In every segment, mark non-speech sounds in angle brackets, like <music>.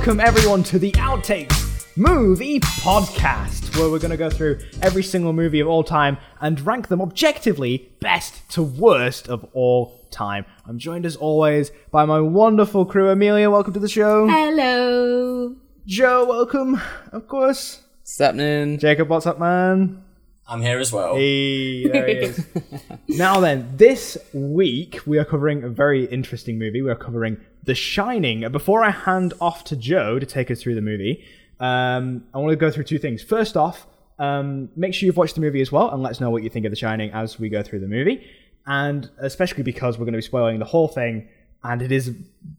Welcome everyone to the Outtakes Movie Podcast, where we're going to go through every single movie of all time and rank them objectively best to worst of all time. I'm joined as always by my wonderful crew. Amelia, welcome to the show. Hello. Joe, welcome, of course. What's happening? Jacob, what's up, man? I'm here as well. Hey, there he is. <laughs> now then, this week we are covering a very interesting movie. We are covering The Shining. Before I hand off to Joe to take us through the movie, um, I want to go through two things. First off, um, make sure you've watched the movie as well, and let us know what you think of The Shining as we go through the movie. And especially because we're going to be spoiling the whole thing, and it is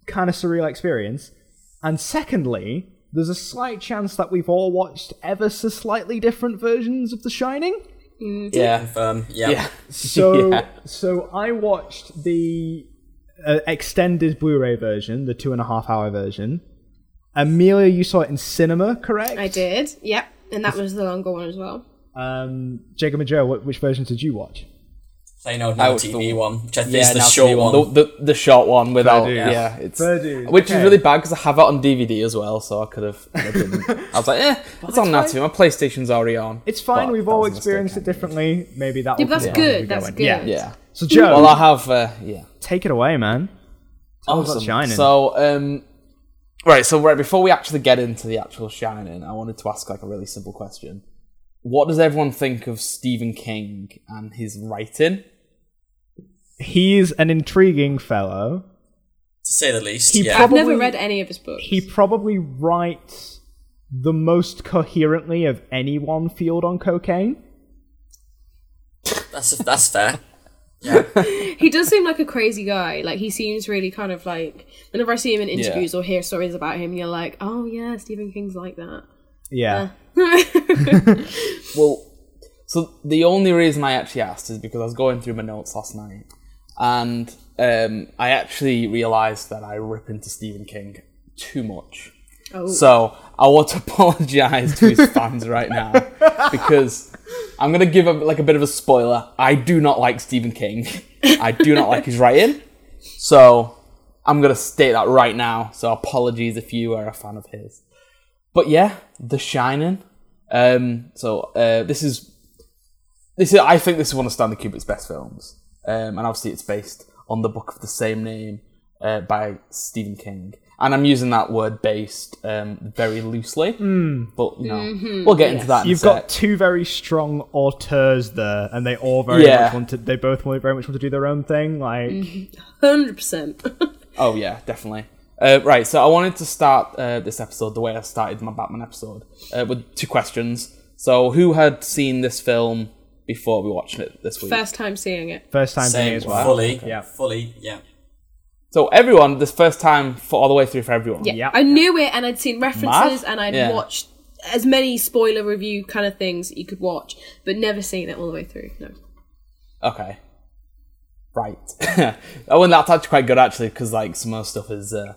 kind of surreal experience. And secondly, there's a slight chance that we've all watched ever so slightly different versions of The Shining. Yeah. Confirm. Yeah. Yeah. So, <laughs> Yeah. so I watched the uh, extended Blu-ray version, the two and a half hour version. Amelia, you saw it in cinema, correct? I did. Yep. And that was the longer one as well. Um, Jacob and Joe, what, which versions did you watch? Plain old I now TV the- one, which I think Yeah, is the now short TV one. The, the, the short one without. dude. Yeah, it's Fair which Okay. is really bad because I have it on DVD as well, so I could have. I. <laughs> I was like, eh, it's on now fine. too. My PlayStation's already on. It's fine. But We've all was a mistake experienced it differently. Maybe that. Yeah, will that's good, as we go that's in. good. Yeah. Yeah. So Joe, Well, I have. Uh, yeah. take it away, man. Tell us about Awesome. Shining. So, um, right. So, right before we actually get into the actual Shining, I wanted to ask like a really simple question. What does everyone think of Stephen King and his writing? He's an intriguing fellow. to say the least. He yeah. prob- I've never read any of his books. He probably writes the most coherently of anyone field on cocaine. that's that's fair. He does seem like a crazy guy. Like he seems really kind of like whenever I see him in interviews or hear stories about him, you're like, oh yeah, Stephen King's like that. Yeah. <laughs> <laughs> Well, so the only reason I actually asked is because I was going through my notes last night, and um, I actually realised that I rip into Stephen King too much. Oh. So I want to <laughs> apologise to his fans right now because I'm gonna give a, like a bit of a spoiler. I do not like Stephen King. I do not like his writing. So I'm gonna state that right now. So apologies if you are a fan of his. But yeah, The Shining. Um, so uh, this is this is I think this is one of Stanley Kubrick's best films, um, and obviously it's based on the book of the same name uh, by Stephen King. And I'm using that word "based" um, very loosely, but you know we'll get into that. In You've a got sec. two very strong auteurs there, and they all very Yeah. much want to. They both very much want to do their own thing. Like, Hundred percent. <laughs> Oh yeah, definitely. Uh, right, so I wanted to start uh, this episode the way I started my Batman episode uh, with two questions. So, who had seen this film before we watched it this week? First time seeing it. first time seeing it as well. Fully. Yeah. Fully. Yeah. So, everyone, this first time for all the way through for everyone. Yeah. Yep. I knew it and I'd seen references Mad? and I'd Yeah. watched as many spoiler review kind of things that you could watch, but never seen it all the way through. No. Okay. Right. <laughs> oh, and that's actually quite good actually, because like some of the stuff is uh,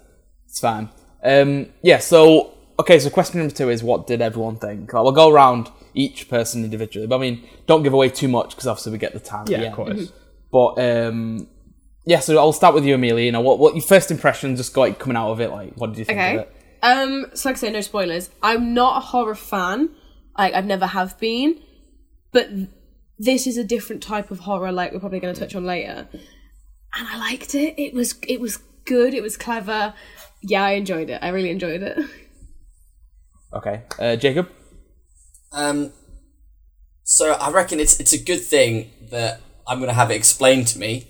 it's fine. Um, yeah. So okay. So question number two is what did everyone think? Like, we'll go around each person individually, but I mean, don't give away too much because obviously we get the time. at Yeah, the of end. course. But um, yeah. So I'll start with you, Amelia. You know, what what your first impressions? Just go like coming out of it. Like, what did you think Okay. of it? Um, so like I say, no spoilers. I'm not a horror fan. Like I've never have been, but this is a different type of horror. Like we're probably going to touch on later, and I liked it. It was it was good. It was clever. Yeah, I enjoyed it. I really enjoyed it. Okay, uh, Jacob. Um. So I reckon it's it's a good thing that I'm gonna have it explained to me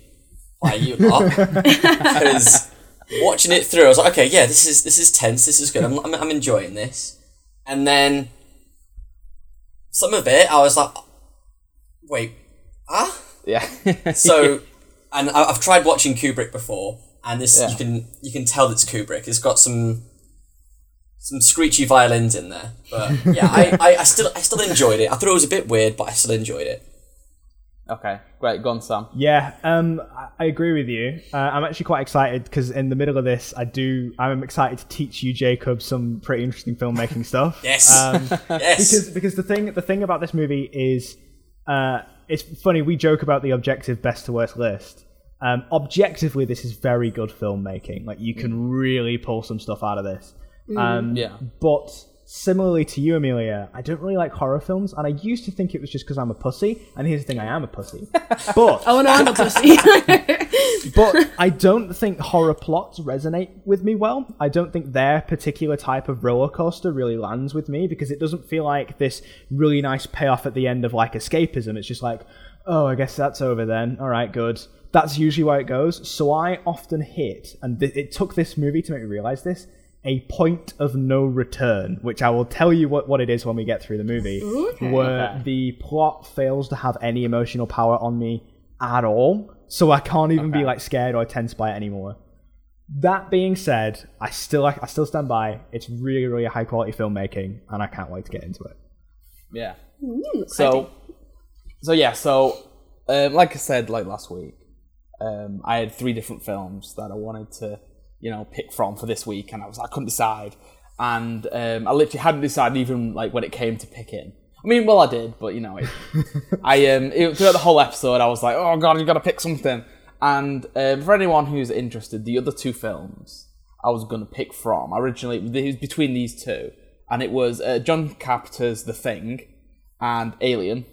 by you lot <laughs> because watching it through, I was like, okay, yeah, this is this is tense. This is good. I'm I'm, I'm enjoying this, and then some of it, I was like, wait, ah. Yeah. So, <laughs> and I- I've tried watching Kubrick before, and this Yeah. you can you can tell it's Kubrick. It's got some some screechy violins in there, but yeah, I, I, I still I still enjoyed it. I thought it was a bit weird, but I still enjoyed it. Okay, great. Go on, Sam. Yeah, um, I- I agree with you. Uh, I'm actually quite excited because in the middle of this, I do. I'm excited to teach you, Jacob, some pretty interesting filmmaking <laughs> stuff. Yes. Um, <laughs> Yes, because because the thing the thing about this movie is uh, it's funny we joke about the objective best to worst list um, objectively this is very good filmmaking like you can really pull some stuff out of this Um, Yeah. But similarly to you, Amelia, I don't really like horror films, and I used to think it was just because I'm a pussy. And here's the thing: I am a pussy. <laughs> But Oh no, I'm a pussy. <laughs> but I don't think horror plots resonate with me well. I don't think their particular type of roller coaster really lands with me because it doesn't feel like this really nice payoff at the end of like escapism. It's just like, oh, I guess that's over then. All right, good. That's usually where it goes. So I often hit, and th- it took this movie to make me realize this. A point of no return, which I will tell you what, what it is when we get through the movie, okay. where the plot fails to have any emotional power on me at all. So I can't even be like scared or tense by it anymore. That being said, I still I still stand by. It's really really high quality filmmaking, and I can't wait to get into it. Yeah. Ooh, So, so yeah. So, um, like I said, like last week, um, I had three different films that I wanted to, you know, pick from for this week, and I was I couldn't decide, and um, I literally hadn't decided even like when it came to picking. I mean, well, I did, but you know, it, <laughs> I um, it, throughout the whole episode, I was like, oh god, you got to pick something. And um, for anyone who's interested, the other two films I was going to pick from originally it was between these two, and it was uh, John Carpenter's The Thing and Alien.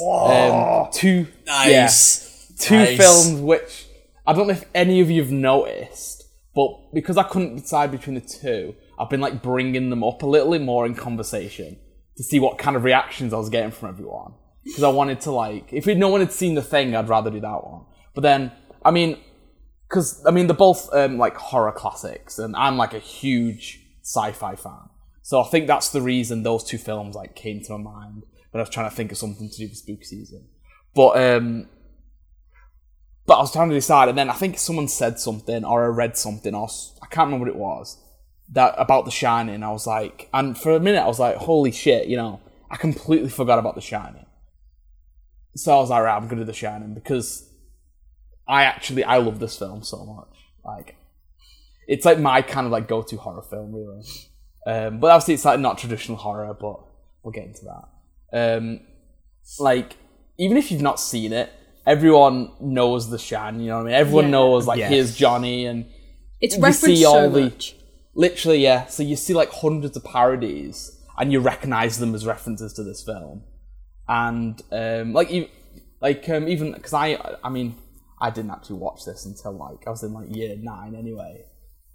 Um, two, yeah, Nice. two Nice. films which I don't know if any of you've noticed, but because I couldn't decide between the two, I've been like bringing them up a little more in conversation to see what kind of reactions I was getting from everyone. Because I wanted to like, if no one had seen the thing, I'd rather do that one. But then, I mean, because I mean they're both um, like horror classics, and I'm like a huge sci-fi fan. So I think that's the reason those two films like came to my mind when I was trying to think of something to do for spooky season. But um, but I was trying to decide, and then I think someone said something, or I read something, or I can't remember what it was that about The Shining. I was like, and for a minute I was like, holy shit, you know, I completely forgot about The Shining. So I was like, right, I'm gonna do The Shining because I actually I love this film so much. Like, it's like my kind of like go-to horror film, really. Um, but obviously, it's like not traditional horror, but we'll get into that. Um, like, even if you've not seen it, everyone knows the Shan. You know what I mean? Everyone Yeah. knows like Yes. here's Johnny, and it's you referenced see all so the- much. literally, yeah. So you see like hundreds of parodies, and you recognize them as references to this film, and um, like you, like um, even because I, I mean, I didn't actually watch this until like I was in like year nine anyway,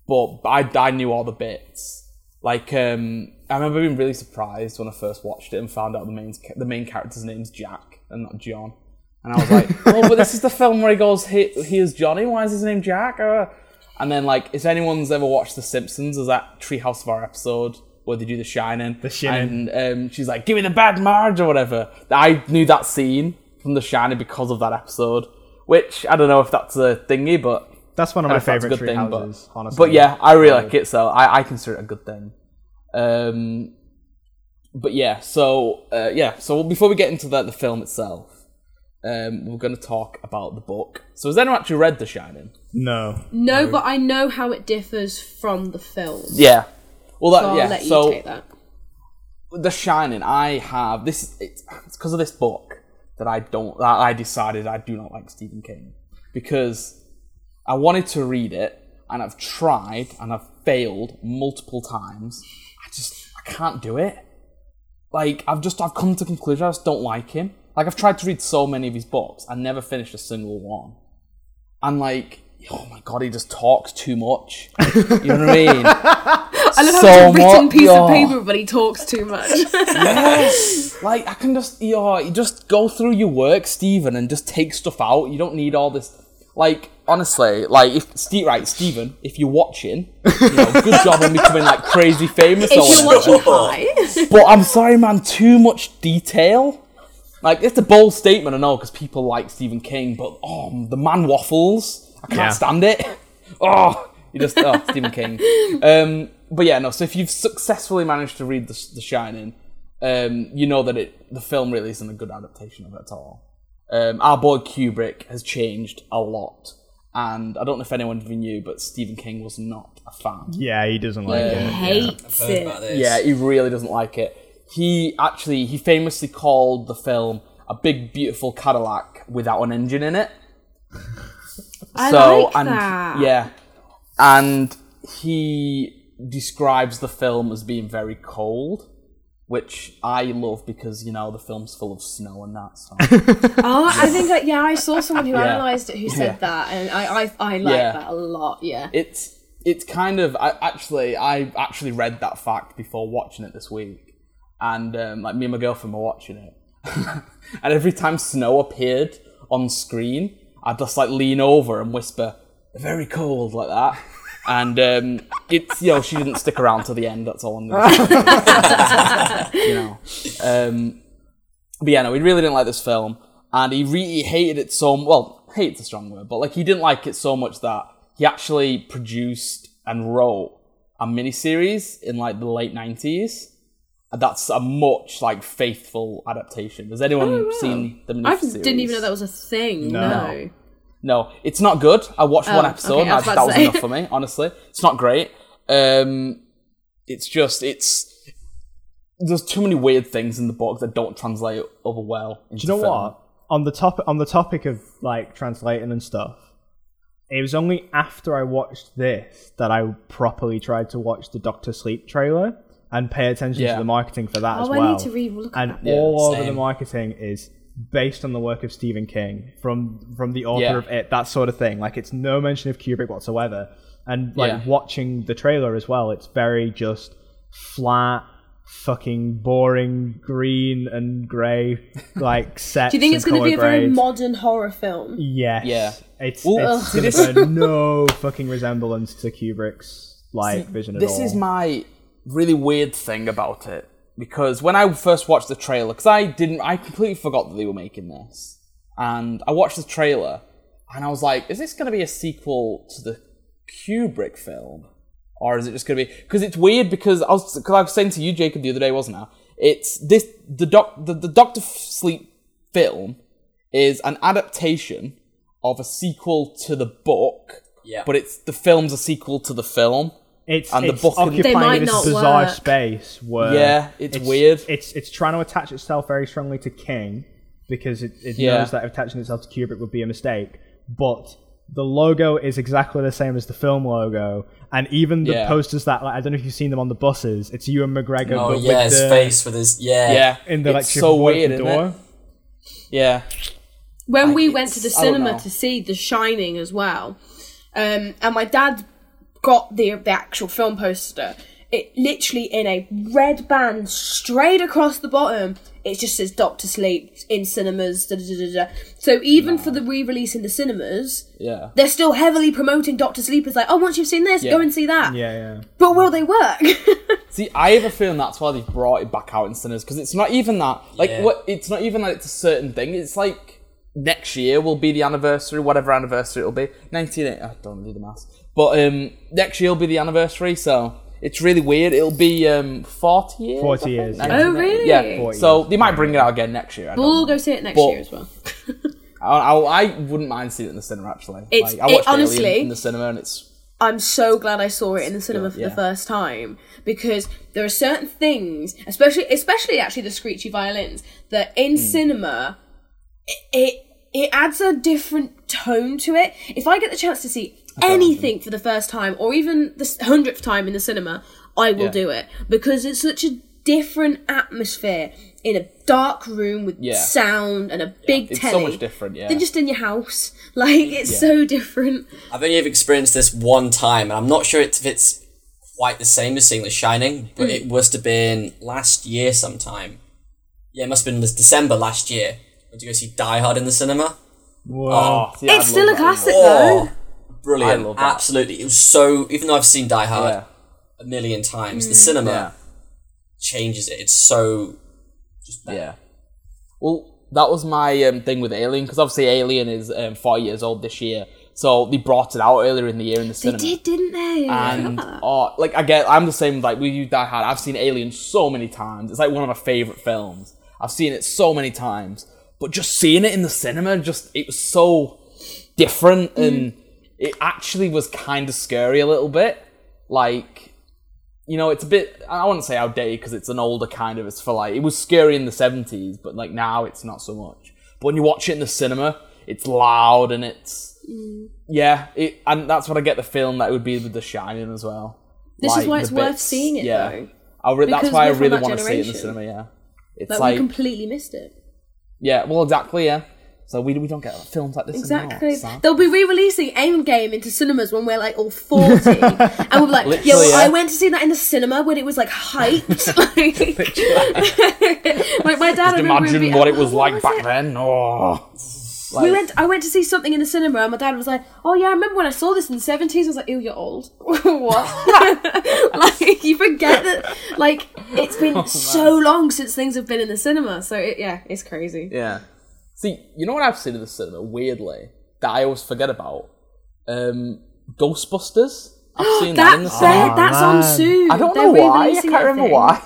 but I I knew all the bits. Like um, I remember being really surprised when I first watched it and found out the main the main character's name's Jack and not John. And I was like, <laughs> oh, but this is the film where he goes, he, here's Johnny, why is his name Jack? Uh, and then, like, if anyone's ever watched The Simpsons, there's that Treehouse of Horror episode where they do The Shining. The Shining. And um, she's like, give me the bad Marge or whatever. I knew that scene from The Shining because of that episode, which I don't know if that's a thingy, but That's one of my don't know if that's a favorite good thing, but- honestly, but yeah, I really like it, so I, I consider it a good thing. Um, but yeah, so uh, yeah, so before we get into the, the film itself, um, we're going to talk about the book. So has anyone actually read The Shining? no, No, but I know how it differs from the film. Yeah. Well, that So I'll yeah. let you so take that. The Shining, I have this. It's because of this book that I don't. That I decided I do not like Stephen King because I wanted to read it and I've tried and I've failed multiple times. I just I can't do it. Like I've just I've come to the conclusion I just don't like him. Like I've tried to read so many of his books, I never finished a single one. And like, oh my god, he just talks too much. You know what I mean? <laughs> I love how so it's a written much- piece of paper, but he talks too much. yes. <laughs> Like I can just you know, you just go through your work, Stephen, and just take stuff out. You don't need all this. Like honestly, like if Steve, right, Stephen, if you're watching, you know, good job on becoming like crazy famous or if you're whatever. watching High, But I'm sorry, man, too much detail. Like it's a bold statement, I know, because people like Stephen King, but oh, the man waffles. I can't Yeah. stand it. <laughs> Oh, you just oh Stephen King. Um, but yeah, no. So if you've successfully managed to read The, the Shining, um, you know that it the film really isn't a good adaptation of it at all. Um, our boy Kubrick has changed a lot, and I don't know if anyone even knew, but Stephen King was not a fan. yeah, he doesn't like it. hates Heard about it. Yeah, he really doesn't like it. He actually he famously called the film a big beautiful Cadillac without an engine in it. <laughs> I so like and that. yeah, and he describes the film as being very cold, which I love because you know the film's full of snow and that. So. <laughs> Oh, I think like, yeah, I saw someone who Yeah. analysed it who said Yeah. that, and I I, I like that a lot. Yeah. it's it's kind of I actually I actually read that fact before watching it this week, and um, like me and my girlfriend were watching it, <laughs> and every time snow appeared on screen, I'd just like lean over and whisper, "Very cold," like that. And um, it's you know she didn't stick around to the end. That's all I'm gonna say. <laughs> you know. Um, but yeah, no, he really didn't like this film, and he really hated it so. Well, hate's a strong word, but like he didn't like it so much that he actually produced and wrote a miniseries in like the late nineties. And that's a much like faithful adaptation. Has anyone Oh, wow. seen the I miniseries? didn't even know that was a thing. No. No. No, it's not good. I watched Oh, one episode. okay, I was and about that was enough for me. Honestly, it's not great. Um, it's just it's there's too many weird things in the book that don't translate over well. Into Do you know film. what? On the topic on the topic of like translating and stuff, it was only after I watched this that I properly tried to watch the Doctor Sleep trailer and pay attention Yeah. to the marketing for that oh, as Oh, well. I need to read. Look at and that. Yeah, all over the marketing is based on the work of Stephen King from from the author Yeah. of it, that sort of thing. Like it's no mention of Kubrick whatsoever. And like Yeah. watching the trailer as well, it's very just flat, fucking boring, green and grey, like <laughs> sets. Do you think it's going to be a very modern horror film? Yes. Yeah. It's, Well, it's see, <laughs> gonna bear no fucking resemblance to Kubrick's like vision at This all. This is my really weird thing about it because when I first watched the trailer, because I didn't, I completely forgot that they were making this, and I watched the trailer, and I was like, "Is this going to be a sequel to the Kubrick film, or is it just going to be?" Because it's weird because I was, because I was saying to you, Jacob, the other day, wasn't I? It's this the doc the, the Doctor Sleep film is an adaptation of a sequel to the book, Yeah. but it's the film's a sequel to the film. It's, And the it's book and- occupying this bizarre work. space where Yeah, it's weird. It's it's trying to attach itself very strongly to King because it, it Yeah. knows that attaching itself to Kubrick would be a mistake. But the logo is exactly the same as the film logo, and even the Yeah. posters that like, I don't know if you've seen them on the buses. It's Ewan McGregor, Oh but yeah, with his the, face with his yeah. Yeah, in the like it's she so weird, the door. it? Yeah, when I- we went to the it's- I don't cinema to see The Shining as well, um, and my dad got the the actual film poster. It literally in a red band straight across the bottom. It just says Doctor Sleep in cinemas. Da, da, da, da, da. So even for the re-release in the cinemas, yeah. they're still heavily promoting Doctor Sleep as like, oh, once you've seen this, Yeah. go and see that. Yeah, yeah. But will they work? <laughs> See, I have a feeling that's why they've brought it back out in cinemas because it's not even that. Like, Yeah. what? It's not even that it's a certain thing. It's like next year will be the anniversary, whatever anniversary it'll be. Nineteen. I don't do the maths, but um, next year will be the anniversary. So it's really weird. It'll be um forty years. 40 years, yeah. Oh, really? Yeah. So years. they might bring it out again next year. I we'll all go see it next But- year as well. <laughs> I, I, I wouldn't mind seeing it in the cinema actually. It's- like, I it- watched Alien honestly- in the cinema and it's I'm so glad I saw it in the cinema for yeah. the first time because there are certain things, especially especially actually the screechy violins, that in cinema it, it it adds a different tone to it. If I get the chance to see anything for the first time or even the hundredth time in the cinema, I will Yeah. do it because it's such a different atmosphere in a dark room with Yeah. sound and a big it's so much different. Yeah. than just in your house. <laughs> Like it's so different. I've only ever experienced this one time, and I'm not sure if it's quite the same as seeing The Shining, but Mm. it must have been last year sometime. Yeah, it must have been this December last year. Did you go see Die Hard in the cinema. Whoa. See, I'd it's still a classic you. Oh, though. Brilliant! I love that. Absolutely, it was so. Even though I've seen Die Hard Yeah. a million times, Mm. the cinema Yeah. changes it. It's so just better. Yeah. Well, that was my um, thing with Alien because obviously Alien is um, 40 years old this year, so they brought it out earlier in the year in the cinema. They cinema. did, didn't they? I forgot And about that. oh, like I get, I'm the same. Like with you, Die Hard. I've seen Alien so many times. It's like one of my favorite films. I've seen it so many times, but just seeing it in the cinema, just it was so different, Mm. and it actually was kind of scary a little bit. Like you know, it's a bit. I wouldn't say outdated because it's an older kind of. It's for like it was scary in the seventies, but like now it's not so much. But when you watch it in the cinema, it's loud and it's mm. yeah. It and that's what I get the feeling that it would be with The Shining as well. This is why it's worth seeing it, yeah. though. I re- that's why I really want to see it in the cinema. Yeah, it's Like, like, we completely missed it. yeah, well, exactly, yeah. So we, we don't get films like this Exactly. anymore. They'll be re-releasing Endgame into cinemas when we're like all forty, <laughs> and we'll be like, Literally, "Yeah, yeah. I went to see that in the cinema when it was like hyped." <laughs> <laughs> like my dad, remember Imagine what it was oh, like was back it? then. Oh, We went. I went to see something in the cinema, and my dad was like, "Oh yeah, I remember when I saw this in the seventies. I was like, "Ew, you're old." what? like you forget that. Like it's been Oh, so long since things have been in the cinema. So it, yeah, it's crazy. Yeah. See, you know what I've seen in the cinema weirdly that I always forget about? Um, Ghostbusters. I've <gasps> seen that, That, in the that- cinema. that's man. on soon. I don't They're know why. I can't remember why.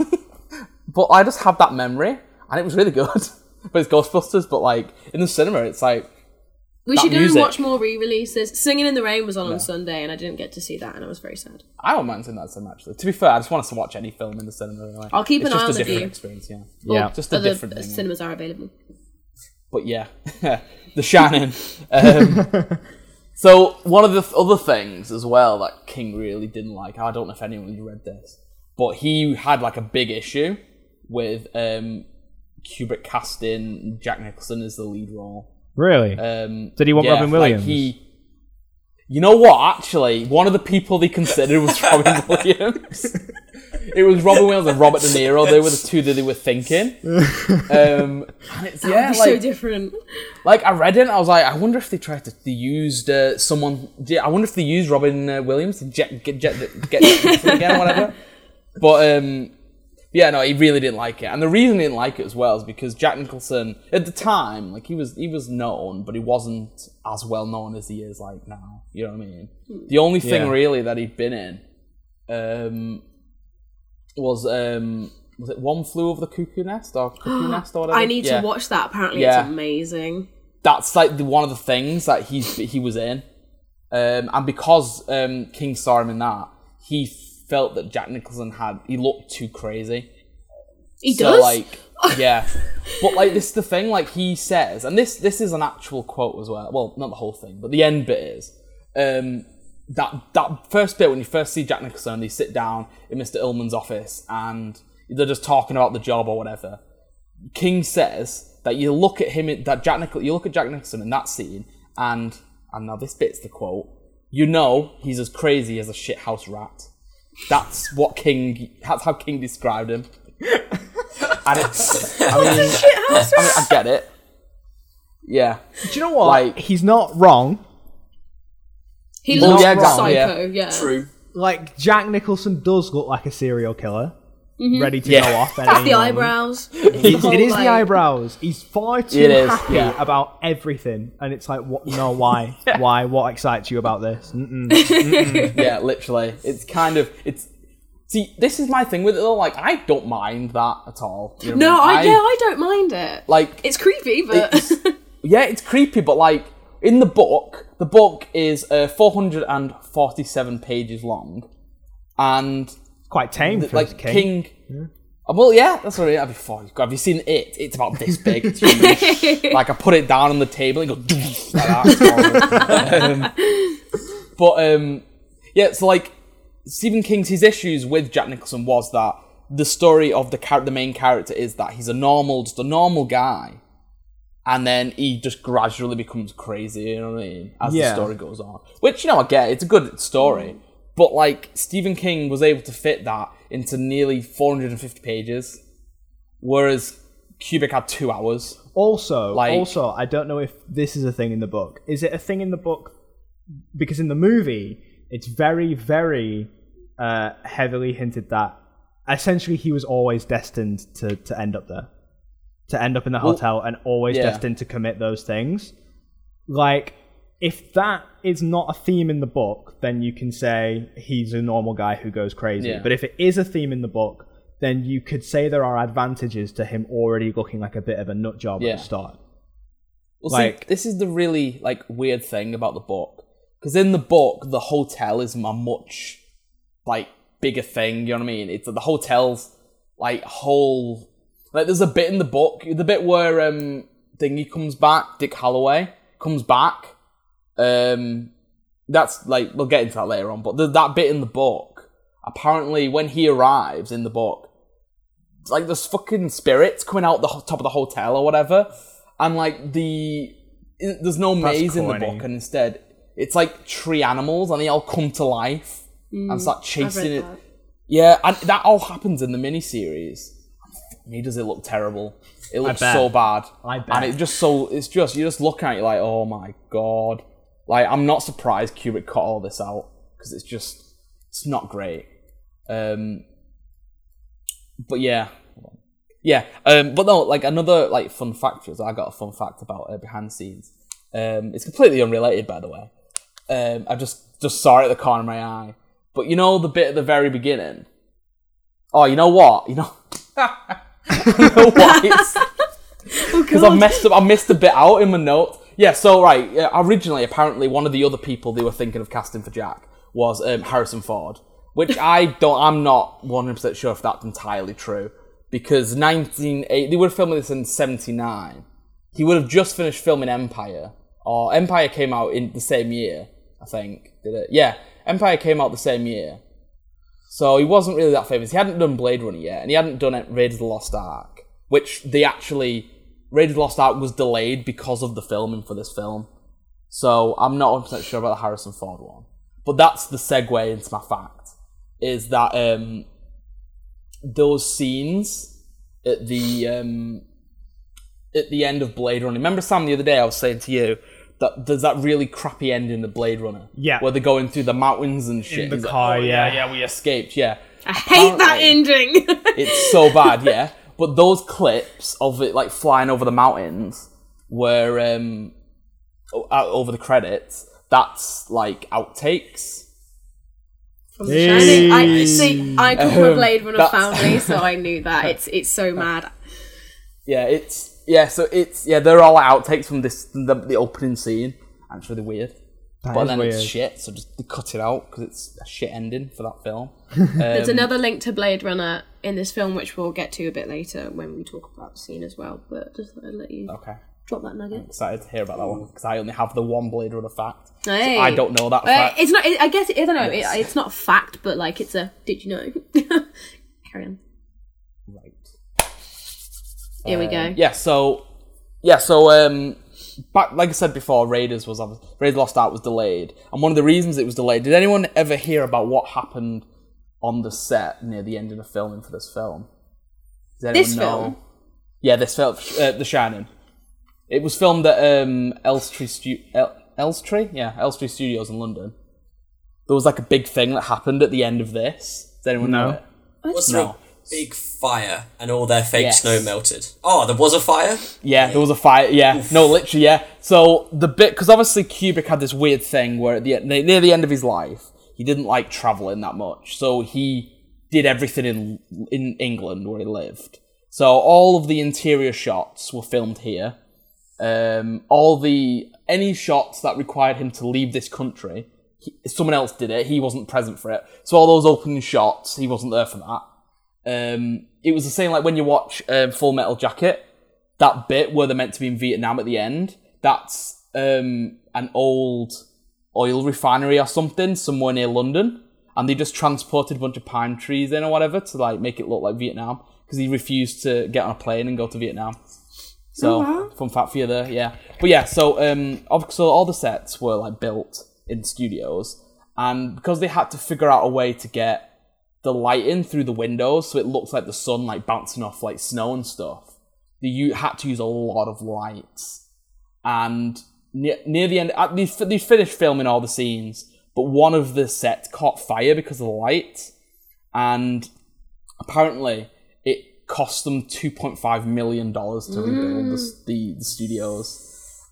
<laughs> but I just have that memory, and it was really good. <laughs> but it's Ghostbusters. But like in the cinema, it's like We That should go music. and watch more re-releases. Singing in the Rain was on on Sunday, and I didn't get to see that, and I was very sad. I don't mind seeing that cinema. Actually, to be fair, I just want us to watch any film in the cinema. Anyway. I'll keep it's an eye on the different view. experience. Yeah. Yeah. Just a Other different thing. yeah. cinemas are available. But yeah, <laughs> The Shannon. Um, <laughs> so one of the th- other things as well that King really didn't like. I don't know if anyone read this, but he had like a big issue with um, Kubrick casting Jack Nicholson as the lead role. Really? Um, Did he want yeah, Robin like, Williams? he, you know what? Actually, one of the people they considered was Robin <laughs> Williams. It was Robin Williams and Robert De Niro. They were the two that they were thinking. Um, and it's, yeah, It'd be like, so different. like I read it, and I was like, I wonder if they tried to they used uh, someone. yeah, I wonder if they used Robin uh, Williams to jet, get jet, get Jack Nicholson again or whatever. <laughs> But um, yeah, no, he really didn't like it, and the reason he didn't like it as well is because Jack Nicholson at the time, like he was he was known, but he wasn't as well known as he is like now. You know what I mean? The only thing Yeah. really that he'd been in um, was um, was it One Flew Over the Cuckoo Nest or Cuckoo <gasps> Nest or whatever? I need Yeah to watch that. Apparently, Yeah. it's amazing. that's like the, one of the things that he's he was in, um, and because um, King saw him in that, he felt that Jack Nicholson had he looked too crazy. He so does. like <laughs> yeah, but like this is the thing like he says, and this this is an actual quote as well. Well, not the whole thing, but the end bit is. Um, that that first bit when you first see Jack Nicholson, they sit down in Mr. Ullman's office and they're just talking about the job or whatever. King says that you look at him, that Jack Nicholson, you look at Jack Nicholson in that scene, and and now this bit's the quote. You know he's as crazy as a shithouse rat. That's what King. That's how King described him. <laughs> And it's. I mean, I, mean, I get it. Yeah. Do you know what? Like- He's not wrong. he Well, looks yeah, exactly, psycho. Yeah. True. Like Jack Nicholson does look like a serial killer, ready to Yeah. go off. at It's Mm-hmm. the eyebrows. It's It the it is like- the eyebrows. He's far too It is, happy yeah. about everything, and it's like, what? No, why? <laughs> why? What excites you about this? <laughs> Mm-mm. yeah, literally. It's kind of it's. See, this is my thing with it though. Like, I don't mind that at all. You know No, what I, I yeah, I don't mind it. like it's creepy, but it's, <laughs> yeah, it's creepy, but like in the book, the book is uh, 447 pages long, and Quite tame for like King. King. Uh, Well, yeah, that's what I have before. Have you seen it? It's about this big. It's <laughs> like I put it down on the table and go like that. Um, but um, yeah, so like Stephen King's his issues with Jack Nicholson was that the story of the char- the main character is that he's a normal, just a normal guy, and then he just gradually becomes crazy. You know what I mean? As Yeah. the story goes on, which you know I get. It's a good story, but like Stephen King was able to fit that into nearly 450 pages, whereas Kubrick had two hours. Also, Like- also, I don't know if this is a thing in the book. Is it a thing in the book? Because in the movie, it's very, very uh, heavily hinted that essentially he was always destined to, to end up there, to end up in the hotel, and always yeah. destined to commit those things. Like, if that is not a theme in the book, then you can say he's a normal guy who goes crazy. Yeah. But if it is a theme in the book, then you could say there are advantages to him already looking like a bit of a nut job Yeah. at the start. Well, Like- see, this is the really like weird thing about the book because in the book the hotel is a much like bigger thing. You know what I mean? It's the hotel's like whole like there's a bit in the book, the bit where um Dingy comes back, Dick Holloway comes back. Um, that's like we'll get into that later on, but the, that bit in the book. apparently when he arrives in the book, like there's fucking spirits coming out the ho- top of the hotel or whatever, and like the i- there's no maze in the corny. book, and instead it's like tree animals, and they all come to life and start chasing it. that. Yeah, and that all happens in the miniseries. Me, does it look terrible? It looks bet. so bad. I bet. And it just so it's just you're just looking at it like, oh my god. Like I'm not surprised Kubrick cut all this out because it's just it's not great. Um, but yeah, yeah. Um, but no, like another like fun fact is I got a fun fact about uh, behind the scenes. Um, it's completely unrelated, by the way. Um, I just just saw it at the corner of my eye. But you know the bit at the very beginning. Oh, you know what? You know. <laughs> you know what? <laughs> <laughs> It's, because I messed up. I missed a bit out in my notes. Yeah. So right. Originally, apparently, one of the other people they were thinking of casting for Jack was um, Harrison Ford, which <laughs> I don't. I'm not 100 percent sure if that's entirely true because 1980 they were filming this in 79. He would have just finished filming Empire, or Empire came out in the same year. I think did it? Yeah, Empire came out the same year. So he wasn't really that famous. He hadn't done Blade Runner yet, and he hadn't done it Raiders of the Lost Ark, which they actually Raiders of the Lost Ark was delayed because of the filming for this film. So I'm not 100 percent sure about the Harrison Ford one, but that's the segue into my fact is that um, those scenes at the um, at the end of Blade Runner. Remember Sam the other day I was saying to you that there's that really crappy ending of Blade Runner. Yeah. Where they're going through the mountains and shit. In the He's like, car, "Oh, yeah." yeah, we escaped. Yeah. I hate that ending. It's so bad, yeah. <laughs> But those clips of it like flying over the mountains were um out over the credits. That's like outtakes. From the Shining. I Hey. see. I come from a Blade Runner that's- family, so I knew <laughs> that. It's it's so mad. Yeah, it's yeah. So it's yeah. They're all outtakes from this the, the opening scene. And it's really weird. But is then it's shit. So just they cut it out because it's a shit ending for that film. <laughs> Um, There's another link to Blade Runner in this film, which we'll get to a bit later when we talk about the scene as well. But just thought I'd let you Okay. drop that nugget. Excited to hear about that one because I only have the one Blade Runner fact. So I don't know that Uh, fact. it's not. It, I guess I don't know. It, it's not fact, but like it's a. Did you know? <laughs> Carry on. Right. Here we go. Yeah, so yeah, so um back like I said before, Raiders was obvi- Raiders Lost Ark was delayed. And one of the reasons it was delayed, did anyone ever hear about what happened on the set near the end of the filming for this film? Does anyone This know? film? Yeah, this film uh, The Shining. It was filmed at um Elstree Stu- El- Elstree? Yeah, Elstree Studios in London. There was like a big thing that happened at the end of this. Does anyone know No. it? Was there No. Big fire and all their fake Yes. snow melted? Oh, there was a fire? Yeah, there was a fire. Yeah, no, literally, yeah. So the bit because obviously Kubrick had this weird thing where at the near near the end of his life, he didn't like traveling that much, so he did everything in in England where he lived. So all of the interior shots were filmed here. Um, all the any shots that required him to leave this country, he, someone else did it. He wasn't present for it. So all those opening shots, he wasn't there for that. Um, it was the same like when you watch um, Full Metal Jacket that bit where they're meant to be in Vietnam at the end, that's um, an old oil refinery or something somewhere near London, and they just transported a bunch of pine trees in or whatever to like make it look like Vietnam because he refused to get on a plane and go to Vietnam. So fun fact for you there, yeah. But yeah, so um, so all the sets were like built in studios, and because they had to figure out a way to get the light in through the windows so it looks like the sun like bouncing off like snow and stuff. They had to use a lot of lights. And near, near the end at they, they finished filming all the scenes but one of the sets caught fire because of the light and apparently it cost them 2.5 million dollars to rebuild the, the, the studios.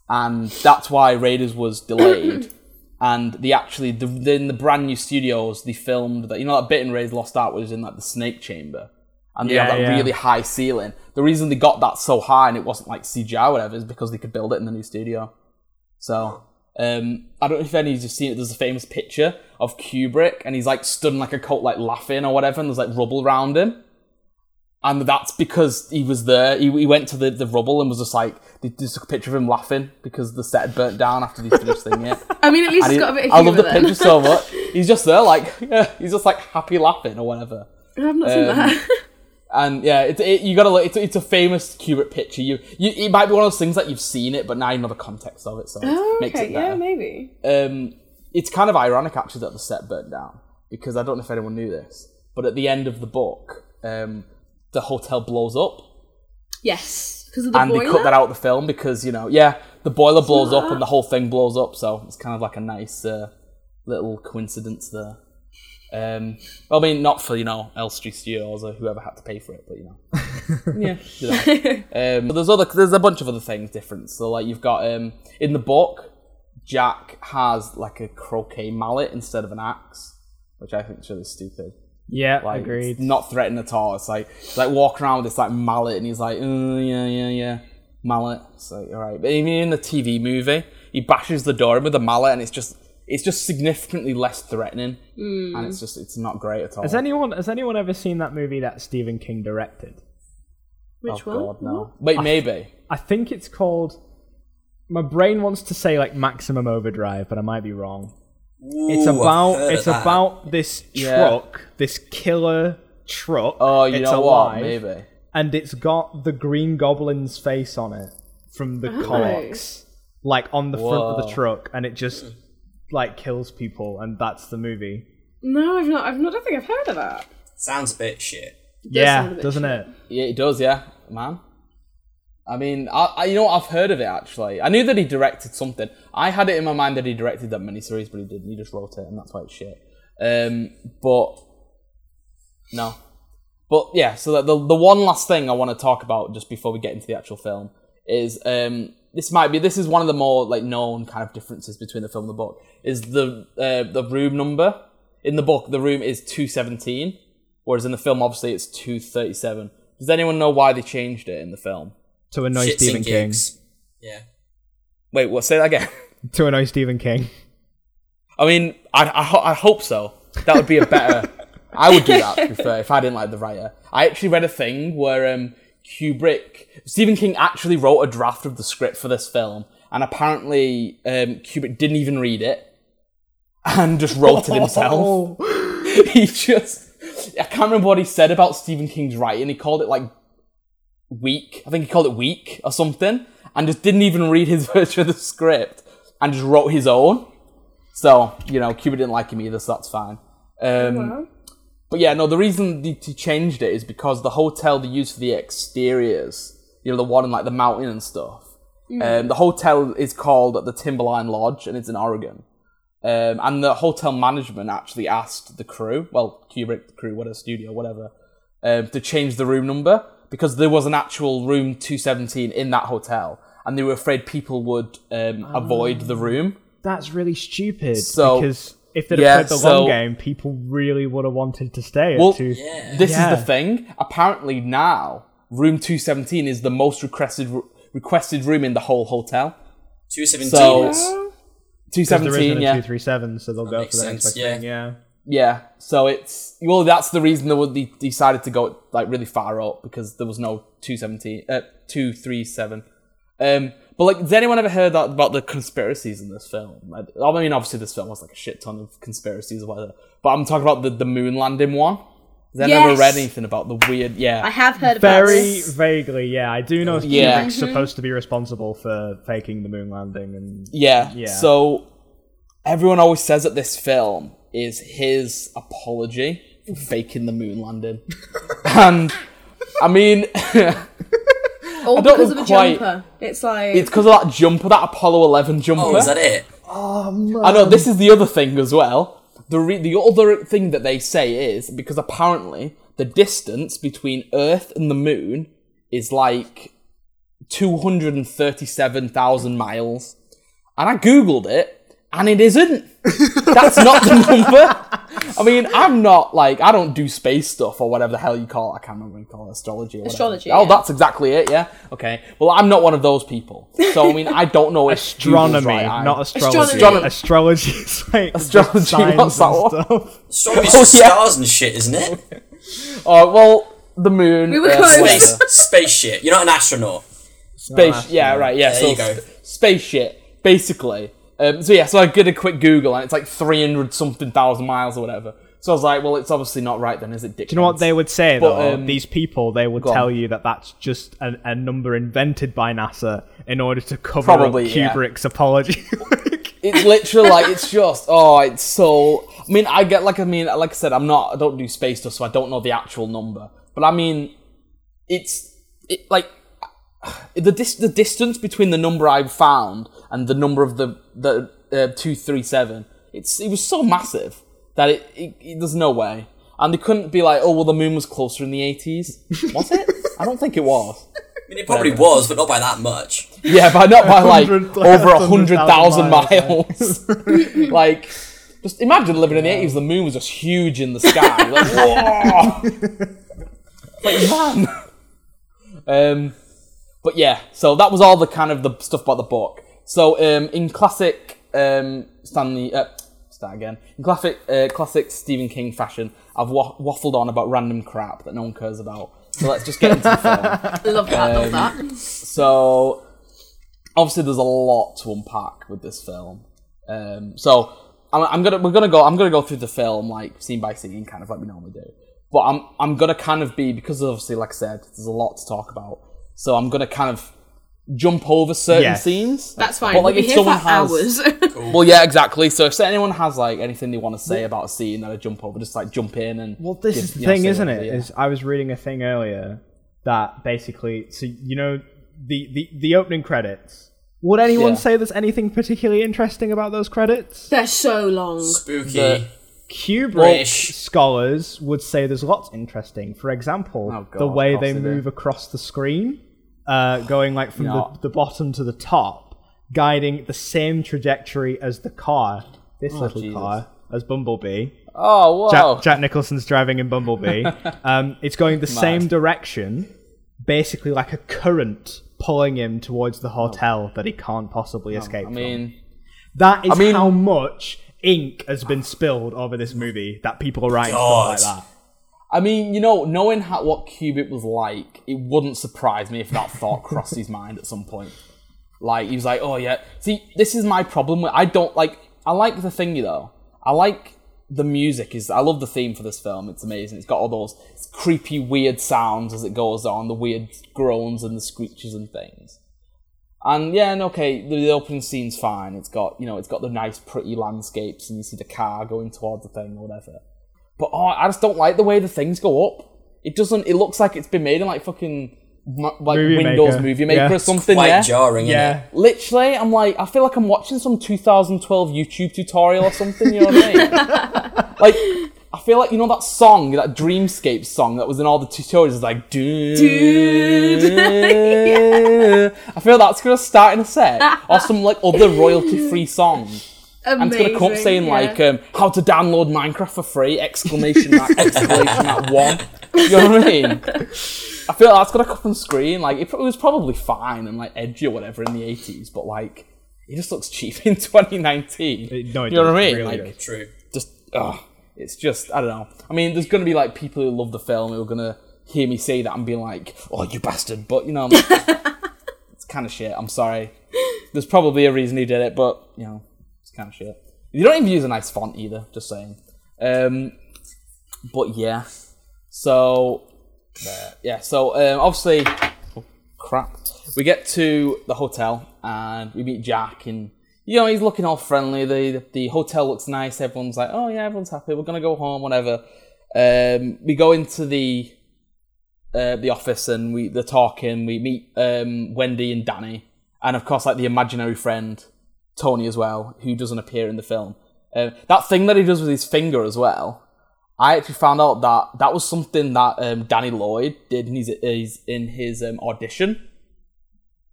And that's why raiders was delayed and they actually the, in the brand new studios they filmed that you know that bit in Raiders Lost Ark was in like the snake chamber? And they Yeah, have that yeah. really high ceiling. The reason they got that so high and it wasn't like CGI or whatever is because they could build it in the new studio. So um, I don't know if any of you have seen it there's a famous picture of Kubrick and he's like stood in like a coat like laughing or whatever and there's like rubble around him and that's because he was there. He, he went to the, the rubble and was just like, they just took a picture of him laughing because the set had burnt down after they finished singing it. <laughs> I mean, at least And it's he- got a bit of I love the then. picture so much. <laughs> he's just there, like <laughs> yeah, he's just like happy laughing or whatever. I've not seen Um, that. And yeah, it's it, you gotta look. It's, it's a famous Kubrick picture. You, you it might be one of those things that you've seen it, but now you know the context of it, so it oh, okay, it yeah, maybe. um, it's kind of ironic actually that the set burnt down because I don't know if anyone knew this, but at the end of the book, um, the hotel blows up, Yes, because of the and boiler. they cut that out of the film because you know, yeah, the boiler blows up and the whole thing blows up, so it's kind of like a nice uh, little coincidence there. Um, I mean, not for you know Elstree Studios or whoever had to pay for it, but you know, <laughs> yeah. <laughs> You know. Um, but there's other, there's a bunch of other things different. So like you've got um, in the book, Jack has like a croquet mallet instead of an axe, which I think is really stupid. Yeah, Like, agreed. it's not threatening at all. It's like it's like walking around with this like mallet, and he's like, oh, yeah, yeah, yeah, mallet. It's like, all right. But even in the TV movie, he bashes the door in with a mallet, and it's just it's just significantly less threatening, hmm. and it's just it's not great at all. Has anyone has anyone ever seen that movie that Stephen King directed? Which oh, one? God, no. Wait, maybe. I think it's called. My brain wants to say like Maximum Overdrive, but I might be wrong. It's Ooh, I've about it's that. about this Yeah. truck, this killer truck. Oh, you it's know alive, what? Maybe. and it's got the Green Goblin's face on it from the oh. comics, like on the front of the truck, and it just like kills people, and that's the movie. No, I've not. I've not. I don't think I've heard of that. Sounds a bit shit. yeah, bit doesn't shit. it? Yeah, it does. Yeah, man. I mean, I, I you know? I've heard of it actually. I knew that he directed something. I had it in my mind that he directed that miniseries, but he didn't. He just wrote it, and that's why it's shit. Um, but no, but yeah. So the, the one last thing I want to talk about just before we get into the actual film is um this might be this is one of the more like known kind of differences between the film and the book is the uh, the room number in the book the room is 217 whereas in the film obviously it's 237 does anyone know why they changed it in the film To annoy Shits Stephen King. Yeah. wait what say that again <laughs> To annoy Stephen King. i mean i, I, ho- I hope so that would be a better <laughs> i would do that be if i didn't like the writer i actually read a thing where um kubrick stephen king actually wrote a draft of the script for this film and apparently um kubrick didn't even read it and just wrote it himself <laughs> he just I can't remember what he said about Stephen King's writing. He called it like weak. I think he called it weak or something, and just didn't even read his <laughs> version of the script and just wrote his own. So you know, Cuba didn't like him either, so that's fine. Um, Wow. but yeah, no, the reason they changed it is because the hotel they used for the exteriors, you know, the one in like the mountain and stuff. Um, the hotel is called the Timberline Lodge, and it's in Oregon. Um, and the hotel management actually asked the crew, well, Kubrick, the crew, whatever studio, whatever, um, to change the room number because there was an actual room 217 in that hotel, and they were afraid people would um, avoid the room. That's really stupid. So- because if they'd yeah, have played the so- long game, people really would have wanted to stay. Well, at two. Yeah. This Yeah. is the thing. Apparently now, room 217 is the most requested requested room in the whole hotel. 217 So- Oh, 217, there isn't a yeah. two three seven, so they'll go for makes the next sense, best thing. Yeah. Yeah, so it's well, that's the reason they, would, they decided to go like really far up because there was no two seventeen, uh, two three seven. Um, but like, has anyone ever heard that, about the conspiracies in this film? I, I mean, obviously this film has like a shit ton of conspiracies or whatever, but I'm talking about the, the moon landing one. Has anyone ever read anything about the weird? Yeah, I have heard about Very this. vaguely, yeah. I do know Yeah. Kubrick's supposed to be responsible for faking the moon landing, and yeah, Yeah. So everyone always says that this film is his apology for <laughs> faking the moon landing, <laughs> and I mean. <laughs> All don't because know of a jumper. It's like It's because of that jumper, that Apollo 11 jumper. Oh, is that it? Oh man! I know, this is the other thing as well. The, re- the other thing that they say is because apparently the distance between Earth and the moon is like 237,000 miles. And I googled it, and it isn't. That's not the number. I mean, I'm not like I don't do space stuff or whatever the hell you call it. I can't remember what you call it, astrology. Or whatever. Astrology, Oh, yeah. that's exactly it. Yeah. Okay. Well, I'm not one of those people. So I mean, I don't know astronomy, right. Not astrology. Astronomy. Astrology is like Astrology, signs what's that and one? stuff. Oh, yeah. stars and shit, isn't it? <laughs> Oh well, the moon. We were uh, close. Space, space shit. You're not an astronaut. Space. Yeah. Right. Yeah. There so you go. sp- space shit. Basically, Um, so yeah, so I did a quick Google and it's like 300 something thousand miles or whatever. So I was like, well, it's obviously not right then, is it? Do you know what they would say But, though? um, These people, they would go on. tell you that that's just a, a number invented by NASA in order to cover Probably, up yeah. Kubrick's apology. <laughs> It's literally like it's <laughs> just oh, it's so. I mean, I get like I mean, like I said, I'm not. I don't do space stuff, so I don't know the actual number. But I mean, it's it, like the dis- the distance between the number I found and the number of the the uh, two three seven. It's it was so massive that it, it, it there's no way. And they couldn't be like, oh well, the moon was closer in the 80s. Was it? I don't think it was. I mean, it probably was, but not by that much. Yeah, but not by like <laughs> over a hundred thousand 100,000 miles. <laughs> like, just imagine living in the eighties. The moon was just huge in the sky. Like, <laughs> whoa! like man. Um, but yeah, so that was all the kind of the stuff about the book. So um, in classic um, Stanley, uh, start again. In classic uh, classic Stephen King fashion, I've wa- waffled on about random crap that no one cares about. So let's just get into the film. <laughs> Love that, love Um, that. So obviously, there's a lot to unpack with this film. Um, so I'm, I'm gonna we're gonna go I'm gonna go through the film like scene by scene, kind of like we normally do. But I'm I'm gonna kind of be because obviously, like I said, there's a lot to talk about. So I'm gonna kind of jump over certain Yes. scenes. That's fine. But like we'll if be here for someone has, hours. <laughs> <laughs> well, yeah, exactly. So if anyone has like anything they want to say about a scene that I jump over, just like jump in and Well, this give- is the you know, thing, say isn't it? whatever, yeah. Is I was reading a thing earlier that basically, so you know, the the, the opening credits. Would anyone Yeah. say there's anything particularly interesting about those credits? They're so long. Spooky. The- Kubrick British. scholars would say there's lots interesting. For example, Oh, God, the way of they course they do. move across the screen, uh, going like from Yeah. the, the bottom to the top, guiding the same trajectory as the car. This little Oh, Jesus. car as Bumblebee. Oh, whoa. Jack, Jack Nicholson's driving in Bumblebee. <laughs> um, it's going the same direction, basically like a current pulling him towards the hotel that he can't possibly escape I mean, from. That is I mean- how much ink has been spilled over this movie that people are writing God. stuff like that. I mean, you know, knowing how, what Kubrick was like, it wouldn't surprise me if that thought <laughs> crossed his mind at some point. Like he was like, "Oh yeah." See, this is my problem. With, I don't like. I like the thingy though. I like the music. Is I love the theme for this film. It's amazing. It's got all those creepy, weird sounds as it goes on, the weird groans and the screeches and things. And yeah, and okay, the, the opening scene's fine. It's got you know, it's got the nice, pretty landscapes, and you see the car going towards the thing or whatever. But oh, I just don't like the way the things go up. It doesn't. It looks like it's been made in like fucking like Movie Windows Maker. Movie Maker Yeah. or something. Quite yeah. jarring, Yeah. innit? Literally, I'm like, I feel like I'm watching some 2012 YouTube tutorial or something. You know what I mean? <laughs> like, I feel like you know that song, that Dreamscape song that was in all the tutorials. Is like, dude. <laughs> I feel that's gonna start in a set or some like other royalty-free song. And it's gonna come up saying yeah. like, um, "How to download Minecraft for free!" Exclamation mark! <laughs> Exclamation mark! One. You know what I mean? I feel like that's gonna come on screen. Like it, it was probably fine and like edgy or whatever in the eighties, but like it just looks cheap <laughs> in 2019. It- no, it you know what I mean? really like. True. just, ugh, it's just I don't know. I mean, there's gonna be like people who love the film who are gonna hear me say that and be like, "Oh, you bastard!" But you know, <laughs> it's kind of shit. I'm sorry. There's probably a reason he did it, but you know, it's kind of shit. You don't even use a nice font either. Just saying. Um, but yeah. So yeah. So um, obviously, oh, crap. We get to the hotel and we meet Jack and. You know, he's looking all friendly. The the hotel looks nice. Everyone's like, "Oh yeah, everyone's happy. We're gonna go home, whatever." Um, we go into the uh, the office and we they're talking. We meet um, Wendy and Danny, and of course, like the imaginary friend Tony as well, who doesn't appear in the film. Uh, that thing that he does with his finger as well. I actually found out that that was something that um, Danny Lloyd did in his, his in his um, audition.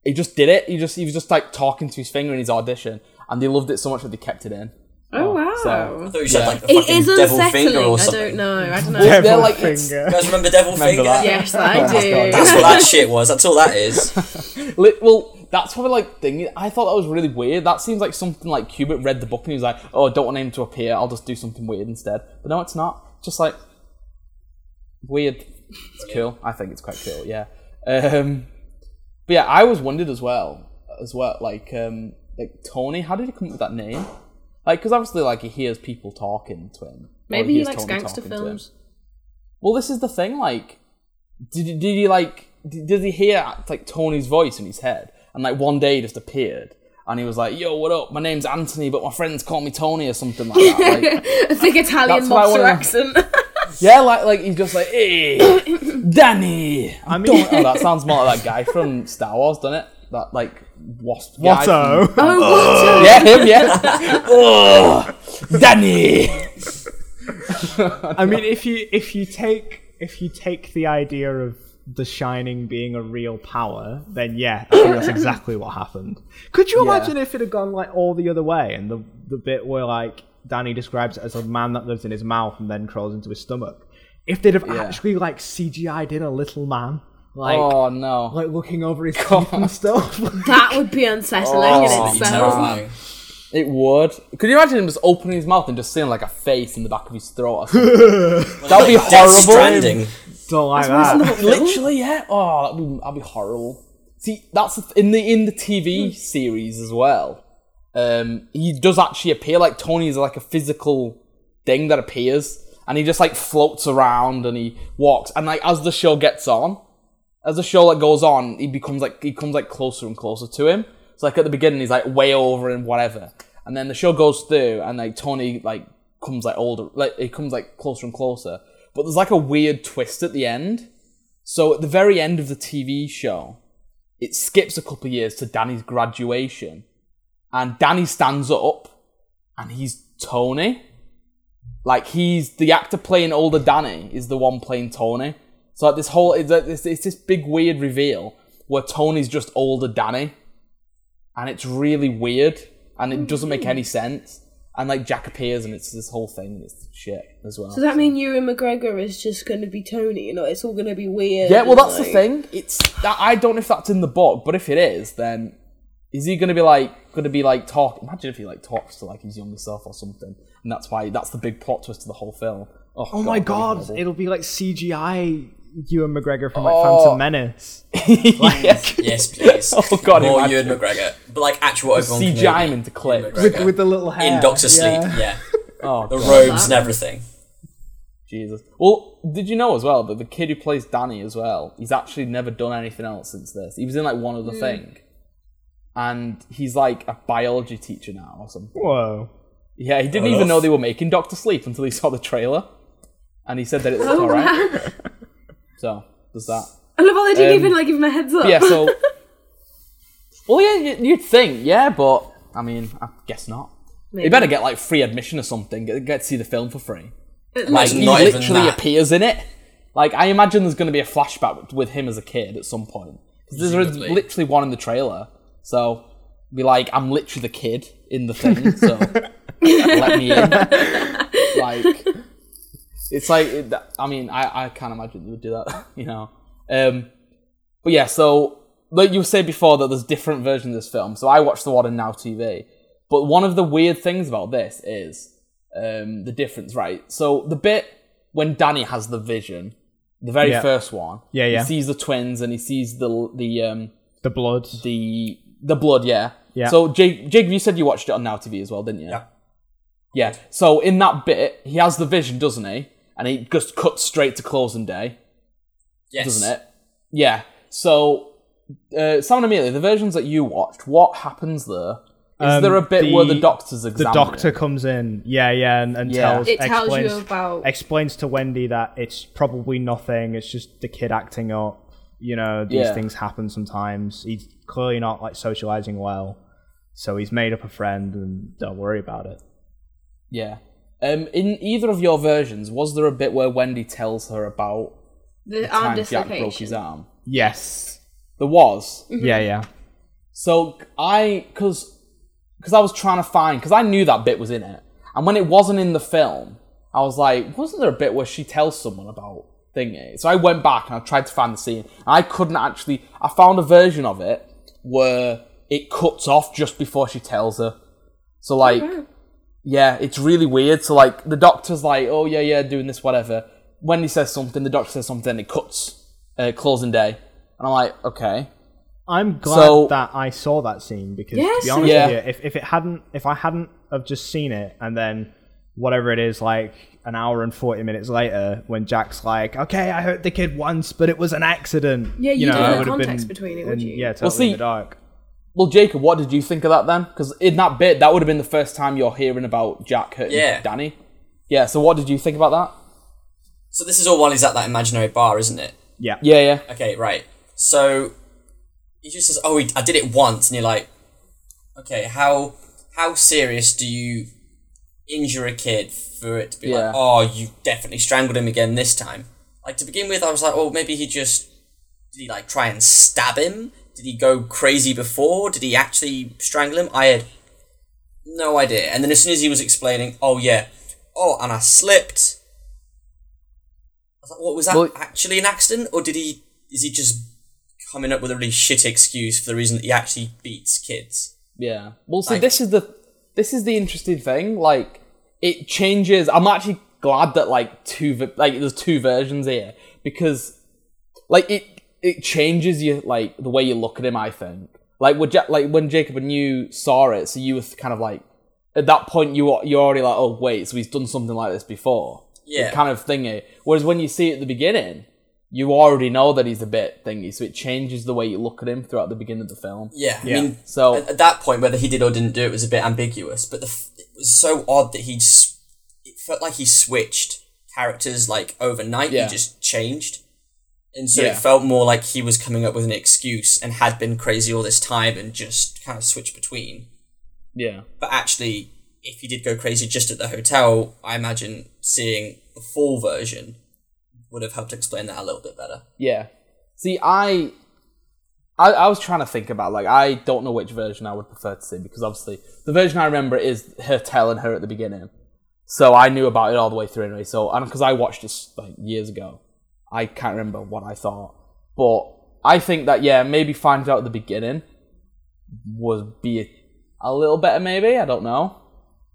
He just did it. He just he was just like talking to his finger in his audition, and they loved it so much that they kept it in. Oh wow. So- I thought you said Yeah. like the it fucking devil unsettling. finger or I don't know. I don't know. They're Devil like- it's- finger. You guys remember Devil Remember Finger? that? yes, I <laughs> do. That's what that shit was. That's all that is. <laughs> Li- Well, that's probably like thing. I thought that was really weird. That seems like something like Kubrick read the book and he was like, "Oh, I don't want him to appear. I'll just do something weird instead." But no, it's not. Just like weird. It's cool. I think it's quite cool. Yeah. Um, but yeah, I was wondered as well, as well. Like, um, like Tony. How did he come up with that name? Like, because obviously, like he hears people talking to him. Maybe he hears likes Tony gangster talking to him. films. Well, this is the thing. Like, did did he like did, did he hear like Tony's voice in his head? And like one day he just appeared, and he was like, "Yo, what up? My name's Anthony, but my friends call me Tony or something like that." Like, <laughs> A thick Italian That's what I mobster wanna- accent. <laughs> yeah, like like he's just like, "Hey, <coughs> Danny." I mean- oh, that sounds more like that guy from Star Wars, doesn't it? That like wasp. guy Watto. from- oh, oh what? Yeah, him. Yeah. <laughs> oh, Danny. I mean, if you if you take if you take the idea of the Shining being a real power, then yeah, I think that's exactly what happened. Could you Yeah. imagine if it had gone like all the other way, and the the bit where like Danny describes it as a man that lives in his mouth and then crawls into his stomach? If they'd have Yeah. actually like CGI'd in a little man, like oh no. like looking over his teeth and stuff. <laughs> That would be unsettling Oh, in itself. terrifying. It would. Could you imagine him just opening his mouth and just seeing like a face in the back of his throat? Or something? <laughs> that would be Death horrible. Stranding. Don't like Wasn't that. Literally, yeah. Oh, that'd be, that'd be horrible. See, that's th- in the in the TV series as well. Um, he does actually appear like Tony is like a physical thing that appears, and he just like floats around and he walks. And like as the show gets on, as the show like goes on, he becomes like he comes like closer and closer to him. So like at the beginning, he's like way over and whatever, and then the show goes through, and like Tony like comes like older, like he comes like closer and closer. But there's like a weird twist at the end. So at the very end of the TV show, it skips a couple years to Danny's graduation, and Danny stands up, and he's Tony. Like he's the actor playing older Danny is the one playing Tony. So like this whole it's, this, it's this big weird reveal where Tony's just older Danny, and it's really weird and it doesn't make any sense. And like Jack appears and it's this whole thing. and It's shit as well. Does that mean Ewan McGregor is just going to be Tony? You know, it's all going to be weird. Yeah, well, and, that's the thing. It's that I don't know if that's in the book, but if it is, then is he going to be like going to be like talk? Imagine if he like talks to like his younger self or something, and that's why that's the big plot twist of the whole film. Oh, Oh my god, it'll be like CGI Ewan McGregor from like Oh. Phantom Menace. <laughs> yes. Yes, please. <laughs> Oh, God, More imagine. Ewan McGregor, but like actual everyone can CGI hear him you. into clips. With, with the little hair. in Doctor Sleep. Yeah. Yeah, <laughs> Oh, the God, robes and everything. Jesus. Well, did you know as well that the kid who plays Danny as well, he's actually never done anything else since this. He was in like one other mm. thing, and he's like a biology teacher now or something. Whoa. Yeah, he didn't Fair even know they were making Doctor Sleep until he saw the trailer, and he said that it looked Oh, alright. Wow. So there's that. I love how they didn't Um, even like give him a heads up. Yeah. So, <laughs> well, yeah, you- you'd think, yeah, but I mean, I guess not. Maybe. You better get like free admission or something. Get, get to see the film for free. Like Imagine he not even literally that. appears in it. Like I imagine there's going to be a flashback with him as a kid at some point. 'Cause there's Presumably. literally one in the trailer. So be like, I'm literally the kid in the thing. So <laughs> let me in. Like it's like it, I mean I I can't imagine you would do that. <laughs> You know. Um, but yeah, so like you said before that there's different versions of this film. So I watched the one on Now TV. But one of the weird things about this is um, the difference, right? So the bit when Danny has the vision, the very Yeah. first one, Yeah, yeah. he sees the twins and he sees the the um, The blood. the the blood, yeah. Yeah. So Jake, Jake, you said you watched it on Now TV as well, didn't you? Yeah. Yeah. So in that bit, he has the vision, doesn't he? And he just cuts straight to closing day Yes. doesn't it? Yeah. So, uh, Sam and Amelia, the versions that you watched, what happens there? Is Um, there a bit where the the- doctor's the examining? doctor comes in, yeah, yeah, and, and Yeah. tells It tells you explains, about- explains to Wendy that it's probably nothing. It's just the kid acting up. You know, these Yeah. things happen sometimes. He's clearly not like socializing well, so he's made up a friend, and don't worry about it. Yeah. Um, in either of your versions, was there a bit where Wendy tells her about the the arm time Jack broke his dislocation. arm? Yes, There was. yeah, yeah. So I, because because I was trying to find, because I knew that bit was in it, and when it wasn't in the film, I was like, wasn't there a bit where she tells someone about thingy? So I went back and I tried to find the scene, and I couldn't actually. I found a version of it where it cuts off just before she tells her. So like, yeah, it's really weird. So like, the doctor's like, oh yeah, yeah, doing this, whatever. When he says something, the doctor says something, it cuts uh, closing day, and I'm like, okay. I'm glad So- that I saw that scene because to be honest yeah. with you, if, if it hadn't, if I hadn't have just seen it and then whatever it is, like an hour and forty minutes later, when Jack's like, "Okay, I hurt the kid once, but it was an accident," Yeah, you know, don't I know the would have context been between it, would you? Yeah, totally in see- the dark. Well, Jacob, what did you think of that then? Because in that bit, that would have been the first time you're hearing about Jack hurting Yeah. Danny. Yeah. So what did you think about that? So this is all while he's at that imaginary bar, isn't it? Yeah, Yeah, yeah, Okay, right. So he just says, "Oh, he, I did it once," and you're like, "Okay, how how serious do you injure a kid for it to be Yeah. like, oh, you definitely strangled him again this time?" Like to begin with, I was like, "Oh, maybe he just did he like try and stab him? Did he go crazy before? Did he actually strangle him?" I had no idea. And then as soon as he was explaining, "Oh yeah, oh, and I slipped." I was like, what was that Well- actually an accident, or did he? Is he just coming up with a really shit excuse for the reason that he actually beats kids? yeah. Well, so Like- this is the this is the interesting thing. Like, it changes. I'm actually glad that like two like there's two versions here because like it it changes you like the way you look at him. I think like when ja- like when Jacob and you saw it, so you were kind of like at that point you were- you're already like, oh wait, so he's done something like this before. Yeah. kind of thingy. Whereas when you see it at the beginning, you already know that he's a bit thingy, so it changes the way you look at him throughout the beginning of the film. Yeah, I Yeah. mean, So- at, at that point, whether he did or didn't do it was a bit ambiguous. But the f- it was so odd that he s- it felt like he switched characters like overnight. Yeah. He just changed, and so Yeah. it felt more like he was coming up with an excuse and had been crazy all this time and just kind of switched between. Yeah. But actually, if he did go crazy just at the hotel, I imagine seeing the full version would have helped explain that a little bit better. Yeah. See, I, I, I was trying to think about like I don't know which version I would prefer to see because obviously the version I remember is her telling her at the beginning, so I knew about it all the way through anyway. So and because I watched this like years ago, I can't remember what I thought, but I think that yeah maybe finding out at the beginning would be a, a little better maybe I don't know.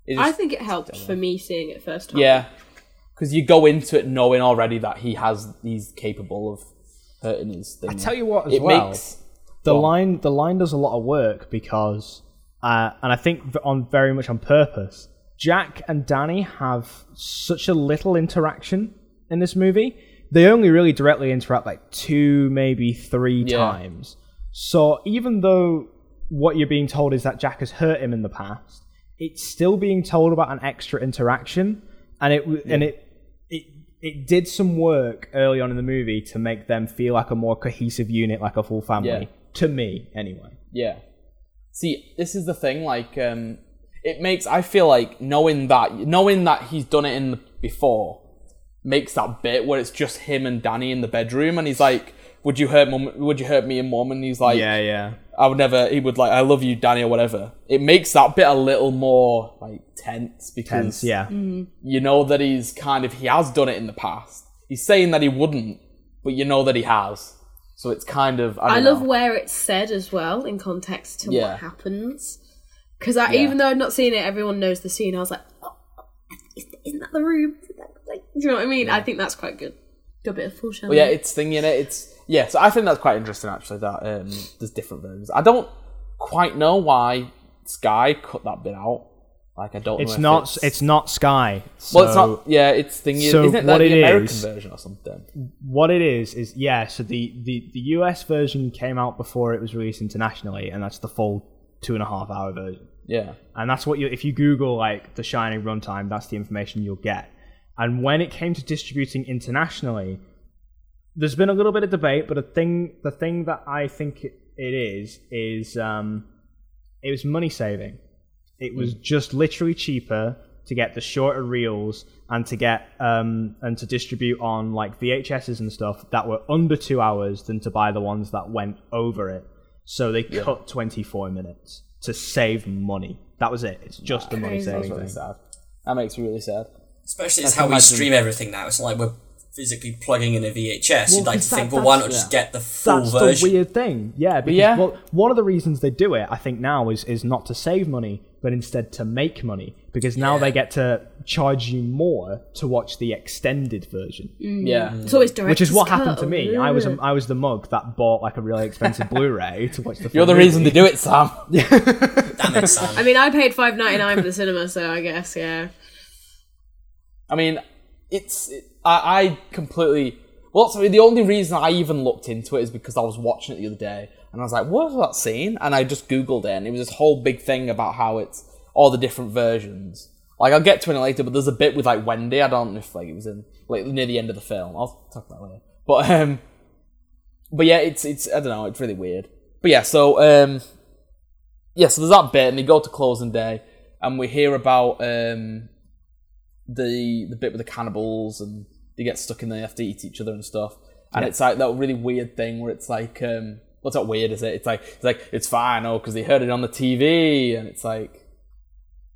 It I think it helped for me seeing it first time. yeah, because you go into it knowing already that he has he's capable of hurting his thing. I tell you what, as it well, makes the Go on. line the line does a lot of work because, uh, and I think on very much on purpose. Jack and Danny have such a little interaction in this movie. They only really directly interact like two, maybe three Yeah. times. So even though what you're being told is that Jack has hurt him in the past, it's still being told about an extra interaction, and it w and it it it did some work early on in the movie to make them feel like a more cohesive unit, like a full family. Yeah. To me, anyway. Yeah. See, this is the thing. Like, um, it makes I feel like knowing that knowing that he's done it in the before makes that bit where it's just him and Danny in the bedroom, and he's like, "Would you hurt mum? Would you hurt me and mom?" And he's like, yeah. Yeah." "I would never." He would like, "I love you, Danny," or whatever. It makes that bit a little more like tense because Tense, yeah. Mm-hmm. you know that he's kind of he has done it in the past. He's saying that he wouldn't, but you know that he has. So it's kind of I, I don't love know. where it's said as well in context to Yeah. what happens. Because I, even though I've not seen it, everyone knows the scene. I was like, oh, is- isn't that the room? Isn't that- Like, do you know what I mean? I think that's quite good. Good bit of foreshadowing. Well, yeah, it's thingy in it. It's yeah. So I think that's quite interesting actually. That um, there's different versions. I don't quite know why Sky cut that bit out. Like I don't. know It's if not. It's, It's, not Sky. well, it's not. Yeah, it's thingy. so Isn't it what like the it American is- version or something? what it is is yeah so the, the the us version came out before it was released internationally and that's the full two and a half hour version Yeah. and that's what you if you google like the shining runtime that's the information you'll get and when it came to distributing internationally there's been a little bit of debate but the thing the thing that i think it, is is um it was money saving it was just literally cheaper to get the shorter reels and to get um and to distribute on like VHSs and stuff that were under two hours than to buy the ones that went over it. So they cut 24 minutes to save money. That was it. It's just the money saving really thing. sad. That makes me really sad. Especially it's how we imagine- stream everything now. It's not like we're physically plugging in a VHS. Well, You'd like to that- think, well, why not just yeah. get the full That's version? That's the weird thing. Yeah, because yeah. well, one of the reasons they do it, I think now, is is not to save money, but but instead to make money because now Yeah. they get to charge you more to watch the extended version. Mm. Yeah. It's always direct. Which is what happened to me. I was a, I was the mug that bought like a really expensive <laughs> Blu-ray to watch the. You're full the reason movie. they do it, Sam. Damn it, Sam. I mean, I paid five ninety nine for the cinema, so I guess yeah. I mean, it's it, I, I completely. Well, so the only reason I even looked into it is because I was watching it the other day, and I was like, "What was that scene?" And I just googled it, and it was this whole big thing about how it's all the different versions. Like I'll get to it later, but there's a bit with like Wendy. I don't know if like it was in like near the end of the film. I'll talk about it later. But um, but yeah, it's it's I don't know. It's really weird. But yeah, so um, yeah, so there's that bit, and they go to closing day, and we hear about um the the bit with the cannibals and they get stuck in there, they have to eat each other and stuff. And it's like that really weird thing where it's like, um, what's that weird? Is it? It's like it's like it's fine, oh, because they heard it on the TV, and it's like,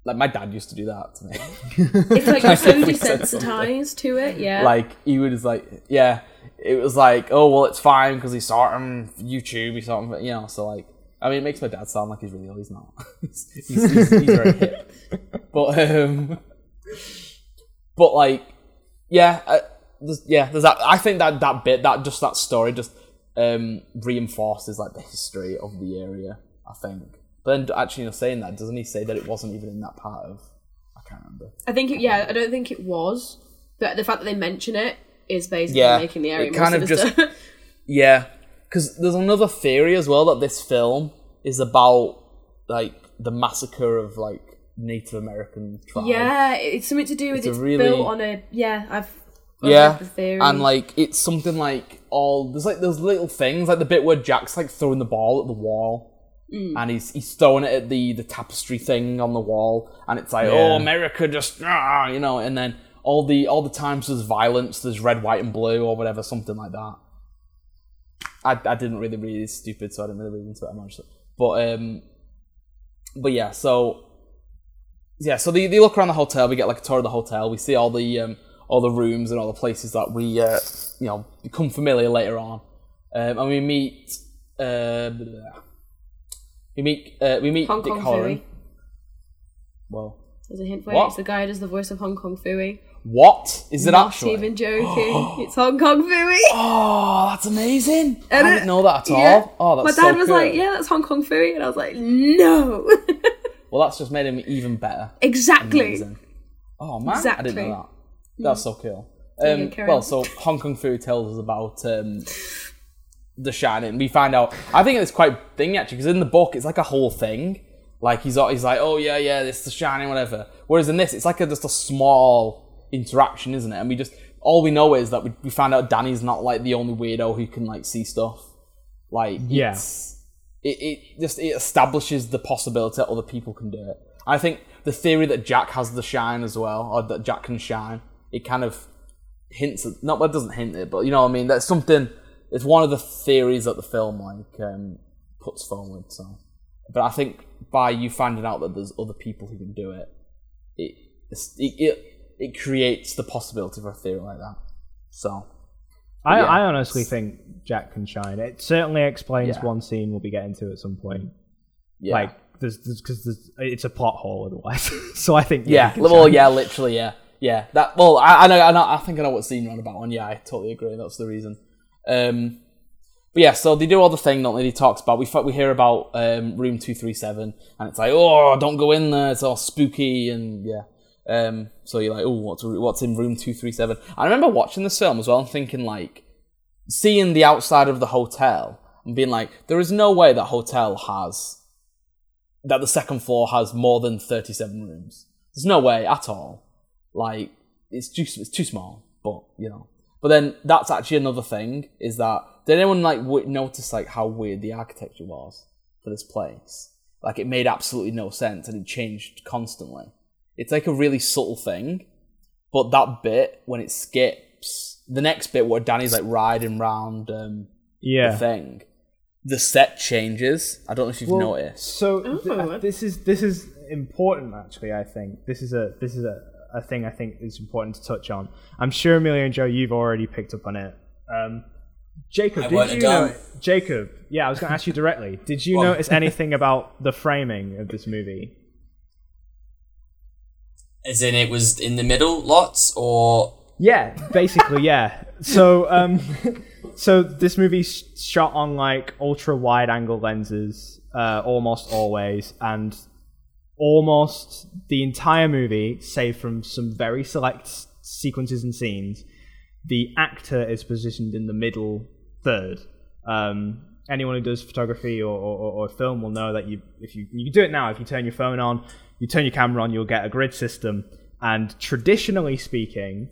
like my dad used to do that to me. <laughs> It's like <laughs> you're so desensitized to it, yeah. like he was like, yeah, it was like, oh well, it's fine because he saw it on YouTube, he saw it, you know. So like, I mean, it makes my dad sound like he's really old. He's not. he's, <laughs> he's, he's, he's very hip, but um, but like, yeah, uh, there's, yeah, there's that. I think that that bit, that just that story, just um reinforces like the history of the area. I think. But then, actually, you know, saying that, doesn't he say that it wasn't even in that part of? I can't remember. I think it, yeah, I don't think it was, but the fact that they mention it is basically Yeah, making the area kind of just- <laughs> Yeah, because there's another theory as well that this film is about like the massacre of like Native American tribes. yeah, it's something to do with It's it's, really- built on a yeah. I've, I've yeah, the theory. and like it's something like all there's like those little things like the bit where Jack's like throwing the ball at the wall. Mm. And he's he's throwing it at the the tapestry thing on the wall, and it's like, Yeah. oh, America just, ah, you know, and then all the all the times there's violence, there's red, white, and blue, or whatever, something like that. I, I didn't really read it's stupid, so I didn't really read into it that much. But um, but yeah, so yeah, so they, they look around the hotel. We get like a tour of the hotel. We see all the um, all the rooms and all the places that we uh, you know become familiar later on, um, and we meet uh, we meet uh, we meet Hong Dick Kong Hallorann. Phooey. Well, There's a hint for What? you. It's the guy who does the voice of Hong Kong Phooey. what is it Not actually? even <gasps> joking. <gasps> it's Hong Kong Phooey. Oh, that's amazing! I didn't know that at all. Yeah. Oh, that's My dad so was cool. like, "Yeah, that's Hong Kong Phooey," and I was like, "No." <laughs> Well, that's just made him even better. exactly. Amazing. Oh man, exactly. I didn't know that. That's so cool. Um, carry well, on. so Hong Kong Fu tells us about um, The Shining. We find out. I think it's quite thing actually because in the book it's like a whole thing. Like he's he's like, oh yeah, yeah, this is The Shining, whatever. Whereas in this, it's like a, just a small interaction, isn't it? And we just all we know is that we, we find out Danny's not like the only weirdo who can like see stuff. Like Yeah. it's, it, it just it establishes the possibility that other people can do it. I think the theory that Jack has the shine as well, or that Jack can shine, it kind of hints at not well, it doesn't hint it, but you know what I mean. That's something. It's one of the theories that the film like um, puts forward. So, but I think by you finding out that there's other people who can do it, it it it, it creates the possibility for a theory like that. So, I, Yeah. I honestly think Jack can shine. It certainly explains Yeah. one scene we'll be getting to at some point. yeah, Like there's because there's, it's a plot hole otherwise. <laughs> so I think yeah, can well, shine. yeah, literally, yeah, yeah. That well, I, I know, I know, I think I know what scene you're on about. One, yeah, I totally agree. That's the reason. Um, but yeah, so they do all the thing, don't they? He talks about we we hear about um, room two three seven, and it's like, oh, don't go in there. It's all spooky, and yeah. Um, so you're like, oh, what's what's in room two three seven? I remember watching this film as well and thinking like, seeing the outside of the hotel and being like, there is no way that hotel has that the second floor has more than 37 rooms. There's no way at all. Like, it's too, it's too small, but, you know. But then, that's actually another thing, is that, did anyone, like, w- notice, like, how weird the architecture was for this place? Like, it made absolutely no sense, and it changed constantly. It's, like, a really subtle thing, but that bit, when it skips, the next bit where Danny's, like, riding round, um, yeah. the thing, the set changes. I don't know if you've Well, noticed. So th- Oh. this is this is important actually. I think this is a this is a, a thing I think is important to touch on. I'm sure Amelia and Joe, you've already picked up on it. Um, Jacob, I did you know? done. Jacob, yeah, I was going to ask you directly. Did you What? notice <laughs> anything about the framing of this movie? As in, it was in the middle lots, or Yeah, basically, yeah. So, um, <laughs> so this movie's shot on like ultra wide angle lenses, uh, almost always, and almost the entire movie, save from some very select sequences and scenes, the actor is positioned in the middle third. Um, anyone who does photography or, or, or film will know that you, if you, you can do it now. If you turn your phone on, you turn your camera on, you'll get a grid system. And traditionally speaking,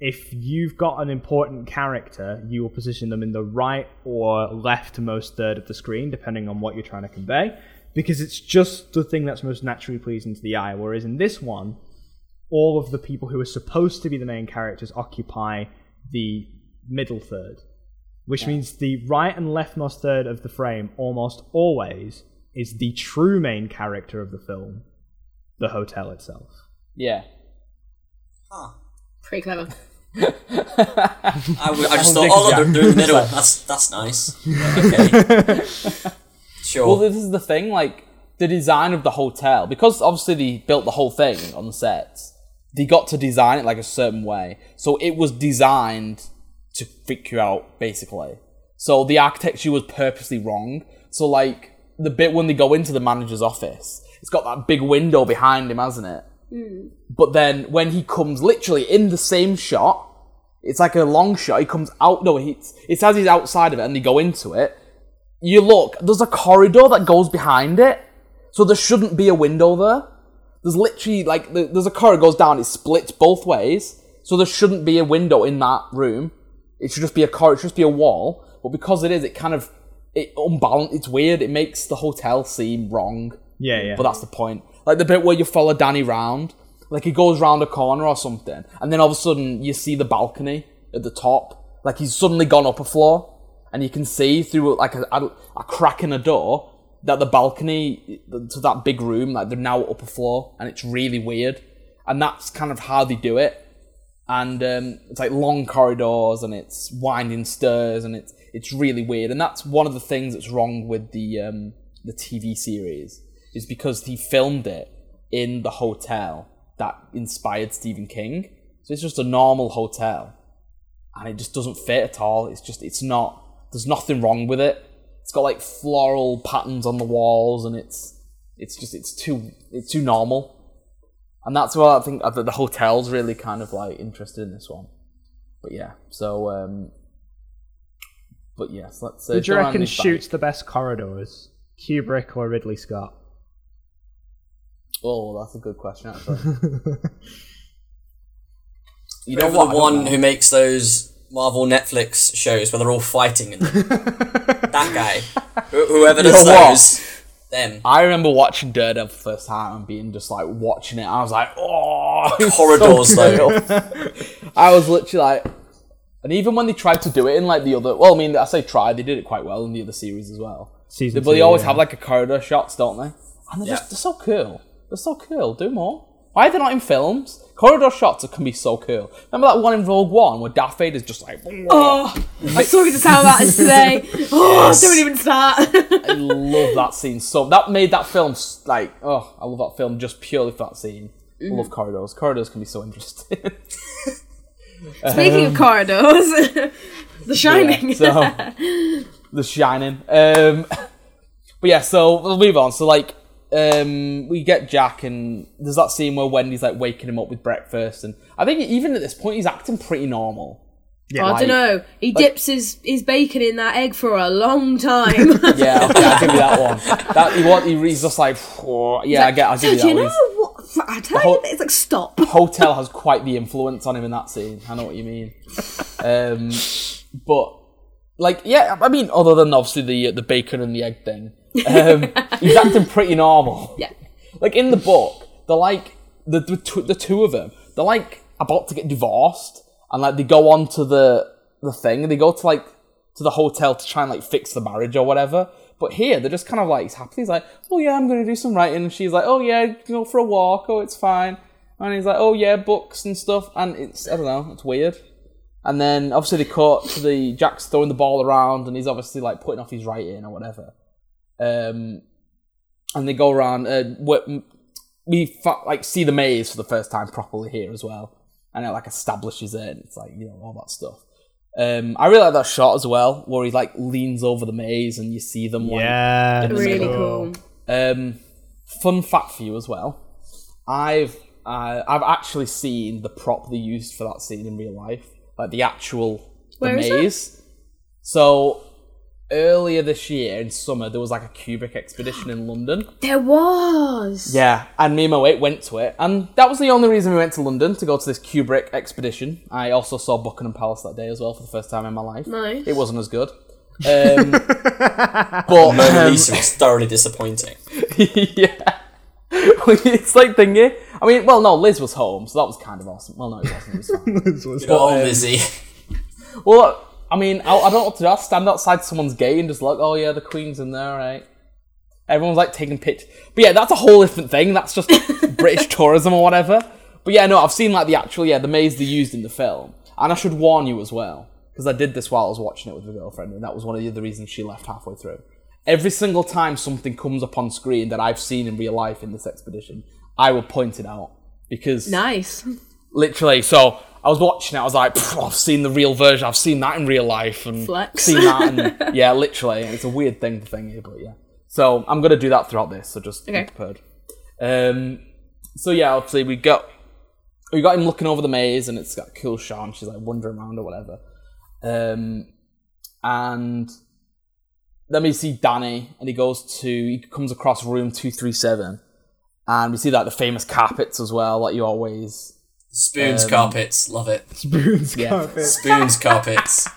if you've got an important character, you will position them in the right or leftmost third of the screen, depending on what you're trying to convey, because it's just the thing that's most naturally pleasing to the eye. Whereas in this one, all of the people who are supposed to be the main characters occupy the middle third, which means the right and leftmost third of the frame almost always is the true main character of the film, the hotel itself. Yeah. huh. Pretty clever. I, w- I just I'll thought, dig oh, look, Jack. they're, they're in the middle. That's that's nice. Okay, <laughs> sure. Well, this is the thing, like the design of the hotel, because obviously they built the whole thing on the sets. They got to design it like a certain way, so it was designed to freak you out, basically. So the architecture was purposely wrong. So like the bit when they go into the manager's office, it's got that big window behind him, hasn't it? Hmm. But then when he comes literally in the same shot, it's like a long shot. He comes out. No, it's it's as he's outside of it, and they go into it. You look. There's a corridor that goes behind it, so there shouldn't be a window there. There's literally like there's a corridor goes down. It splits both ways, so there shouldn't be a window in that room. It should just be a corridor. It should just be a wall. But because it is, it kind of it unbalanced. It's weird. It makes the hotel seem wrong. Yeah, yeah. But that's the point. Like the bit where you follow Danny round, like he goes round a corner or something, and then all of a sudden you see the balcony at the top. Like he's suddenly gone up a floor, and you can see through like a, a, a crack in a door that the balcony to that big room, like they're now up a floor, and it's really weird. And that's kind of how they do it. And um, it's like long corridors, and it's winding stairs, and it's it's really weird. And that's one of the things that's wrong with the um, the TV series is because he filmed it in the hotel that inspired Stephen King. So it's just a normal hotel, and it just doesn't fit at all. It's just it's not. There's nothing wrong with it. It's got like floral patterns on the walls, and it's it's just it's too it's too normal. And that's why I think that the hotel's really kind of like interested in this one. But yeah, so um, but yes, let's. Uh, Who do you reckon this back. shoots the best corridors? Kubrick or Ridley Scott? Oh, that's a good question. Actually, <laughs> you know Over what? the one who makes those Marvel Netflix shows where they're all fighting and <laughs> that guy, Wh- whoever does know what? those, them I remember watching Daredevil for the first time and being just like watching it. I was like, oh, <laughs> it's Corridors, so cool. I was literally like, and even when they tried to do it in like the other, well, I mean, I say try, they did it quite well in the other series as well. Season but they two, always yeah. have like a corridor shots, don't they? And they're Yeah. just they're so cool. They're so cool. Do more. Why are they not in films? Corridor shots can be so cool. Remember that one in Rogue One where Darth Vader's just like, Oh, I was talking to Sam about this today. <laughs> Oh, Yes. don't even start. I love that scene so. That made that film like oh, I love that film just purely for that scene. I love corridors. Corridors can be so interesting. <laughs> Speaking of corridors, <laughs> The Shining. Yeah, so The Shining. Um, but yeah, so we'll move on. So like, um, we get Jack, and there's that scene where Wendy's like waking him up with breakfast, and I think even at this point he's acting pretty normal. Yeah, I like- don't know. He dips his, his bacon in that egg for a long time. <laughs> Yeah, okay, I'll give you that one. That he want, he, he's just like, "Oh, yeah, I get, I'll give Do you you that know one. what? I tell whole- you, it's like stop. Hotel has quite the influence on him in that scene. I know what you mean. Um, but like, yeah, I mean, other than obviously the the bacon and the egg thing, um, <laughs> he's acting pretty normal. Yeah. Like in the book, they're like the the two, the two of them. They're like about to get divorced, and like they go on to the the thing, and they go to like to the hotel to try and like fix the marriage or whatever. But here, they're just kind of like happy. He's like, "Oh yeah, I'm gonna do some writing," and she's like, "Oh yeah, go for a walk. Oh, it's fine." And he's like, "Oh yeah, books and stuff," and it's I don't know, it's weird. And then obviously they cut to the Jack's throwing the ball around, and he's obviously like putting off his writing or whatever. Um, and they go around. Uh, we fa- like see the maze for the first time properly here as well, and it like establishes it. And it's like you know all that stuff. Um, I really like that shot as well, where he like leans over the maze and you see them. Like, Yeah, in Really middle. cool. Um, fun fact for you as well. I've uh, I've actually seen the prop they used for that scene in real life, like the actual the Where is maze. So earlier this year in summer, there was like a Kubrick expedition in London. There was. Yeah, and me and my mate went to it, and that was the only reason we went to London to go to this Kubrick expedition. I also saw Buckingham Palace that day as well for the first time in my life. Nice. It wasn't as good. Um, <laughs> but Mona um, Lisa was <laughs> thoroughly disappointing. yeah. <laughs> it's like thingy. I mean, well, no, Liz was home, so that was kind of awesome. Well, no, it wasn't. It was fine. This was- Oh, um, Lizzie. well, I mean, I, I don't know what to do. I'll stand outside someone's gate and just look, oh, yeah, the Queen's in there, right? Everyone's like taking pictures. But yeah, that's a whole different thing. That's just <laughs> British tourism or whatever. But yeah, no, I've seen like the actual, yeah, the maze they used in the film. And I should warn you as well, because I did this while I was watching it with a girlfriend, and that was one of the other reasons she left halfway through. Every single time something comes up on screen that I've seen in real life in this expedition, I will point it out. Because Nice. literally, so I was watching it, I was like, I've seen the real version, I've seen that in real life, and Flex. seen that, and <laughs> yeah, literally, it's a weird thing to think, but yeah. So I'm gonna do that throughout this, so just Okay. be prepared. Um, so yeah, obviously we got we got him looking over the maze, and it's got a cool shot, and she's like wandering around or whatever. Um, and then we see Danny, and he goes to he comes across room two three seven, and we see like the famous carpets as well, like you always Spoons Um, carpets. Love it. Spoons Yeah. carpet. Spoons carpets.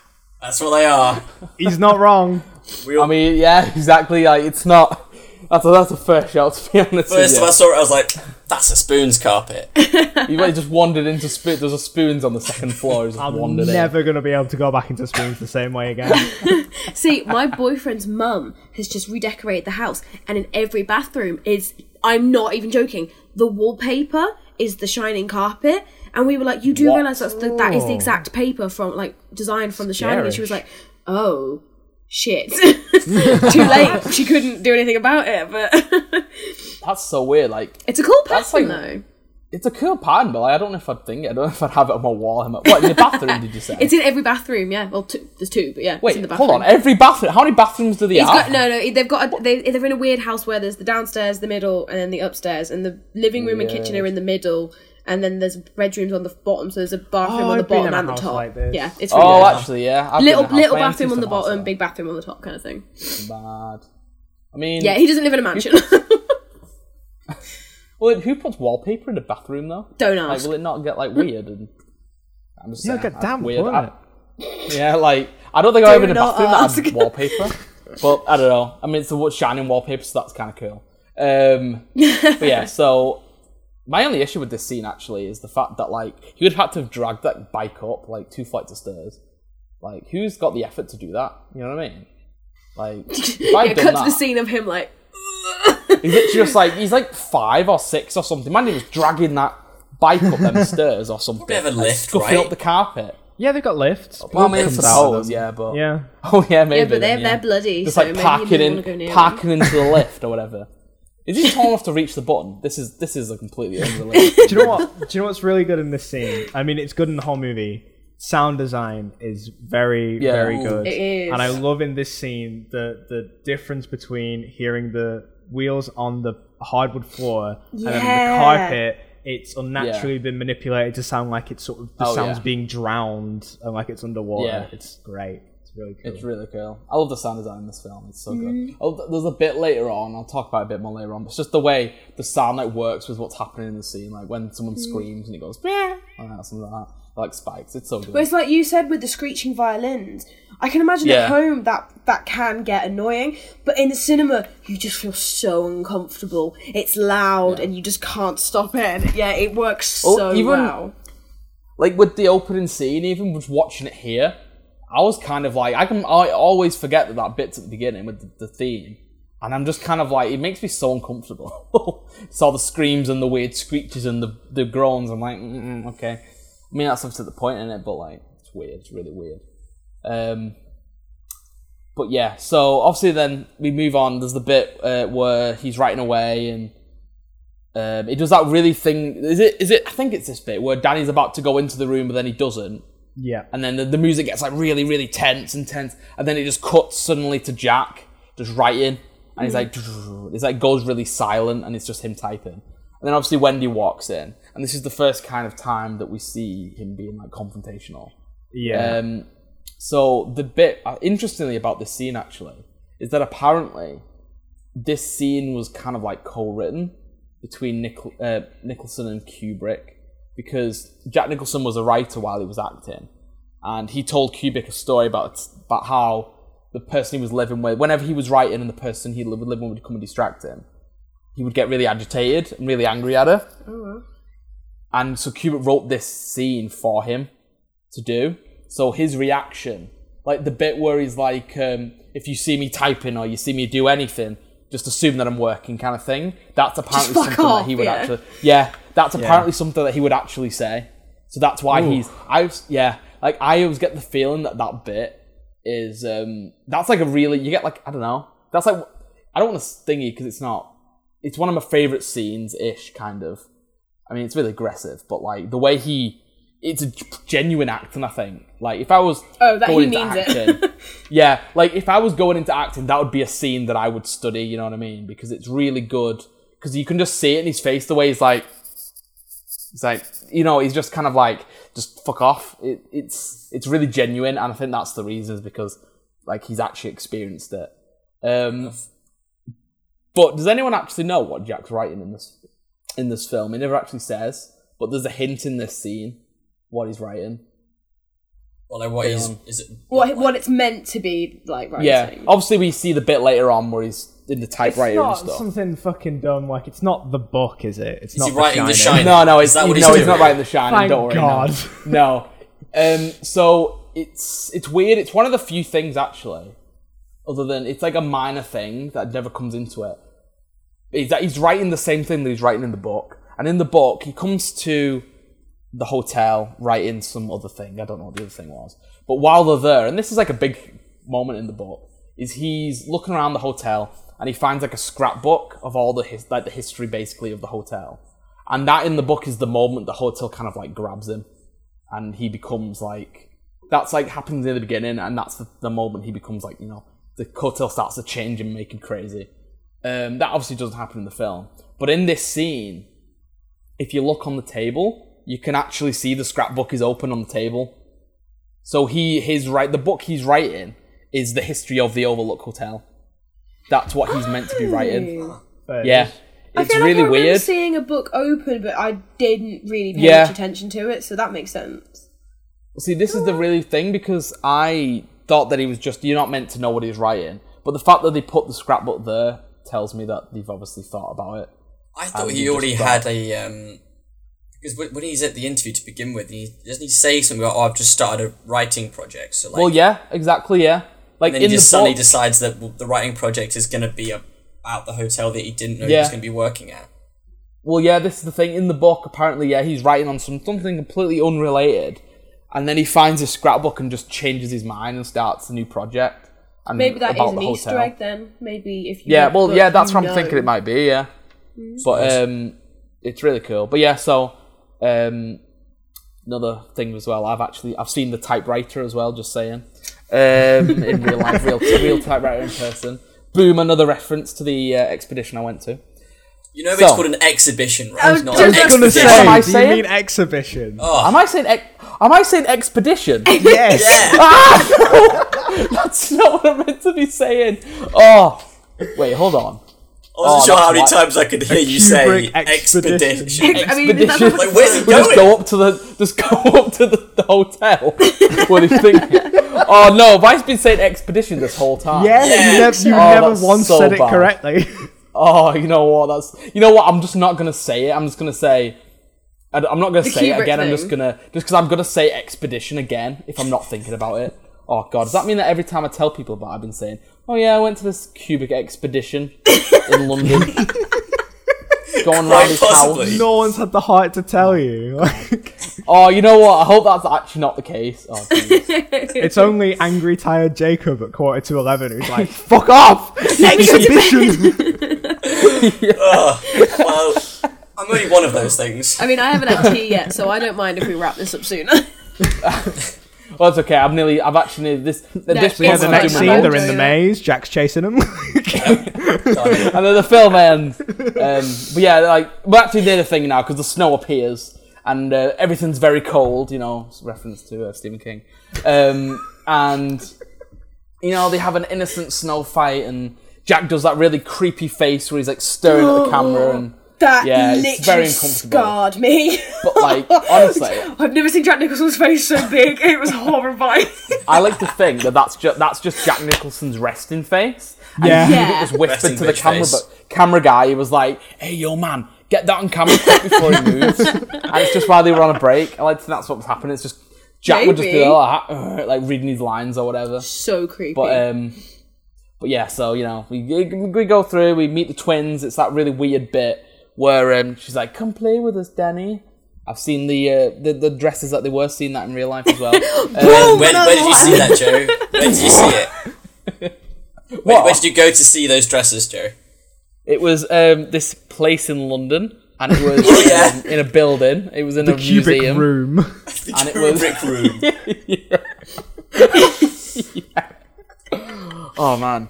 That's what they are. He's not wrong. We all, I mean, yeah, exactly. Like it's not. That's a, that's a fair shout to be honest. first with time I saw it, I was like, that's a spoons carpet. you. <laughs> you might just wandered into spoon. There's a spoons on the second floor. Just I'm wandered never gonna be able to go back into spoons the same way again. <laughs> <laughs> See, my boyfriend's mum has just redecorated the house, and in every bathroom is, I'm not even joking, the wallpaper is the shining carpet. And we were like, you do What? realise that's the, that is the exact paper from, like, designed from The Shining. And she was like, oh, shit. <laughs> Too late. She couldn't do anything about it, but. <laughs> That's so weird. Like it's a cool pattern, like- though. It's a cool pattern, but like, I don't know if I'd think it. I don't know if I'd have it on my wall. I'm like, What in the bathroom? did you say? It's in every bathroom, yeah. Well, two, there's two, but yeah, it's in the Wait, bathroom. hold on. Every bathroom. How many bathrooms do they He's have? got no, no. They've got a, they, they're in a weird house where there's the downstairs, the middle, and then the upstairs, and the living room and kitchen are in the middle, and then there's bedrooms on the bottom. So there's a bathroom Oh, on the I've been bottom in a and the house top. like this. Yeah, it's really Oh, good. actually, yeah. I've been little in a house. little My bathroom on the to have bottom, that. big bathroom on the top, kind of thing. Bad. I mean, Yeah, he doesn't live in a mansion. Well, who puts wallpaper in the bathroom though? Don't Like, ask. will it not get like weird? And I'm just Yeah, saying, get that's damp, weird. won't I- yeah, like I don't think I've ever in a not bathroom that ask. had wallpaper, but I don't know. I mean, it's a shining wallpaper, so that's kind of cool. Um, but yeah, <laughs> so my only issue with this scene actually is the fact that like he would have had to have dragged that bike up like two flights of stairs. Like, who's got the effort to do that? You know what I mean? Like, if <laughs> yeah, I'd cut done to that, the scene of him like. <laughs> He's literally just like he's like five or six or something. Man, he was dragging that bike up them stairs or something. Bit of a like, lift, scuffing right? up the carpet. Yeah, they've got lifts. Well, I mean, I Comes out of suppose, them. yeah, but Yeah. <laughs> oh yeah, maybe. Yeah, but they're then, yeah. they're bloody. Just so like maybe parking you in, want to go near parking into the <laughs> lift or whatever. Is he <laughs> tall enough to reach the button? This is this is a completely unrelated. Do you know what? Do you know what's really good in this scene? I mean, it's good in the whole movie. Sound design is very, Yeah. very good. It is. And I love in this scene the the difference between hearing the wheels on the hardwood floor and then the carpet. It's unnaturally been manipulated to sound like it's sort of the Oh, sound's yeah. being drowned and like it's underwater. Yeah. It's great. It's really cool. It's really cool. I love the sound design in this film. It's so Mm-hmm. good. Oh, there's a bit later on. I'll talk about it a bit more later on. But it's just the way the sound like works with what's happening in the scene. Like when someone Mm-hmm. screams and it goes, "Meow," or something like that. Like spikes. It's so good. But it's like you said with the screeching violins. I can imagine Yeah. at home that that can get annoying, but in the cinema you just feel so uncomfortable. It's loud and you just can't stop it. Yeah, it works so even- well. like with the opening scene, even was watching it here, I was kind of like, I can, I always forget that that bit's at the beginning with the, the theme, and I'm just kind of like, it makes me so uncomfortable. <laughs> it's all the screams and the weird screeches and the the groans. I'm like, okay. I mean, that's obviously the point in it, but like, it's weird. It's really weird. Um, but yeah, so obviously then we move on. There's the bit uh, where he's writing away and Um, it does that really thing. Is it? Is it? I think it's this bit where Danny's about to go into the room, but then he doesn't, Yeah. and then the, the music gets like really, really tense and tense, and then it just cuts suddenly to Jack just writing, and he's like, it's like goes really silent, and it's just him typing. And then obviously Wendy walks in, and this is the first kind of time that we see him being like confrontational. Yeah. Um, so the bit uh, interestingly about this scene actually is that apparently this scene was kind of like co-written between Nicol- uh, Nicholson and Kubrick because Jack Nicholson was a writer while he was acting, and he told Kubrick a story about about how the person he was living with, whenever he was writing and the person he was living with would come and distract him, he would get really agitated and really angry at her. And so Kubrick wrote this scene for him to do. So his reaction, like the bit where he's like, um, if you see me typing or you see me do anything, just assume that I'm working, kind of thing. That's apparently something off, that he would yeah. actually, yeah, that's apparently something that he would actually say. So that's why Ooh. he's, I was, yeah, like I always get the feeling that that bit is, um, that's like a really, you get like, I don't know, that's like, I don't want to stingy because it's not, it's one of my favorite scenes ish, kind of. I mean, it's really aggressive, but like the way he, it's a genuine acting. I think. Like if I was Oh, that going he into means it. acting, <laughs> yeah, like if I was going into acting, that would be a scene that I would study. You know what I mean? Because it's really good. Because you can just see it in his face, the way he's like, he's like, you know, he's just kind of like, just fuck off. It, it's it's really genuine, and I think that's the reason is because like he's actually experienced it. Um, but does anyone actually know what Jack's writing in this in this film? He never actually says, but there's a hint in this scene what he's writing. Well, like, what is is it? What what it's meant to be like writing. Yeah, obviously we see the bit later on where he's in the It's typewriter and stuff. something fucking dumb. Like it's not the book, is it? It's Is not he writing The Shining. Shining? No, no, Is it's that what no, he's he's not writing the shining. Thank don't worry. God. No, <laughs> no. Um, so it's it's weird. It's one of the few things actually, other than it's like a minor thing that never comes into it. Is that he's writing the same thing that he's writing in the book, and in the book he comes to the hotel writing some other thing. I don't know what the other thing was, but while they're there, and this is like a big moment in the book, is he's looking around the hotel and he finds like a scrapbook of all the his, like the history basically of the hotel, and that in the book is the moment the hotel kind of like grabs him, and he becomes like that's like happens in the beginning, and that's the, the moment he becomes like you know the hotel starts to change and make him crazy. Um, that obviously doesn't happen in the film, but in this scene, if you look on the table, you can actually see the scrapbook is open on the table. So he his right the book he's writing is the history of the Overlook Hotel. That's what he's meant to be writing. But Yeah. I It's feel like really I remember weird. seeing a book open, but I didn't really pay Yeah. much attention to it, so that makes sense. See, this is the really thing because I thought that he was just you're not meant to know what he's writing, but the fact that they put the scrapbook there tells me that they've obviously thought about it. I thought he he already just had a um because when when he's at the interview to begin with, he doesn't he say something about oh I've just started a writing project. So like, well, yeah, exactly, yeah. Like and then in he the suddenly book, decides that w- the writing project is going to be about the hotel that he didn't know he was going to be working at. Well, yeah, this is the thing. In the book, apparently, yeah, he's writing on some something completely unrelated, and then he finds his scrapbook and just changes his mind and starts a new project. And Maybe that is about an the Easter hotel. egg then. Maybe if you Yeah, well, book, yeah, that's what I'm thinking it might be. Yeah, but um, it's really cool. But yeah, so um, another thing as well. I've actually I've seen the typewriter as well. Just saying, um, <laughs> in real life, real real typewriter in person. Boom! Another reference to the uh, expedition I went to. You know, So- it's called an exhibition, right? I was Not just an I gonna expedition. say, am I do you mean exhibition? Oh, Am I saying ex- Am I saying expedition? <laughs> yes. yeah. <laughs> That's not what I'm meant to be saying. Oh, wait, hold on. I wasn't Oh, sure how many why- times I could hear you say expedition. expedition. I mean, that's Expedition. like, where's he We just go up to the just go <laughs> up to the, the hotel. what do you think? Oh no, Vice been saying expedition this whole time. Yeah, Yeah. you never, you Oh, never once so said it bad. correctly. Oh, you know what? That's you know what? I'm just not gonna say it. I'm just gonna say. I, am not gonna The say it Kubrick again. I'm just gonna just because I'm gonna say expedition again if I'm not thinking about it. Oh god, does that mean that every time I tell people about, it, I've been saying, "Oh yeah, I went to this Kubrick expedition <coughs> in London, going around Quite his possibly. house." no one's had the heart to tell you. Like, <laughs> Oh, you know what? I hope that's actually not the case. Oh, jeez. <laughs> it's only angry, tired Jacob at quarter to eleven who's like, <laughs> "Fuck off!" Exhibition. Oh, well, I'm only one of those things. I mean, I haven't had tea yet, so I don't mind if we wrap this up sooner. Well, it's okay. I've nearly. I've actually this. <laughs> this Yeah, Yeah, the next scene, they're in the maze. Jack's chasing them. <laughs> and then the film ends. Um, but yeah, like we're actually near the thing now because the snow appears and uh, everything's very cold. You know, it's a reference to uh, Stephen King. Um, and you know they have an innocent snow fight, and Jack does that really creepy face where he's like staring at the camera, and <gasps> <laughs> That Yeah, it's literally very uncomfortable. scarred me. but like <laughs> honestly, I've never seen Jack Nicholson's face so big. It was horrifying. <laughs> I like to think that that's just that's just Jack Nicholson's resting face. And Yeah. he Yeah. was whispered Resting to the camera, face. but camera guy was like, "Hey, yo, man, get that on camera quick before he moves." <laughs> and it's just while they were on a break. I like to think that's what was happening. It's just Jack would just be Maybe. like, "Uh," like reading his lines or whatever. so creepy. But um, but yeah, so you know, we we go through, we meet the twins. It's that really weird bit where um, she's like, "Come play with us, Danny." I've seen the uh, the the dresses that they were seeing that in real life as well. <laughs> Boom! Where, another where did you see that, Joe? Where did you see it? <laughs> Where, where did you go to see those dresses, Joe? It was um, this place in London, and it was <laughs> Oh, yeah. um, in a building. It was in a Kubrick museum. room. And it was- a brick room. Oh man.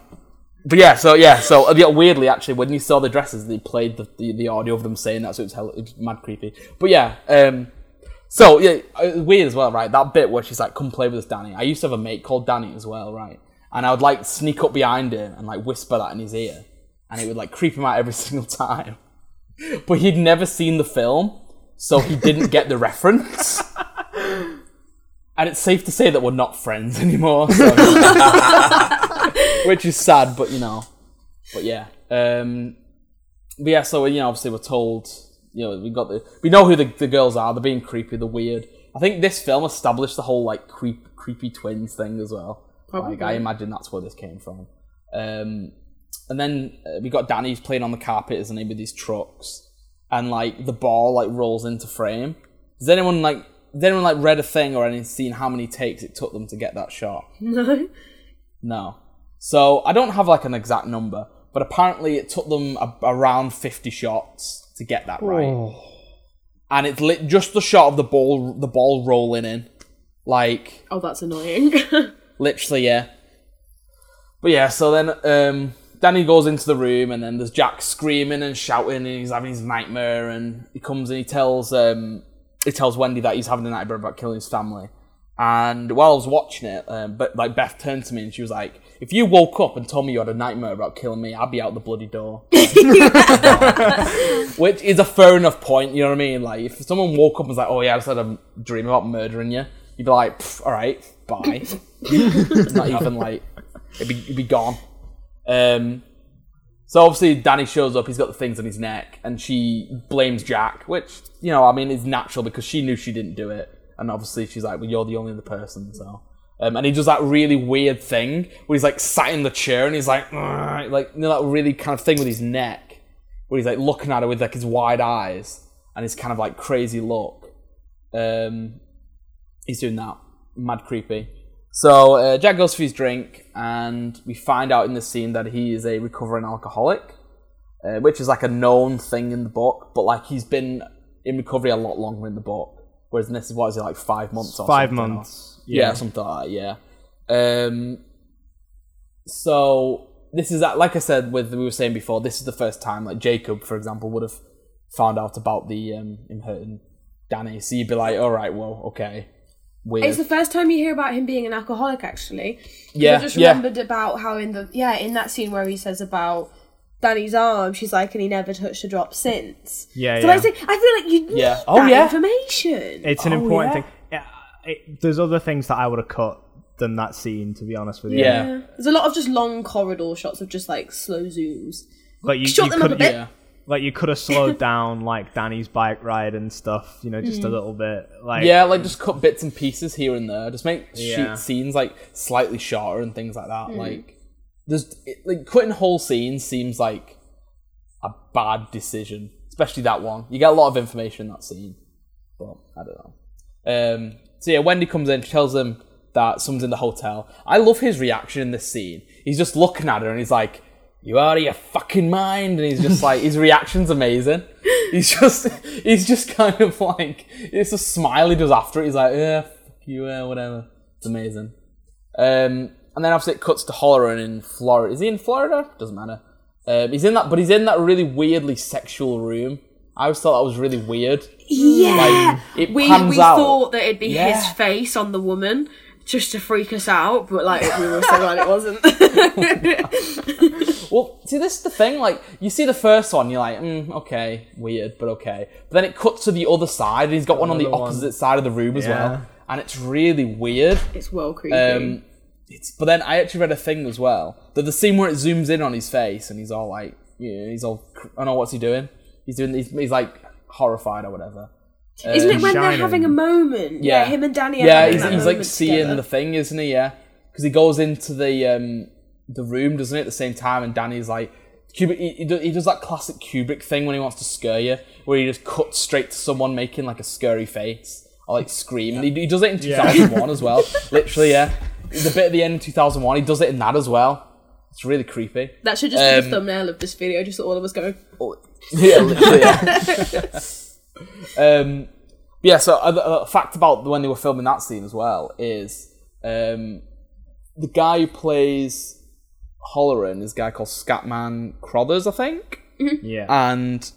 But yeah, so yeah, so uh, yeah, weirdly actually, when you saw the dresses, they played the, the, the audio of them saying that, so it was, hell, it mad creepy. But yeah, um, so yeah, weird as well, right? That bit where she's like, "Come play with us, Danny." I used to have a mate called Danny as well, right? And I would like sneak up behind him and like whisper that in his ear, and it would like creep him out every <laughs> single time. But he'd never seen the film, so he didn't get the reference. <laughs> And it's safe to say that we're not friends anymore. So. <laughs> which is sad, but you know, but yeah, um, but yeah. So you know, obviously we're told, you know, we got the, we know who the, the girls are. They're being creepy, they're weird. I think this film established the whole like creep, creepy twins thing as well. Like I imagine that's where this came from. Um, and then uh, we got Danny's playing on the carpet, isn't he, with these trucks, and like the ball like rolls into frame. Does anyone like? Has anyone like read a thing or any seen how many takes it took them to get that shot? <laughs> no. No. So I don't have like an exact number, but apparently it took them a- around 50 shots to get that right. And it's lit just the shot of the ball, the ball rolling in, like Oh, that's annoying. <laughs> literally, yeah. But yeah, so then um, Danny goes into the room, and then there's Jack screaming and shouting, and he's having his nightmare, and he comes and he tells um, he tells Wendy that he's having a nightmare about killing his family. And while I was watching it, um, but like Beth turned to me and she was like, "If you woke up and told me you had a nightmare about killing me, I'd be out the bloody door." <laughs> <laughs> Which is a fair enough point, you know what I mean? Like, if someone woke up and was like, "Oh yeah, I just had a dream about murdering you," you'd be like, "All right, bye." <laughs> Not even like it'd be, it'd be gone. Um, so obviously Danny shows up. He's got the things on his neck, and she blames Jack, which you know, I mean, is natural because she knew she didn't do it, and obviously she's like, "Well, you're the only other person." So, um, and he does that really weird thing where he's like sat in the chair and he's like, like you know that really kind of thing with his neck, where he's like looking at her with like his wide eyes and his kind of like crazy look. Um, he's doing that, mad creepy. So uh, Jack goes for his drink, and we find out in the scene that he is a recovering alcoholic, uh, which is like a known thing in the book. But like he's been in recovery a lot longer in the book, whereas in this is what is it like five months? Or Five something, or- months. Yeah, something like that. Yeah. Um. So this is that, like I said, with we were saying before, this is the first time like Jacob, for example, would have found out about the um him hurting Danny. So you'd be like, all right, well, okay, weird. It's the first time you hear about him being an alcoholic, actually. Yeah, I just yeah. remembered about how in the yeah in that scene where he says about Danny's arm, she's like, and he never touched a drop since. Yeah, So yeah. I think I feel like you need Yeah. Oh, that yeah. information. It's an Oh, important yeah. thing. Yeah, it, there's other things that I would have cut than that scene, to be honest with you. Yeah. Yeah. There's a lot of just long corridor shots of just like slow zooms. Like you, Shut you them up could, a bit. yeah. like you could have slowed <laughs> down like Danny's bike ride and stuff. You know, just Mm. a little bit. Like Yeah, like just cut bits and pieces here and there. Just make Yeah. shoot scenes like slightly shorter and things like that. Like there's it, like cutting whole scenes seems like a bad decision, especially that one. You get a lot of information in that scene, but I don't know. Um, so yeah, Wendy comes in, she tells him that someone's in the hotel. I love his reaction in this scene. He's just looking at her and he's like, "You out of your fucking mind?" And he's just like, his reaction's amazing. <laughs> he's just he's just kind of like it's a smile he does after it. He's like, yeah, fuck you, yeah, whatever. It's amazing. Um, and then obviously it cuts to Hallorann in Florida. Is he in Florida? Doesn't matter. Um, he's in that, but he's in that really weirdly sexual room. I always thought that was really weird. Yeah, Like, it we pans we out. thought that it'd be Yeah. his face on the woman just to freak us out, but like we were so <laughs> glad it wasn't. <laughs> Well, see, this is the thing. Like, you see the first one, you're like, mm, okay, weird, but okay. But then it cuts to the other side, and he's got one on the one. opposite side of the room as Yeah. well, and it's really weird. it's well creepy. Um, it's, but then I actually read a thing as well that the scene where it zooms in on his face, and he's all like, yeah, he's all, I don't know what's he doing. He's doing, he's, he's like horrified or whatever. Isn't it when they're having a moment? Yeah, him and Danny. Are Yeah, having he's, that he's like seeing together. the thing, isn't he? Yeah, because he goes into the um the room, doesn't it, at the same time, and Danny's like. Kubrick, he, he, does, that classic Kubrick thing when he wants to scare you, where he just cuts straight to someone making like a scary face or like scream. And he, he does it in 2001 as well. Literally, yeah. The bit at the end in 2001, he does it in that as well. It's really creepy. That should just be Um, the thumbnail of this video. Just all of us going. Oh, yeah, literally, yeah. <laughs> <laughs> um, yeah, so a, a fact about when they were filming that scene as well is um, the guy who plays Hallorann is a guy called Scatman Crothers, I think. Yeah. And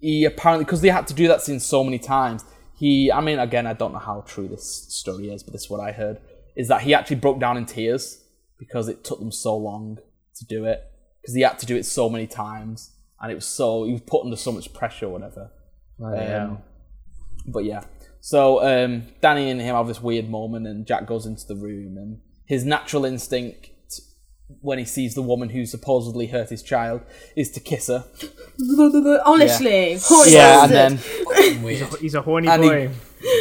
he apparently, because they had to do that scene so many times, he, I mean, again, I don't know how true this story is, but this is what I heard, is that he actually broke down in tears because it took them so long to do it. Because he had to do it so many times, and it was so, he was put under so much pressure or whatever. Um, but yeah. So um, Danny and him have this weird moment, and Jack goes into the room, and his natural instinct when he sees the woman who supposedly hurt his child is to kiss her. <laughs> Honestly, Yeah, and then <laughs> Weird. He's a horny And he- boy.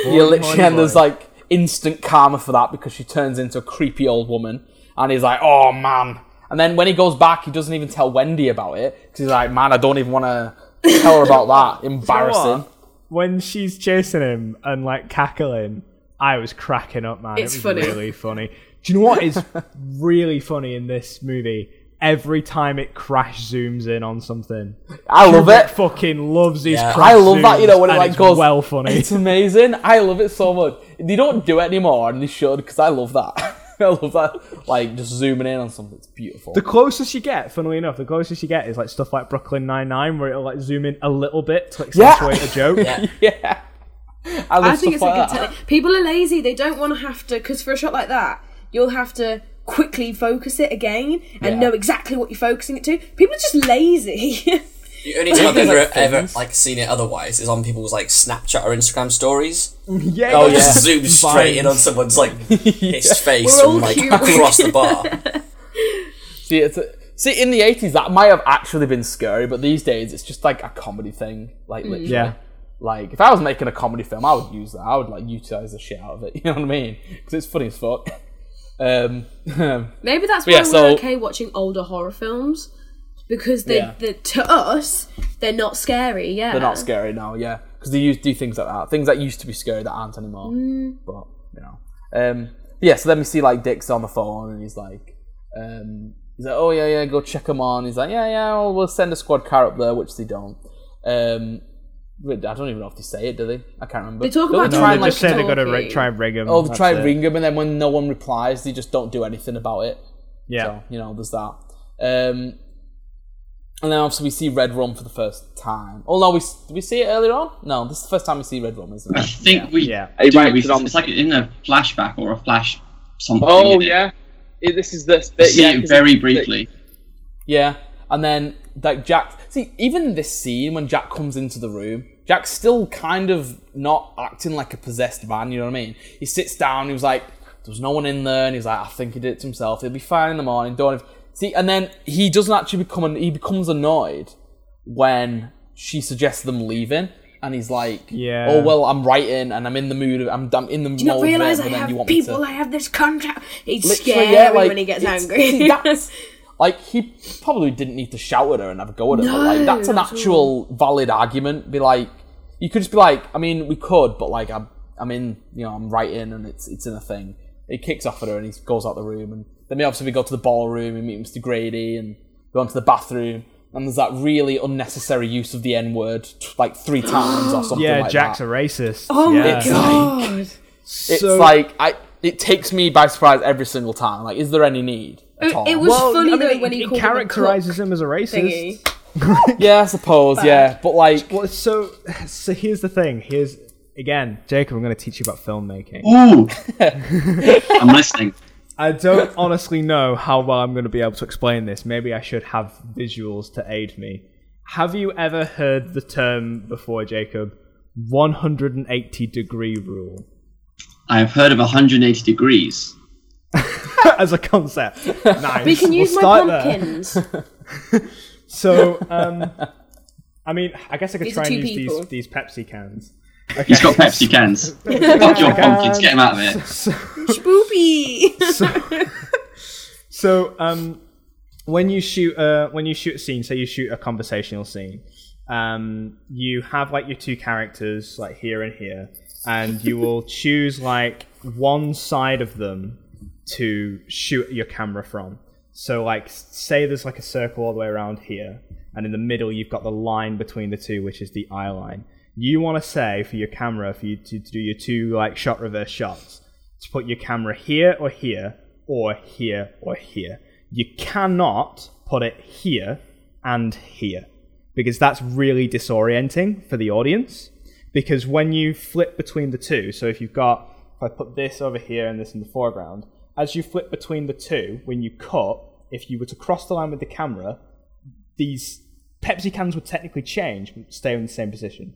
you literally, horny and there's boy. like instant karma for that because she turns into a creepy old woman, and he's like, "Oh man!" And then when he goes back, he doesn't even tell Wendy about it because he's like, "Man, I don't even want to <coughs> tell her about that. You know Embarrassing." When she's chasing him and like cackling, I was cracking up, man. It's it was funny. really funny. Do you know what is <laughs> really funny in this movie? Every time it crash zooms in on something, I love Kubrick it. fucking loves his Yeah. crash I love that, you know, when it zooms, like goes. well funny. <laughs> It's amazing. I love it so much. They don't do it anymore, and they should because I love that. <laughs> I love that, like just zooming in on something. It's beautiful. The closest you get, funnily enough, the closest you get is like stuff like Brooklyn Nine Nine, where it'll like zoom in a little bit to Yeah. accentuate a joke. <laughs> Yeah. yeah, I love I think it's stuff a good like that. technique. People are lazy. They don't want to have to because for a shot like that, you'll have to quickly focus it again and Yeah. know exactly what you're focusing it to. People are just lazy. <laughs> The only time I've ever, like ever like seen it otherwise is on people's like Snapchat or Instagram stories. <laughs> Yeah, Oh, yeah. yeah. Just zoom straight in on someone's like <laughs> his face We're from like cute. across the bar. <laughs> See, it's a, see, in the eighties, that might have actually been scary, but these days, it's just like a comedy thing. Like literally, Yeah. like if I was making a comedy film, I would use that. I would like utilize the shit out of it. You know what I mean? Because it's funny as fuck. Um, Maybe that's why yeah, we're so- okay watching older horror films because they, Yeah. they to us they're not scary. Yeah, they're not scary now, yeah, because they used do things like that. Things that used to be scary that aren't anymore. But you know, um, yeah. So then we see like Dick's on the phone, and he's like, um, he's like, oh yeah, yeah, go check him on. He's like, yeah, yeah, well, we'll send a squad car up there, which they don't. Um, I don't even know if they say it, do they? I can't remember. They talk Don't about No, try they and, like, just say they're gonna talking. try and rig him. Oh, they try and ring them, and then when no one replies, they just don't do anything about it. Yeah. So, you know, there's that. Um, and then obviously we see Red Rum for the first time. Oh no, we did we see it earlier on? No, this is the first time we see Red Rum, isn't it? I it? think we Yeah. do. Right, we, it's on- it's like in a flashback or a flash something. Oh yeah, It- this is this We bit. see yeah, it 'cause very it- briefly. Yeah, and then like Jack. See, even this scene when Jack comes into the room, Jack's still kind of not acting like a possessed man. You know what I mean? He sits down. He was like, "There was no one in there," and he's like, "I think he did it to himself. He'll be fine in the morning." Don't have... see. And then he doesn't actually become. An... He becomes annoyed when she suggests them leaving. And he's like, oh, Yeah. oh well, I'm writing and I'm in the mood. Of, I'm, I'm in the Do you not mood. it, realise I have you want me to- people? I have this contract. He's Literally, scary yeah, like, when he gets angry. see, that's- <laughs> like he probably didn't need to shout at her and have a go at her. but, like No, that's an not at actual valid argument. Be like, you could just be like, I mean, we could, but like, I'm, I'm in, you know, I'm writing and it's it's in a thing. He kicks off at her and he goes out the room, and then we obviously we go to the ballroom and meet Mr. Grady and go into the bathroom. and there's that really unnecessary use of the N word like three <gasps> times or something Yeah, like Jack's that. a racist. Oh yeah. my It's god. It's So- like I. It takes me by surprise every single time. Like, is there any need at It- all? it was Well, funny I mean, though it, when he it characterizes him him as a a racist. <laughs> yeah, I suppose. Yeah, but like, Well, so so here's the thing. Here's again, Jacob. I'm going to teach you about filmmaking. Ooh, <laughs> I'm listening. I don't <laughs> honestly know how well I'm going to be able to explain this. Maybe I should have visuals to aid me. Have you ever heard the term before, Jacob? 180 degree rule I've heard of 180 degrees. <laughs> as a concept. <laughs> Nice. We can We'll use my pumpkins. So, um, I mean, I guess I could These try are and use people. these these Pepsi cans. He's got <laughs> Pepsi cans. Fuck your pumpkins, get him out of here. <laughs> So, Spoopy. <laughs> so, so um, when you shoot a when you shoot a scene, say you shoot a conversational scene, um, you have like your two characters like here and here, and you will choose like one side of them to shoot your camera from. So like say there's like a circle all the way around here, and in the middle you've got the line between the two, which is the eye line. You want to say for your camera, for you to, to do your two like shot reverse shots, to put your camera here or here, or here or here. You cannot put it here and here because that's really disorienting for the audience. Because when you flip between the two, so if you've got, if I put this over here and this in the foreground, as you flip between the two, when you cut, if you were to cross the line with the camera, these Pepsi cans would technically change, but stay in the same position.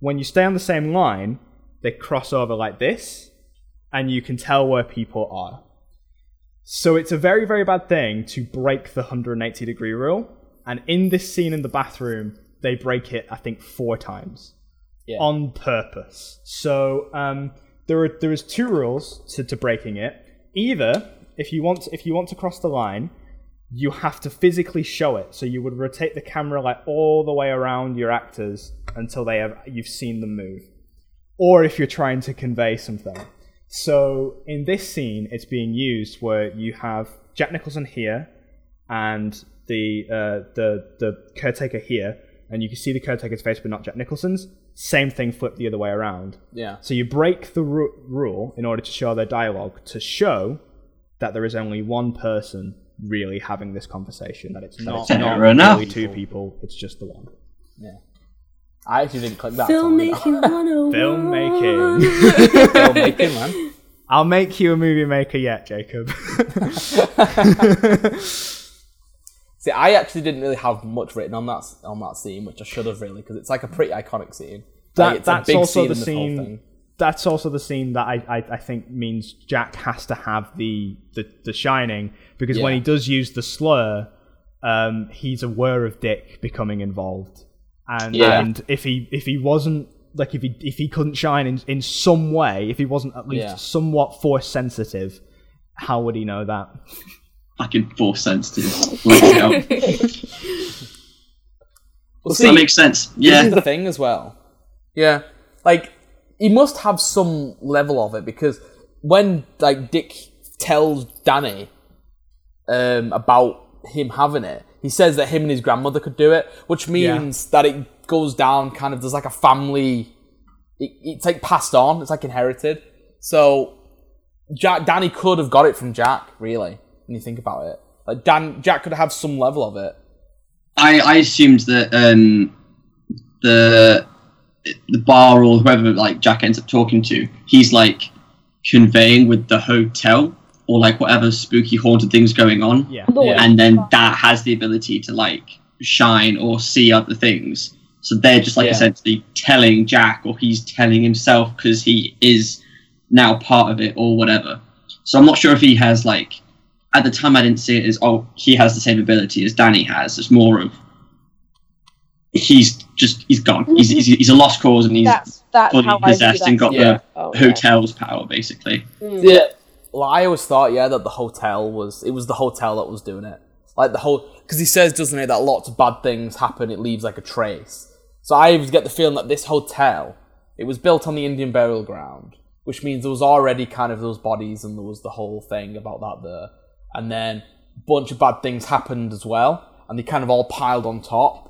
When you stay on the same line, they cross over like this, and you can tell where people are. So it's a very, very bad thing to break the 180 degree rule. And in this scene in the bathroom, they break it, I think, four times yeah. on purpose. So um, there are there is two rules to, to breaking it. Either if you want if you want to cross the line, you have to physically show it. So you would rotate the camera like all the way around your actors until they have you've seen them move. Or if you're trying to convey something. So in this scene, it's being used where you have Jack Nicholson here and the uh, the the caretaker here, and you can see the caretaker's face, but not Jack Nicholson's. Same thing, flipped the other way around. yeah. So you break the ru- rule in order to show their dialogue to show that there is only one person really having this conversation. That it's not, Fair not enough. really two people. It's just the one. Yeah. I actually didn't click that. till now. Filmmaking <laughs> 101. Filmmaking. Filmmaking, man. I'll make you a movie maker yet, Jacob. <laughs> See, I actually didn't really have much written on that on that scene, which I should have really, because it's like a pretty iconic scene. that, Like, it's a that's big also scene the in this whole scene. Thing. That's also the scene that I, I, I think means Jack has to have the the, the shining because when he does use the slur, um, he's aware of Dick becoming involved, and Yeah. and if he if he wasn't like if he if he couldn't shine in in some way, if he wasn't at least Yeah. somewhat force sensitive, how would he know that? Fucking force sensitive. Bloody hell. <laughs> Well, That makes sense. this Yeah. is the thing as well. Yeah, like he must have some level of it because when like Dick tells Danny um, about him having it, he says that him and his grandmother could do it, which means that it goes down kind of there's like a family. It, it's like passed on. It's like inherited. So Jack Danny could have got it from Jack. Really, when you think about it, like Dan Jack could have some level of it. I, I assumed that um, the the bar or whoever like Jack ends up talking to, he's like conveying with the hotel or like whatever spooky haunted things going on, Yeah, Yeah. and then that has the ability to like shine or see other things. So they're just like Yeah. essentially telling Jack, or he's telling himself because he is now part of it or whatever. So I'm not sure if he has like at the time I didn't see it as oh he has the same ability as Danny has. It's more of he's just he's gone. <laughs> He's, he's, he's a lost cause and he's That's that's fully how possessed and got Yeah. Oh, the yeah. hotel's power basically. Hmm. Yeah. Well, I always thought, yeah, that the hotel was it was the hotel that was doing it. Like the whole because he says, doesn't it, that lots of bad things happen. It leaves like a trace. So I always get the feeling that this hotel, it was built on the Indian burial ground, which means there was already kind of those bodies and there was the whole thing about that there. And then a bunch of bad things happened as well. and they kind of all piled on top.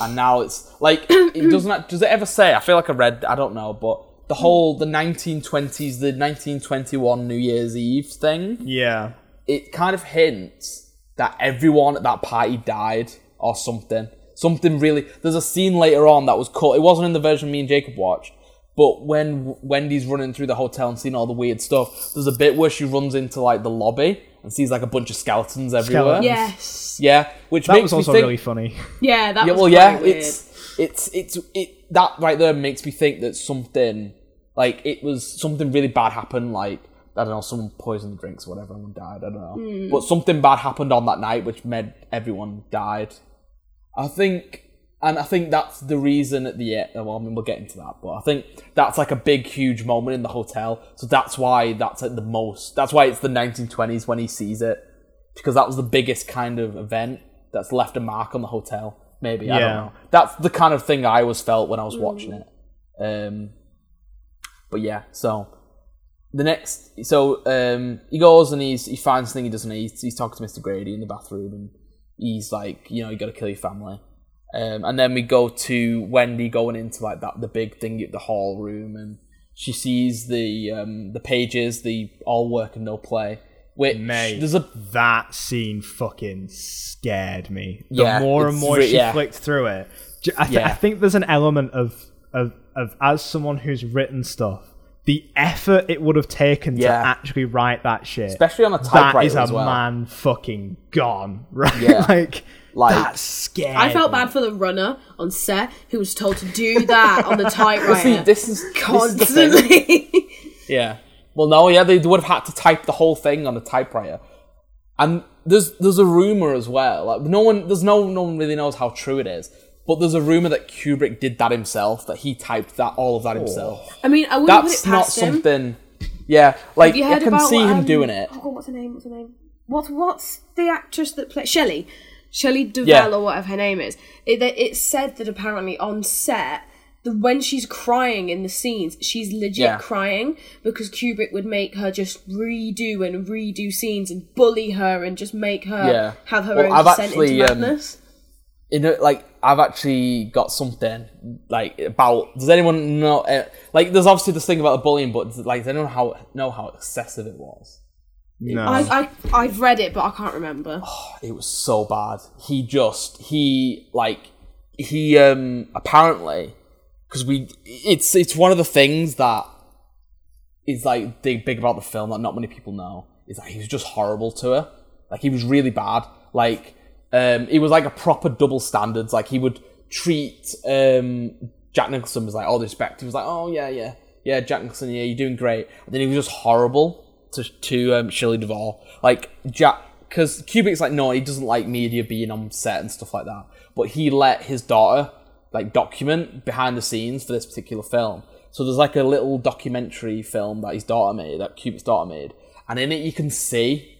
And now it's like it doesn't. Does it ever say? I feel like I read. I don't know, but the whole the 1920s, the 1921 New Year's Eve thing. Yeah. It kind of hints that everyone at that party died or something. Something really. There's a scene later on that was cut. It wasn't in the version me and Jacob watched. But when Wendy's running through the hotel and seeing all the weird stuff, there's a bit where she runs into like the lobby and sees like a bunch of skeletons everywhere. Skeletons. Yes. Yeah, which That makes was me also think, really funny. Yeah, that yeah, was well, quite yeah, weird. it's it's it's it that right there makes me think that something like it was something really bad happened. Like I don't know, someone poisoned the drinks, or whatever, and died. I don't know, Hmm. but something bad happened on that night, which made everyone died. I think, and I think that's the reason at the end. Well, I mean, we'll get into that, but I think that's like a big, huge moment in the hotel. So that's why that's like the most. That's why it's the 1920s when he sees it, because that was the biggest kind of event that's left a mark on the hotel. Maybe I don't know. That's the kind of thing I always felt when I was watching it. Um, but yeah, so the next, so um, he goes and he's he finds something he doesn't. He's, he's talking to Mr. Grady in the bathroom, and he's like, you know, you got to kill your family. Um, and then we go to Wendy going into like that the big thing at the hall room, and she sees the um, the pages, the all work and no play. Which Mate, there's a that scene fucking scared me. The Yeah, more and more re- she yeah. flicked through it, I, th- Yeah. I think there's an element of, of of as someone who's written stuff, the effort it would have taken to actually write that shit, especially on a that typewriter is a well. man fucking gone, <laughs> right? Yeah. like, Like- that's scary. I felt bad for the runner on set who was told to do that on the <laughs> typewriter <laughs> See, this is this is constantly. <laughs> Yeah. Well, no, yeah, they would have had to type the whole thing on a typewriter. And there's there's a rumor as well. Like no one, there's no no one really knows how true it is. But there's a rumor that Kubrick did that himself. That he typed that all of that himself. I mean, I wouldn't That's put it not past him. something. Yeah, like you I heard can about see him um, doing it. Oh, what's her name? What's her name? What what's the actress that plays Shelley? Shelley Duvall Yeah. or whatever her name is. It, it said that apparently on set, that when she's crying in the scenes, she's legit Yeah. crying because Kubrick would make her just redo and redo scenes and bully her and just make her Yeah. have her Well, own I've descent actually, into um, madness. in a, like I've actually got something like about. Does anyone know? Uh, like, there's obviously this thing about the bullying, but like, does anyone how know how excessive it was? No. I, I I've read it, but I can't remember. it was so bad. He just he like he um apparently because we it's it's one of the things that is like big big about the film that not many people know is that he was just horrible to her. Like he was really bad. Like um he was like a proper double standards. Like he would treat um Jack Nicholson was like all the respect. He was like, oh yeah yeah yeah Jack Nicholson yeah you're doing great. And then he was just horrible to to um, Shelley Duvall. Like Jack because Kubrick's like no he doesn't like media being on set and stuff like that. But he let his daughter like document behind the scenes for this particular film. So there's like a little documentary film that his daughter made, that Kubrick's daughter made, and in it you can see,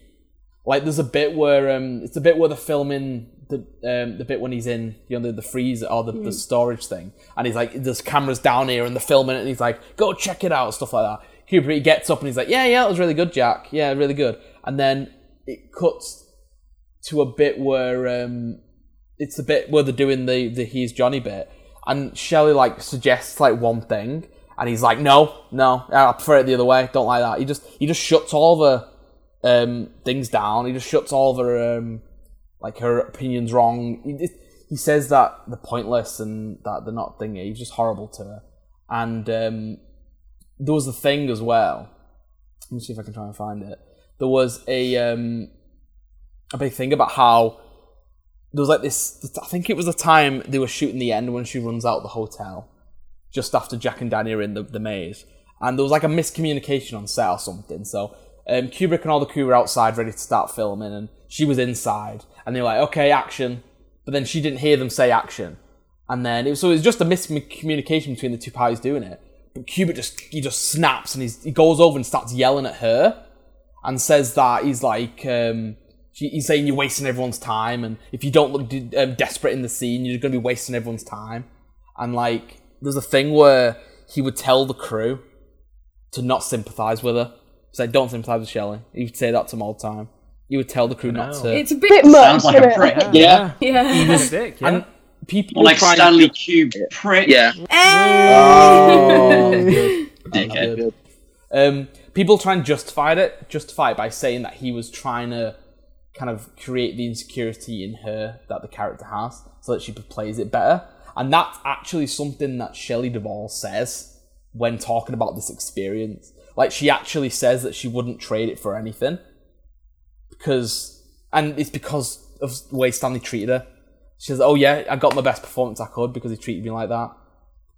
like, there's a bit where um, it's a bit where they're filming the um, the bit when he's in you know the, the freezer or the, the storage thing, and he's like, there's cameras down here and they're filming it, and he's like, go check it out, stuff like that. Kubrick gets up and he's like, yeah, yeah, it was really good, Jack, yeah, really good, and then it cuts to a bit where um, it's the bit where they're doing the the he's Johnny bit, and Shelley like suggests like one thing, and he's like, no, no, I prefer it the other way. Don't like that. He just he just shuts all the um, things down. He just shuts all of her um, like her opinions wrong. He, he says that they're pointless and that they're not thingy. He's just horrible to her. And um, there was a thing as well. Let me see if I can try and find it. There was a um, a big thing about how there was like this. I think it was the time they were shooting the end when she runs out of the hotel, just after Jack and Danny are in the, the maze, and there was like a miscommunication on set or something. So um, Kubrick and all the crew were outside ready to start filming, and she was inside, and they were like, "Okay, action," but then she didn't hear them say action, and then it was, so it was just a miscommunication between the two parties doing it. But Kubrick just he just snaps and he's, he goes over and starts yelling at her, and says that he's like um, she, he's saying you're wasting everyone's time, and if you don't look de- um, desperate in the scene, you're going to be wasting everyone's time. And like, there's a thing where he would tell the crew to not sympathise with her. Say, don't sympathise with Shelley. He would say that to them all the time. He would tell the crew not to. It's a bit, Bit much, Sounds like a <laughs> prick. Yeah. Yeah. yeah. Sick, yeah. and people Or like try and- Stanley Kubrick prick. Yeah. Oh, <laughs> good. That's good. Um, people try and justify it, justify it by saying that he was trying to kind of create the insecurity in her that the character has, so that she plays it better. And that's actually something that Shelley Duvall says when talking about this experience. Like she actually says that she wouldn't trade it for anything because, and it's because of the way Stanley treated her. She says, "Oh yeah, I got my best performance I could because he treated me like that."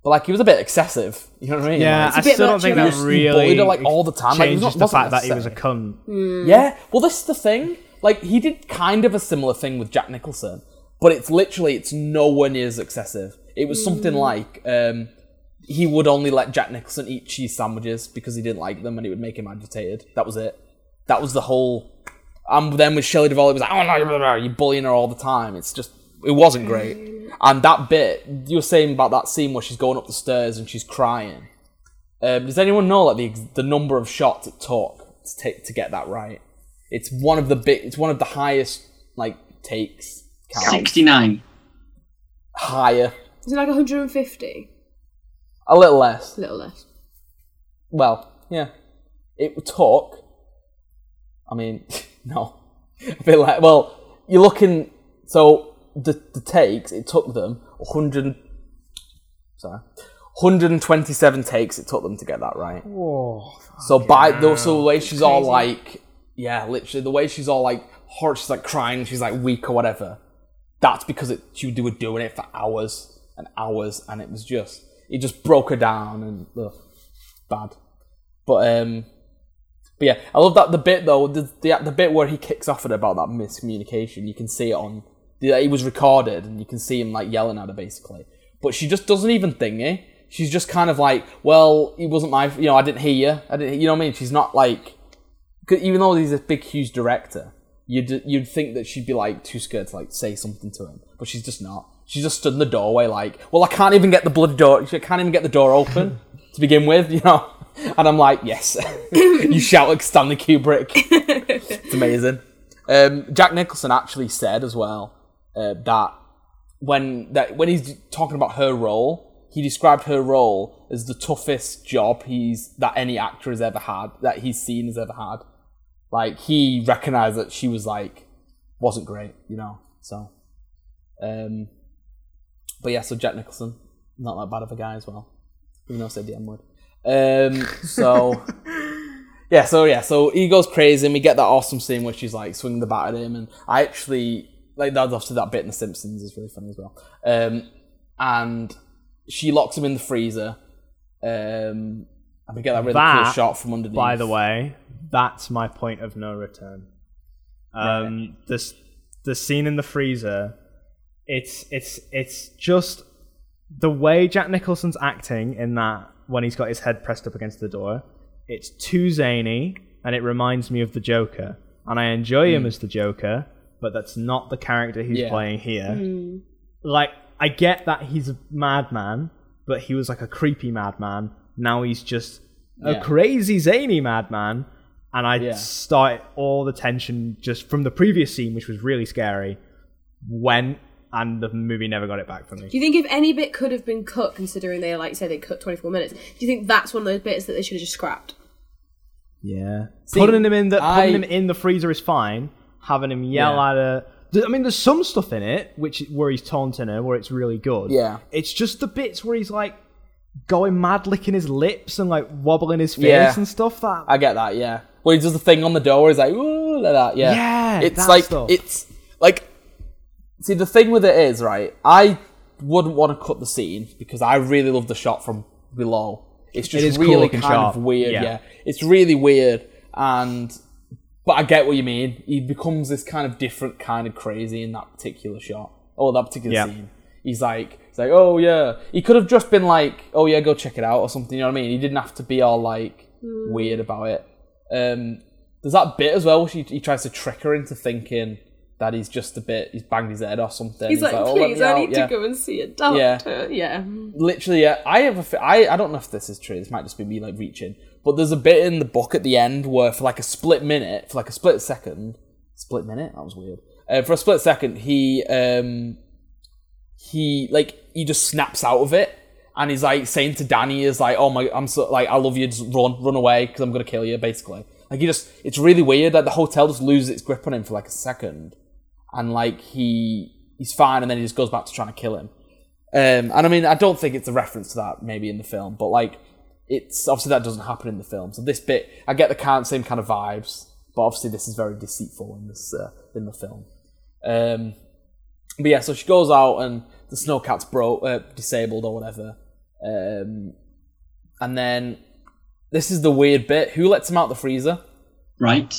But like, he was a bit excessive. <laughs> You know what I mean? yeah, Like, I a bit still don't think of that a- He really bullied her, like, all the time. Like, it was not- the fact that he was a necessary. cunt. Hmm. Yeah, well, this is the thing. Like, he did kind of a similar thing with Jack Nicholson, but it's literally it's nowhere near as excessive. It was something hmm. like um, he would only let Jack Nicholson eat cheese sandwiches because he didn't like them, and it would make him agitated. That was it. That was the whole. And then with Shelley Duvall, it was like, oh no, blah, blah, you're bullying her all the time. It's just, it wasn't great. And that bit you were saying about that scene where she's going up the stairs and she's crying. Um, does anyone know like the the number of shots it took to take to get that right? It's one of the big. It's one of the highest like takes. Count. 69. Higher, Is it like 150? a little less. A little less. Well, yeah, it took. I mean, <laughs> no, <laughs> a bit like. Well, you're looking. So the the takes it took them 100. Sorry, 127 takes it took them to get that right. So by the so the way she's all crazy. like, yeah, literally the way she's all like, hurt, she's like crying, she's like weak or whatever. That's because it she they were doing it for hours and hours, and it was just it just broke her down and ugh, bad. But um, but yeah, I love that the bit though the, the the bit where he kicks off at about that miscommunication. You can see it on it was recorded, and you can see him like yelling at her basically. But she just doesn't even thingy. She's just kind of like, well, it wasn't my, you know, I didn't hear you. I didn't, you know what I mean? She's not like, even though he's a big, huge director, you'd you'd think that she'd be like too scared to like say something to him, but she's just not. She just stood in the doorway like, well, I can't even get the bloody door. She can't even get the door open <laughs> to begin with, <laughs> you know. And I'm like, yes, <laughs> you shout like Stanley Kubrick. it's amazing. Um, Jack Nicholson actually said as well uh, that when that when he's talking about her role, he described her role as the toughest job he's that any actor has ever had, that he's seen has ever had. Like he recognized that she was like wasn't great, you know. So, um, but yeah, so Jack Nicholson, not that bad of a guy as well, even though I said the M word. Um, so. <laughs> Yeah, so yeah, so he goes crazy, and we get that awesome scene where she's like swinging the bat at him, and I actually like that's obviously that bit in The Simpsons is really funny as well. Um, and she locks him in the freezer, um, and we get that really cool shot from underneath. By the way, that's my point of no return. Um, this the scene in the freezer. It's it's it's just the way Jack Nicholson's acting in that when he's got his head pressed up against the door. It's too zany, and it reminds me of the Joker. And I enjoy him as the Joker, but that's not the character he's. Yeah. playing here. Hmm. Like I get that he's a madman, but he was like a creepy madman. Now he's just a Yeah. crazy zany madman. And I Yeah. started all the tension just from the previous scene, which was really scary, went and the movie never got it back for me. Do you think if any bit could have been cut, considering they like say they cut 24 minutes, do you think that's one of those bits that they should have just scrapped? Yeah, See, putting him in the I- putting him in the freezer is fine. Having him yell Yeah. at her. I mean, there's some stuff in it which where he's taunting her, where it's really good. Yeah. it's just the bits where he's like going mad, licking his lips and like wobbling his face Yeah. and stuff. That I get that, yeah. Where he does the thing on the door, he's like, ooh, like that, yeah. Yeah, It's like, stuff. it's like, see, the thing with it is, right, I wouldn't want to cut the scene because I really love the shot from below. It's just It is really looking kind shot, of weird, yeah. yeah. It's really weird, and, but I get what you mean. He becomes this kind of different kind of crazy in that particular shot, or that particular Yeah. scene. He's like, he's like, oh yeah. He could have just been like, oh yeah, go check it out or something. You know what I mean? He didn't have to be all like weird about it. Um, there's that bit as well where she, he tries to trick her into thinking that he's just a bit, he's banged his head or something. He's, like, "Oh, let please, me I out," need yeah. to go and see a doctor. Yeah. Literally, yeah. I have a, fi- I, I don't know if this is true. This might just be me like reaching, but there's a bit in the book at the end where for like a split minute, for like a split second, split minute. That was weird. Uh, for a split second, he um, he like he just snaps out of it, and he's like saying to Danny, "Is like, oh my, I'm so like, I love you. Just run, run away, because I'm gonna kill you." Basically, like he just, it's really weird that the hotel just loses its grip on him for like a second, and like he he's fine, and then he just goes back to trying to kill him. Um, and I mean, I don't think it's a reference to that maybe in the film, but like it's obviously that doesn't happen in the film. So this bit, I get the kind same kind of vibes, but obviously this is very deceitful in this uh, in the film. Um, but yeah, so she goes out and the snowcat's broke, uh, disabled or whatever, um, and then this is the weird bit. Who lets him out the freezer? Right?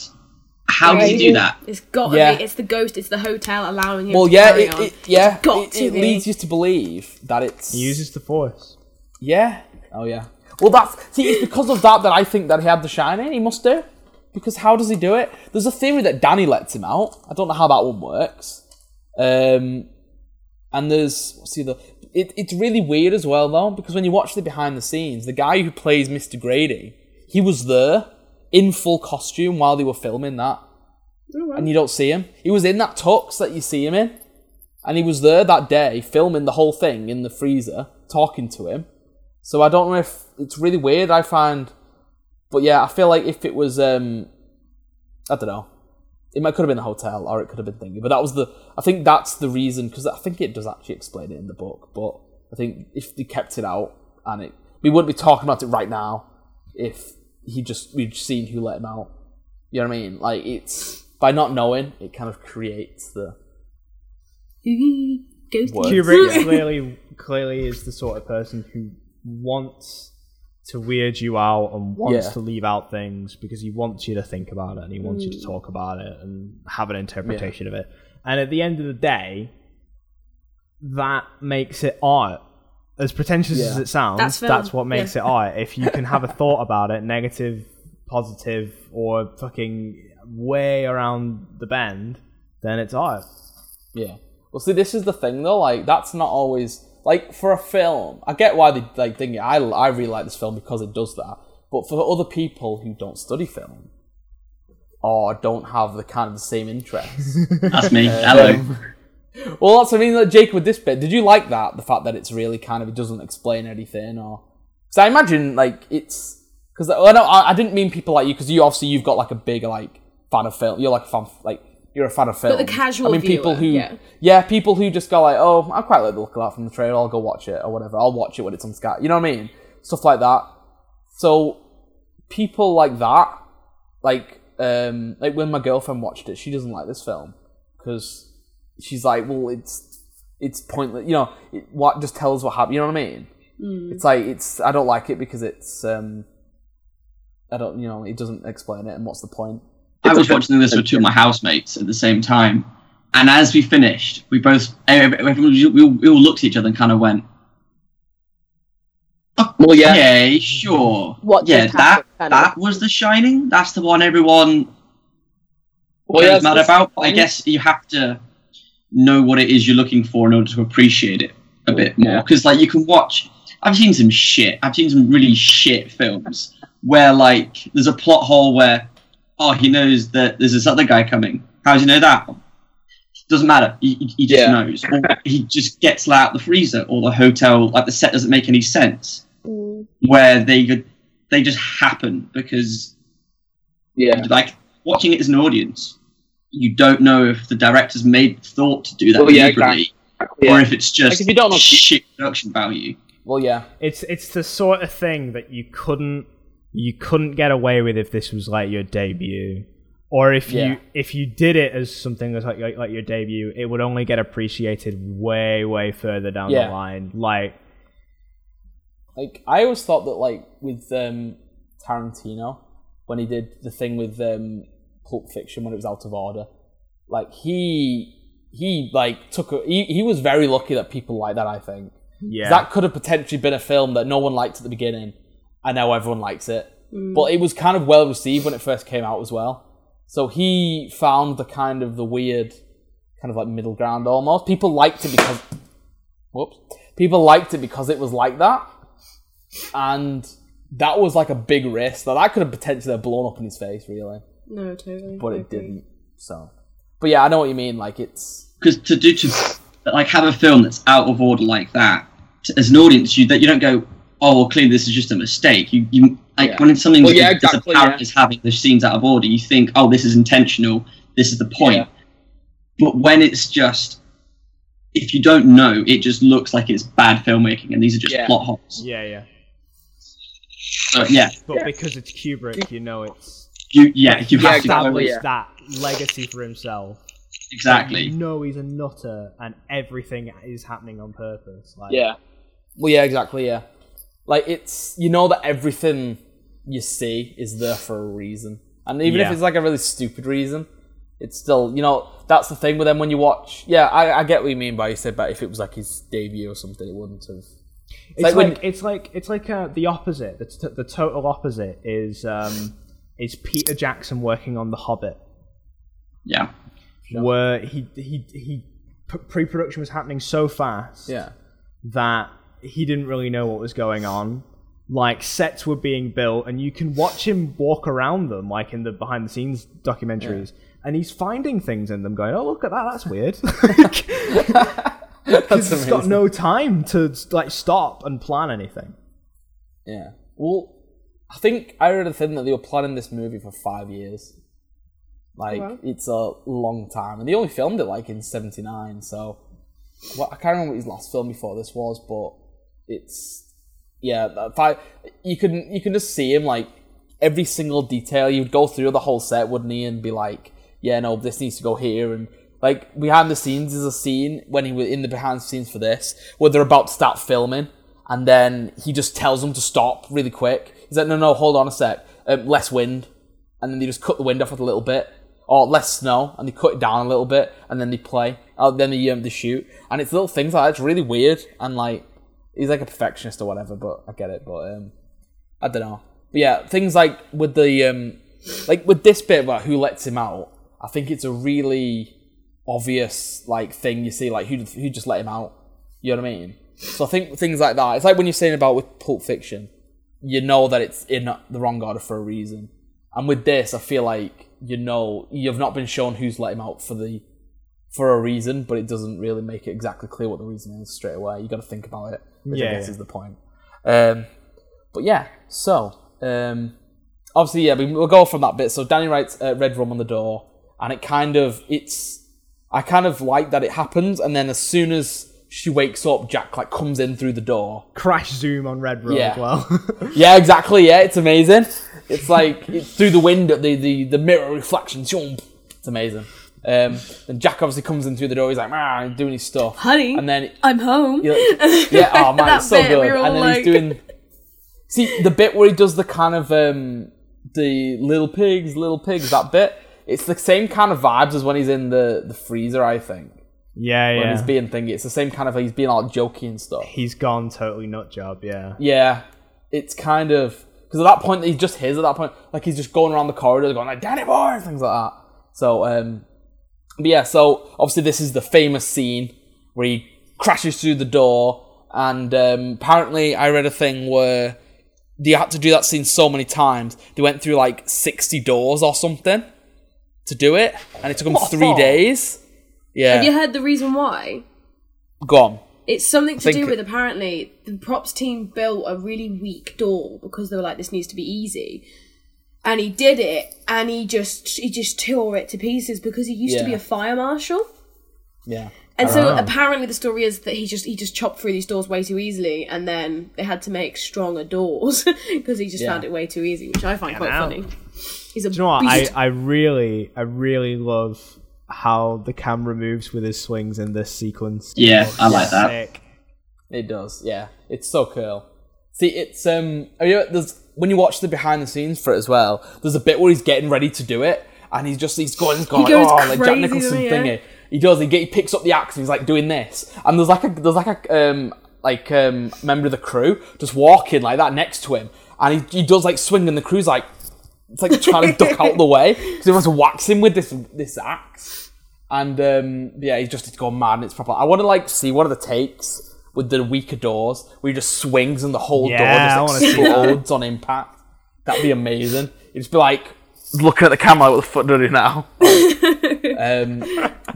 How does he do that? It's got to Yeah. be. It's the ghost. It's the hotel allowing him. Well, to yeah, carry it, on. it, yeah, got it, to it be. leads you to believe that it's He uses the force. Yeah. Oh yeah. Well, that's see. It's because of that that I think that he had the shining. He must do. Because how does he do it? There's a theory that Danny lets him out. I don't know how that one works. Um, and there's what's the other? It, it's really weird as well though because when you watch the behind the scenes, the guy who plays Mr. Grady, he was there in full costume while they were filming that, and you don't see him. He was in that tux that you see him in, and he was there that day filming the whole thing in the freezer, talking to him. So I don't know if it's really weird. I find, but yeah, I feel like if it was, um, I don't know, it might could have been the hotel or it could have been thingy. But that was the, I think that's the reason because I think it does actually explain it in the book. But I think if they kept it out and it, we wouldn't be talking about it right now if he just we'd seen who let him out. You know what I mean? Like it's by not knowing, it kind of creates the Ghost. What? Kubrick <laughs> clearly clearly is the sort of person who wants to weird you out and wants Yeah. to leave out things because he wants you to think about it and he wants you to mm. talk about it and have an interpretation of it. And at the end of the day, that makes it art. As pretentious as it sounds, That's that's, what makes yeah. it art. If you can have a <laughs> thought about it, negative, positive, or fucking way around the bend, then it's art. Yeah. Well, see, this is the thing though. Like, that's not always like for a film. I get why they like think. I I really like this film because it does that. But for other people who don't study film oh, or don't have the kind of the same interests, <laughs> That's me. Um, Hello. well, that's I mean. Like, Jake, with this bit, did you like that? The fact that it's really kind of it doesn't explain anything, or because I imagine like it's because I know I, I didn't mean people like you because you obviously you've got like a big like fan of film. You're like a fan like you're a fan of film. But the casual I mean, people viewer, who yeah. people who just go like, oh, I quite like the look of that from the trailer. I'll go watch it or whatever. I'll watch it when it's on Sky. You know what I mean? Stuff like that. So people like that, like um, like when my girlfriend watched it, she doesn't like this film because she's like, well, it's it's pointless. You know, it, what just tells what happened. You know what I mean? It's like it's I don't like it because it's um, I don't you know it doesn't explain it and what's the point? I was watching this with two of my housemates at the same time, and as we finished, we both we, all, we all looked at each other and kind of went, Well, yeah. "Okay, sure, What yeah, just that happened, kind of. that was The Shining. That's the one everyone Well, yeah, mad about." But I guess you have to know what it is you're looking for in order to appreciate it a bit more. Yeah. Because like you can watch, I've seen some shit. I've seen some really shit films where like there's a plot hole where oh he knows that there's this other guy coming. How does he know that? Doesn't matter. He, he- he just Yeah. knows. Or he just gets let out the freezer, or the hotel, like the set doesn't make any sense. Mm. Where they could, they just happen because Yeah. like watching it as an audience, you don't know if the directors made thought to do that Well, yeah, deliberately, Yeah. or if it's just Like, if you don't know- shit production value. Well, yeah, It's it's the sort of thing that you couldn't you couldn't get away with if this was like your debut, or if Yeah. you if you did it as something that's like, like like your debut, it would only get appreciated way way further down Yeah. the line. Like like I always thought that like with um, Tarantino when he did the thing with um, Pulp Fiction when it was out of order, like he he like took a, he he was very lucky that people like that. I think yeah, that could have potentially been a film that no one liked at the beginning, and know everyone likes it. Mm. But it was kind of well received when it first came out as well. So he found the kind of the weird, kind of like middle ground almost. People liked it because, whoops, people liked it because it was like that, and that was like a big risk. That that could have potentially blown up in his face, really, No, totally. but it didn't. So but yeah, I know what you mean. Like it's because to do to like have a film that's out of order like that as an audience you that you don't go oh well clearly this is just a mistake you you like Yeah. when it's something Well, that yeah, is exactly, apparent yeah. as having the scenes out of order you think oh this is intentional this is the point Yeah. but when it's just if you don't know it just looks like it's bad filmmaking and these are just Yeah. plot holes Yeah, yeah. so yeah But because it's Kubrick, you know it's you yeah you Yeah, have to go exactly, established yeah. that legacy for himself. exactly You know he's a nutter, and everything is happening on purpose. Like, Yeah. well, yeah, exactly, yeah. Like it's you know that everything you see is there for a reason, and even if it's like a really stupid reason, it's still you know that's the thing with them when you watch. Yeah, I, I get what you mean by you said, but if it was like his debut or something, it wouldn't have. It's like like, when- it's like it's like uh, the opposite. The, t- the total opposite is um, is Peter Jackson working on The Hobbit, yeah where he he he pre-production was happening so fast Yeah, that he didn't really know what was going on. Like sets were being built, and you can watch him walk around them, like in the behind the scenes documentaries, and he's finding things in them, going, "Oh, look at that, that's weird." <laughs> <laughs> that's He's got no time to like stop and plan anything. Yeah. Well, I think I read a thing that they were planning this movie for five years. Like Wow. it's a long time, and they only filmed it like in '79. So, well, I can't remember what his last film before this was, but it's yeah. Five. You can you can just see him like every single detail. You'd go through the whole set, wouldn't he, and be like, yeah, no, this needs to go here, and like behind the scenes is a scene when he was in the behind the scenes for this where they're about to start filming and then he just tells them to stop really quick. He's like, no, no, hold on a sec, um, less wind, and then they just cut the wind off with a little bit, or less snow, and they cut it down a little bit, and then they play, oh, then they um, they shoot, and it's little things like that. It's really weird, and like he's like a perfectionist or whatever, but I get it, but um, I don't know. But yeah, things like with the um, like with this bit about who lets him out, I think it's a really obvious like thing you see, like who who just let him out. You know what I mean? So I think things like that. It's like when you're saying about with Pulp Fiction, you know that it's in the wrong order for a reason. And with this, I feel like you know you've not been shown who's let him out for the for a reason, but it doesn't really make it exactly clear what the reason is straight away. You got to think about it, which Yeah, I guess yeah. is the point. Um, but yeah, so um, obviously, yeah, we, we'll go from that bit. So Danny writes uh, "Red Rum" on the door, and it kind of it's I kind of like that it happens, and then as soon as she wakes up, Jack like comes in through the door. Crash zoom on Red Room Yeah. as well. <laughs> Yeah, exactly. Yeah, it's amazing. It's like it's through the window, the the, the mirror reflection. It's amazing. Um, and Jack obviously comes in through the door. He's like, ah, doing his stuff, Honey, and then I'm home. yeah, <laughs> yeah, oh man, it's so bit, good. we And then he's doing. See the bit where he does the kind of um the little pigs, little pigs. That bit. It's the same kind of vibes as when he's in the the freezer. I think yeah, when yeah. he's being thingy. It's the same kind of he's being all jokey and stuff. He's gone totally nut job. Yeah. Yeah, it's kind of because at that point he's just his. At that point, like he's just going around the corridor, going like "Danny boy" and things like that. So, um, but yeah. So obviously this is the famous scene where he crashes through the door, and um, apparently I read a thing where they had to do that scene so many times. They went through like sixty doors or something to do it, and it took them three days. Yeah, Have you heard the reason why? go on. It's something to do with apparently the props team built a really weak door because they were like, this needs to be easy. And he did it, and he just he just tore it to pieces because he used to be a fire marshal. Yeah. And so Oh. apparently the story is that he just he just chopped through these doors way too easily, and then they had to make stronger doors <laughs> because he just Yeah. found it way too easy, which I find quite hell. funny. He's a Do you know what? I, beast. I really, I really love how the camera moves with his swings in this sequence. Yeah, I like that. It does, yeah. It's so cool. See, it's um, are you, there's when you watch the behind the scenes for it as well. There's a bit where he's getting ready to do it, and he's just he's going, he's going He like, goes oh, like Jack Nicholson doesn't thingy. He does. He, get, he picks up the axe and he's like doing this, and there's like a there's like a um like um member of the crew just walking like that next to him, and he, he does like swing, and the crew's like it's like trying to duck out the <laughs> way because he wants to wax him with this this axe. And um, yeah, he's just he's gone mad and it's proper. I want to like see one of the takes with the weaker doors where he just swings and the whole Yeah, door I just wanna see that. explodes on impact. That'd be amazing. It'd just be like looking at the camera, what the fuck do I do now? <laughs> Um,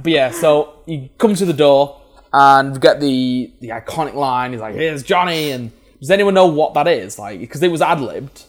but yeah, so he comes to the door and we get the the iconic line. He's like, "Here's Johnny," and does anyone know what that is? Like, because it was ad libbed,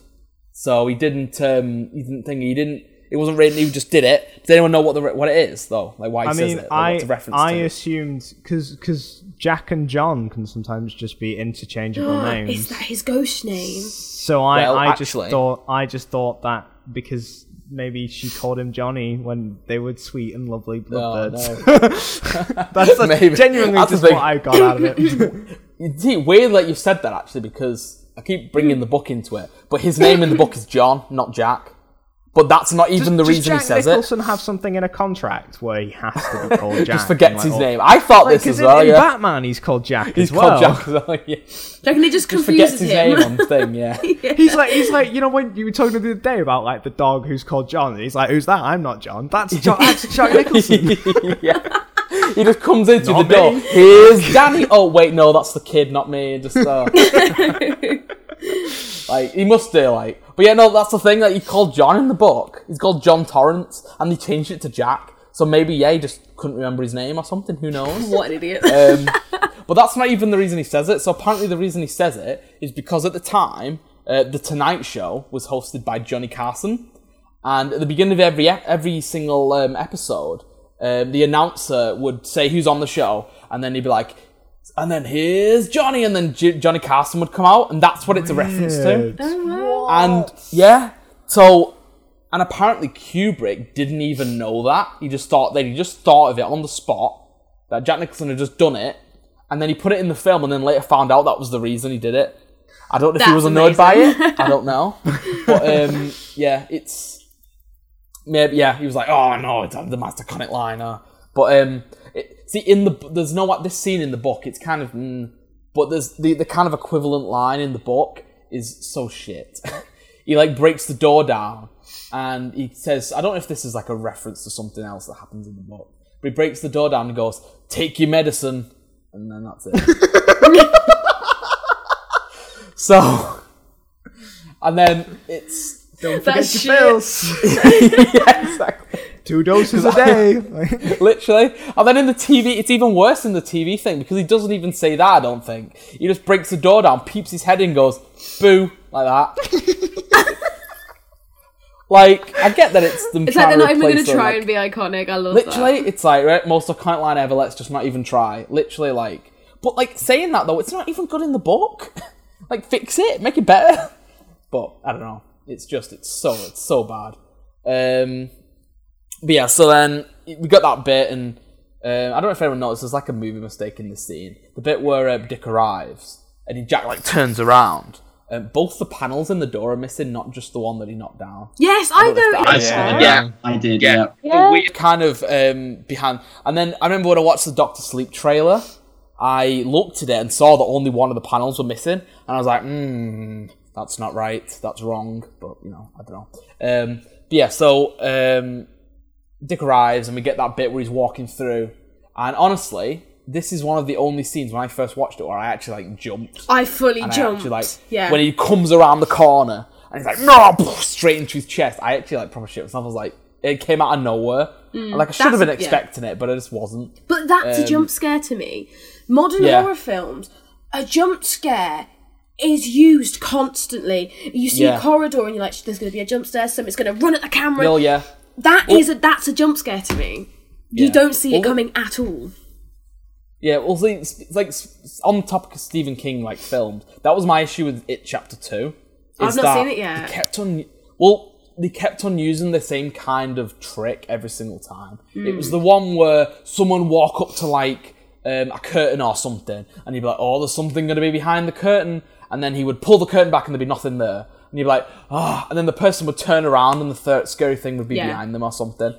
so he didn't um, he didn't think he didn't. It wasn't written. He just did it. Does anyone know what the what it is though? Like why he I says mean, it? Like, I what's a reference I to? assumed because because Jack and John can sometimes just be interchangeable <gasps> names. Is that his ghost name? So I, Well, I just thought I just thought that because maybe she called him Johnny when they were sweet and lovely oh, bloodbirds. lovebirds. <laughs> no. <laughs> that's, that's Maybe. genuinely That's the just thing. what I got out of it. <laughs> You see, weird that you said that actually because I keep bringing the book into it, but his name in the book is John, not Jack. But that's not even the Does reason Jack he says it. Nicholson have something in a contract where he has to be <laughs> called Jack? Just forgets and, his like, name. I thought Like, this 'cause as in, well. in yeah, Batman, he's called Jack <laughs> he's as well. called Jack as well. Yeah. Do you reckon it just Just confuses forgets his him? name on <laughs> thing. Yeah. He's like, he's like, you know, when you were talking the other day about like the dog who's called John, and he's like, "Who's that? I'm not John. That's John. That's Jack Nicholson." yeah. He just comes into Not the door. me. Here's Danny. Oh wait, no, that's the kid, not me. Just uh, like he must do like. But yeah, no, that's the thing that he called John in the book. He's called John Torrance, and they changed it to Jack. So maybe yeah, he just couldn't remember his name or something. Who knows? What an idiot. Um, <laughs> but that's not even the reason he says it. So apparently, the reason he says it is because at the time, uh, the Tonight Show was hosted by Johnny Carson, and at the beginning of every every single um, episode, um, the announcer would say who's on the show, and then he'd be like, "And then here's Johnny," and then J- Johnny Carson would come out, and that's what it's a reference to. And yeah, so and apparently Kubrick didn't even know that. He just thought that he just thought of it on the spot that Jack Nicholson had just done it, and then he put it in the film, and then later found out that was the reason he did it. I don't know if he was annoyed by it. I don't know, but um, yeah, it's maybe yeah. He was like, oh no, it's the most iconic line. Uh. But um, it, see, in the there's no this scene in the book. It's kind of, mm, but there's the the kind of equivalent line in the book is so shit. <laughs> he like breaks the door down and he says, I don't know if this is like a reference to something else that happens in the book, but he breaks the door down and goes, "Take your medicine," and then that's it. <laughs> so, and then it's Don't That's forget your pills. <laughs> yeah, exactly. Two doses a day. <laughs> Literally. And then in the TV, it's even worse in the TV thing because he doesn't even say that, I don't think. He just breaks the door down, peeps his head in, goes, boo, like that. <laughs> like, I get that it's them It's trying like they're not to even going to try like- and be iconic. I love that. Literally, that. it's like, right, most iconic line ever, let's just not even try. Literally, like, but like saying that though, it's not even good in the book. <laughs> like, fix it, make it better. But I don't know. It's just, it's so, it's so bad. Um, but yeah, so then we got that bit, and um, I don't know if anyone noticed, there's like a movie mistake in the scene. The bit where uh, Dick arrives and he Jack like turns around. Um, both the panels in the door are missing, not just the one that he knocked down. Yes, I don't know if know. that- it's Yeah. Yeah. I did. Yeah. Yeah. A weird kind of um, behind. And then I remember when I watched the Doctor Sleep trailer, I looked at it and saw that only one of the panels were missing, and I was like, hmm, that's not right, that's wrong. But you know, I don't know. Um, but yeah, so um, Dick arrives and we get that bit where he's walking through, and honestly, this is one of the only scenes when I first watched it where I actually like jumped. I fully And I jumped. actually like yeah. when he comes around the corner and he's like no straight into his chest. I actually like proper shit myself. I was like, it came out of nowhere. And, like I should have Mm, been yeah. expecting it, but I just wasn't. But that's a Um, jump scare to me. Modern Yeah. horror films, a jump scare is used constantly. You see Yeah. a corridor and you're like, there's going to be a jump scare, something's going to run at the camera. Oh yeah, That is a that's a jump scare to me. You Yeah. don't see it Well, coming at all. yeah. Well, see, like on the topic of Stephen King like filmed. That was my issue with It Chapter Two. I've not seen it yet. They kept on. Well, they kept on using the same kind of trick every single time. It Hmm. was the one where someone walk up to like um, a curtain or something, and you'd be like, "Oh, there's something going to be behind the curtain," and then he would pull the curtain back, and there'd be nothing there, and you'd be like, "Ah," and then the person would turn around, and the third scary thing would be Yeah. behind them or something.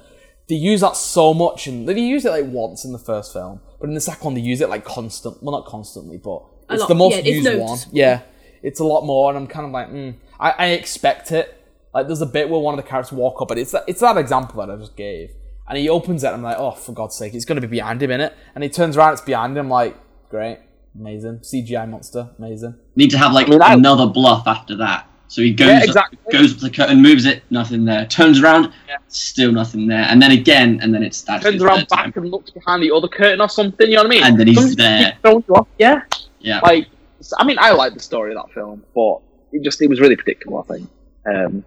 They use that so much, and they use it like once in the first film, but in the second one they use it like constant. Well, not constantly, but it's lot- the most yeah, used one. Yeah, it's a lot more, and I'm kind of like, mm, I, I expect it. Like, there's a bit where one of the characters walk up, and it's that, it's that example that I just gave, and he opens it, and I'm like, oh, for God's sake, it's going to be behind him, innit? And he turns around, it's behind him, like, great, amazing, CGI monster, amazing. Need to have like mean, I- another bluff after that So he goes Yeah, exactly. goes up to the curtain, moves it, nothing there. Turns around, still nothing there. And then again, and then it's that's Turns his around back time. and looks behind the other curtain or something. You know what I mean? And then he's Sometimes there. it you off. Yeah. Yeah. Like, I mean, I like the story of that film, but it just it was really predictable. I think. Um,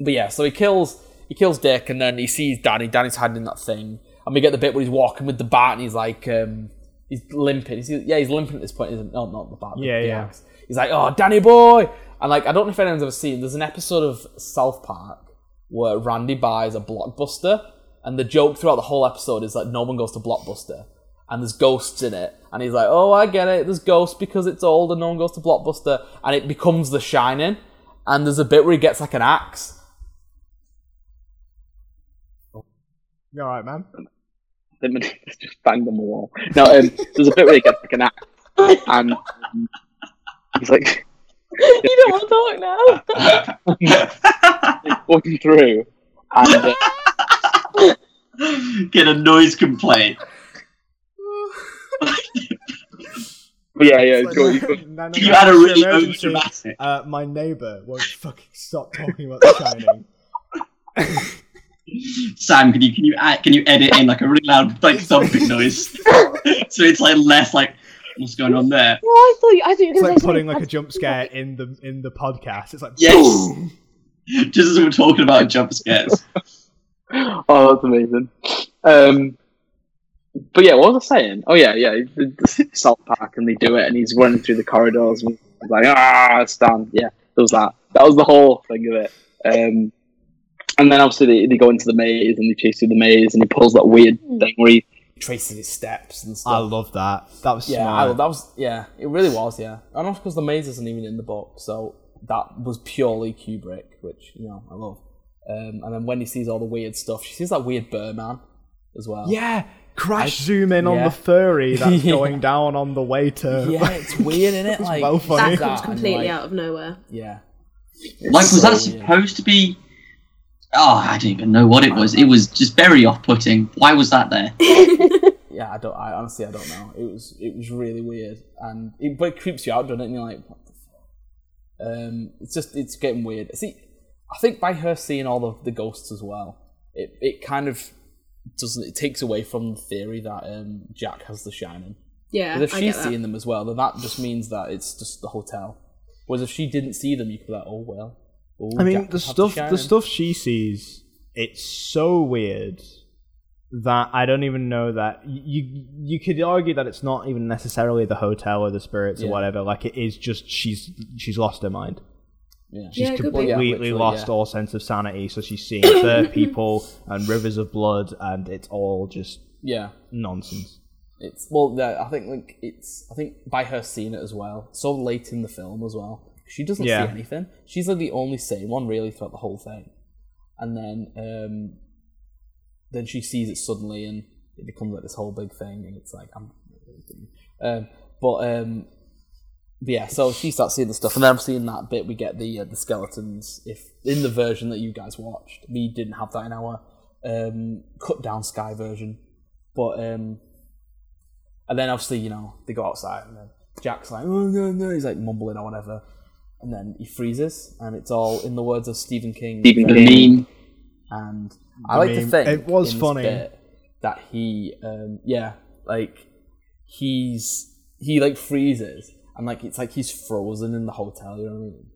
But yeah, so he kills he kills Dick, and then he sees Danny. Danny's hiding in that thing, and we get the bit where he's walking with the bat, and he's like, um, he's limping. He's, yeah, he's limping at this point, isn't? No, not the bat. Yeah, the yeah. axe. He's like, oh, Danny boy, and like I don't know if anyone's ever seen. There's an episode of South Park where Randy buys a blockbuster, and the joke throughout the whole episode is that no one goes to Blockbuster. And there's ghosts in it, and he's like, "Oh, I get it. There's ghosts because it's old and no one goes to Blockbuster." And it becomes The Shining, and there's a bit where he gets like an axe, You <laughs> all right, man? them just banged on the wall. No, um, there's a bit where he gets like an axe, and um, he's like <laughs> you don't want to talk now. <laughs> walking through, and uh, <laughs> Get a noise complaint. but yeah, yeah, go, you go- No, no, You no, had a really emergency. overdramatic. Uh, my neighbour won't fucking stop talking about The Shining. Sam, can you can you add, can you edit in like a really loud like thumping noise, so it's like less like what's going on there? Well, I thought you, I thought you were It's going like to putting like a jump scare in the in the podcast. It's like Yes. <laughs> Just as we're talking about jump scares. <laughs> oh, that's amazing. Um, but yeah, what was I saying? Oh yeah, yeah, the, the South Park, and they do it, and he's running through the corridors, and he's like, ah, Stan. Yeah, there was that. That was the whole thing of it. Um, and then obviously they, they go into the maze and they chase through the maze, and he pulls that weird thing where he traces his steps and stuff. I love that. That was yeah, smart. I, that was yeah, it really was. Yeah, and also because the maze isn't even in the book, so that was purely Kubrick, which you know I love. Um, and then when he sees all the weird stuff, she sees that weird bear man as well. yeah, crash zoom in on the furry <laughs> that's Yeah. going down on the way to. yeah, it's <laughs> weird, isn't it? Like well funny. That comes completely like, out of nowhere. Yeah, Like, was that so weird. supposed to be? Oh, I don't even know what it was. It was just very off-putting. Why was that there? <laughs> yeah. I don't. I honestly, I don't know. It was it was really weird, and it, but it creeps you out, doesn't it? And you're like, what the fuck? Um, it's just it's getting weird. See, I think by her seeing all the, the ghosts as well, it it kind of doesn't. It takes away from the theory that um, Jack has the shining. Yeah, Because if I she's get that. seeing them as well, then that just means that it's just the hotel. Whereas if she didn't see them, you could be like, oh well. Oh, I mean, Jack the stuff Shining. the stuff she sees, it's so weird that I don't even know that you you could argue that it's not even necessarily the hotel or the spirits or whatever. Like it is just she's she's lost her mind. Yeah. She's Yeah, it could be. completely Yeah, lost yeah. all sense of sanity. So she's seeing third <laughs> people and rivers of blood, and it's all just Yeah. nonsense. It's well, yeah, I think like it's I think by her seeing it as well, so late in the film as well. She doesn't Yeah. see anything. She's like the only sane one really throughout the whole thing, and then um, then she sees it suddenly, and it becomes like this whole big thing, and it's like I'm, um, but um, but yeah. So she starts seeing the stuff, and then I'm seeing that bit. We get the uh, the skeletons. If in the version that you guys watched, we didn't have that in our um, cut down sky version, but um, and then obviously, you know, they go outside and then Jack's like, oh no, no, he's like mumbling or whatever. And then he freezes and it's all in the words of Stephen King. Stephen King. And I like to think It was funny. that he um yeah, like he's he like freezes and like it's like he's frozen in the hotel, you know what I mean?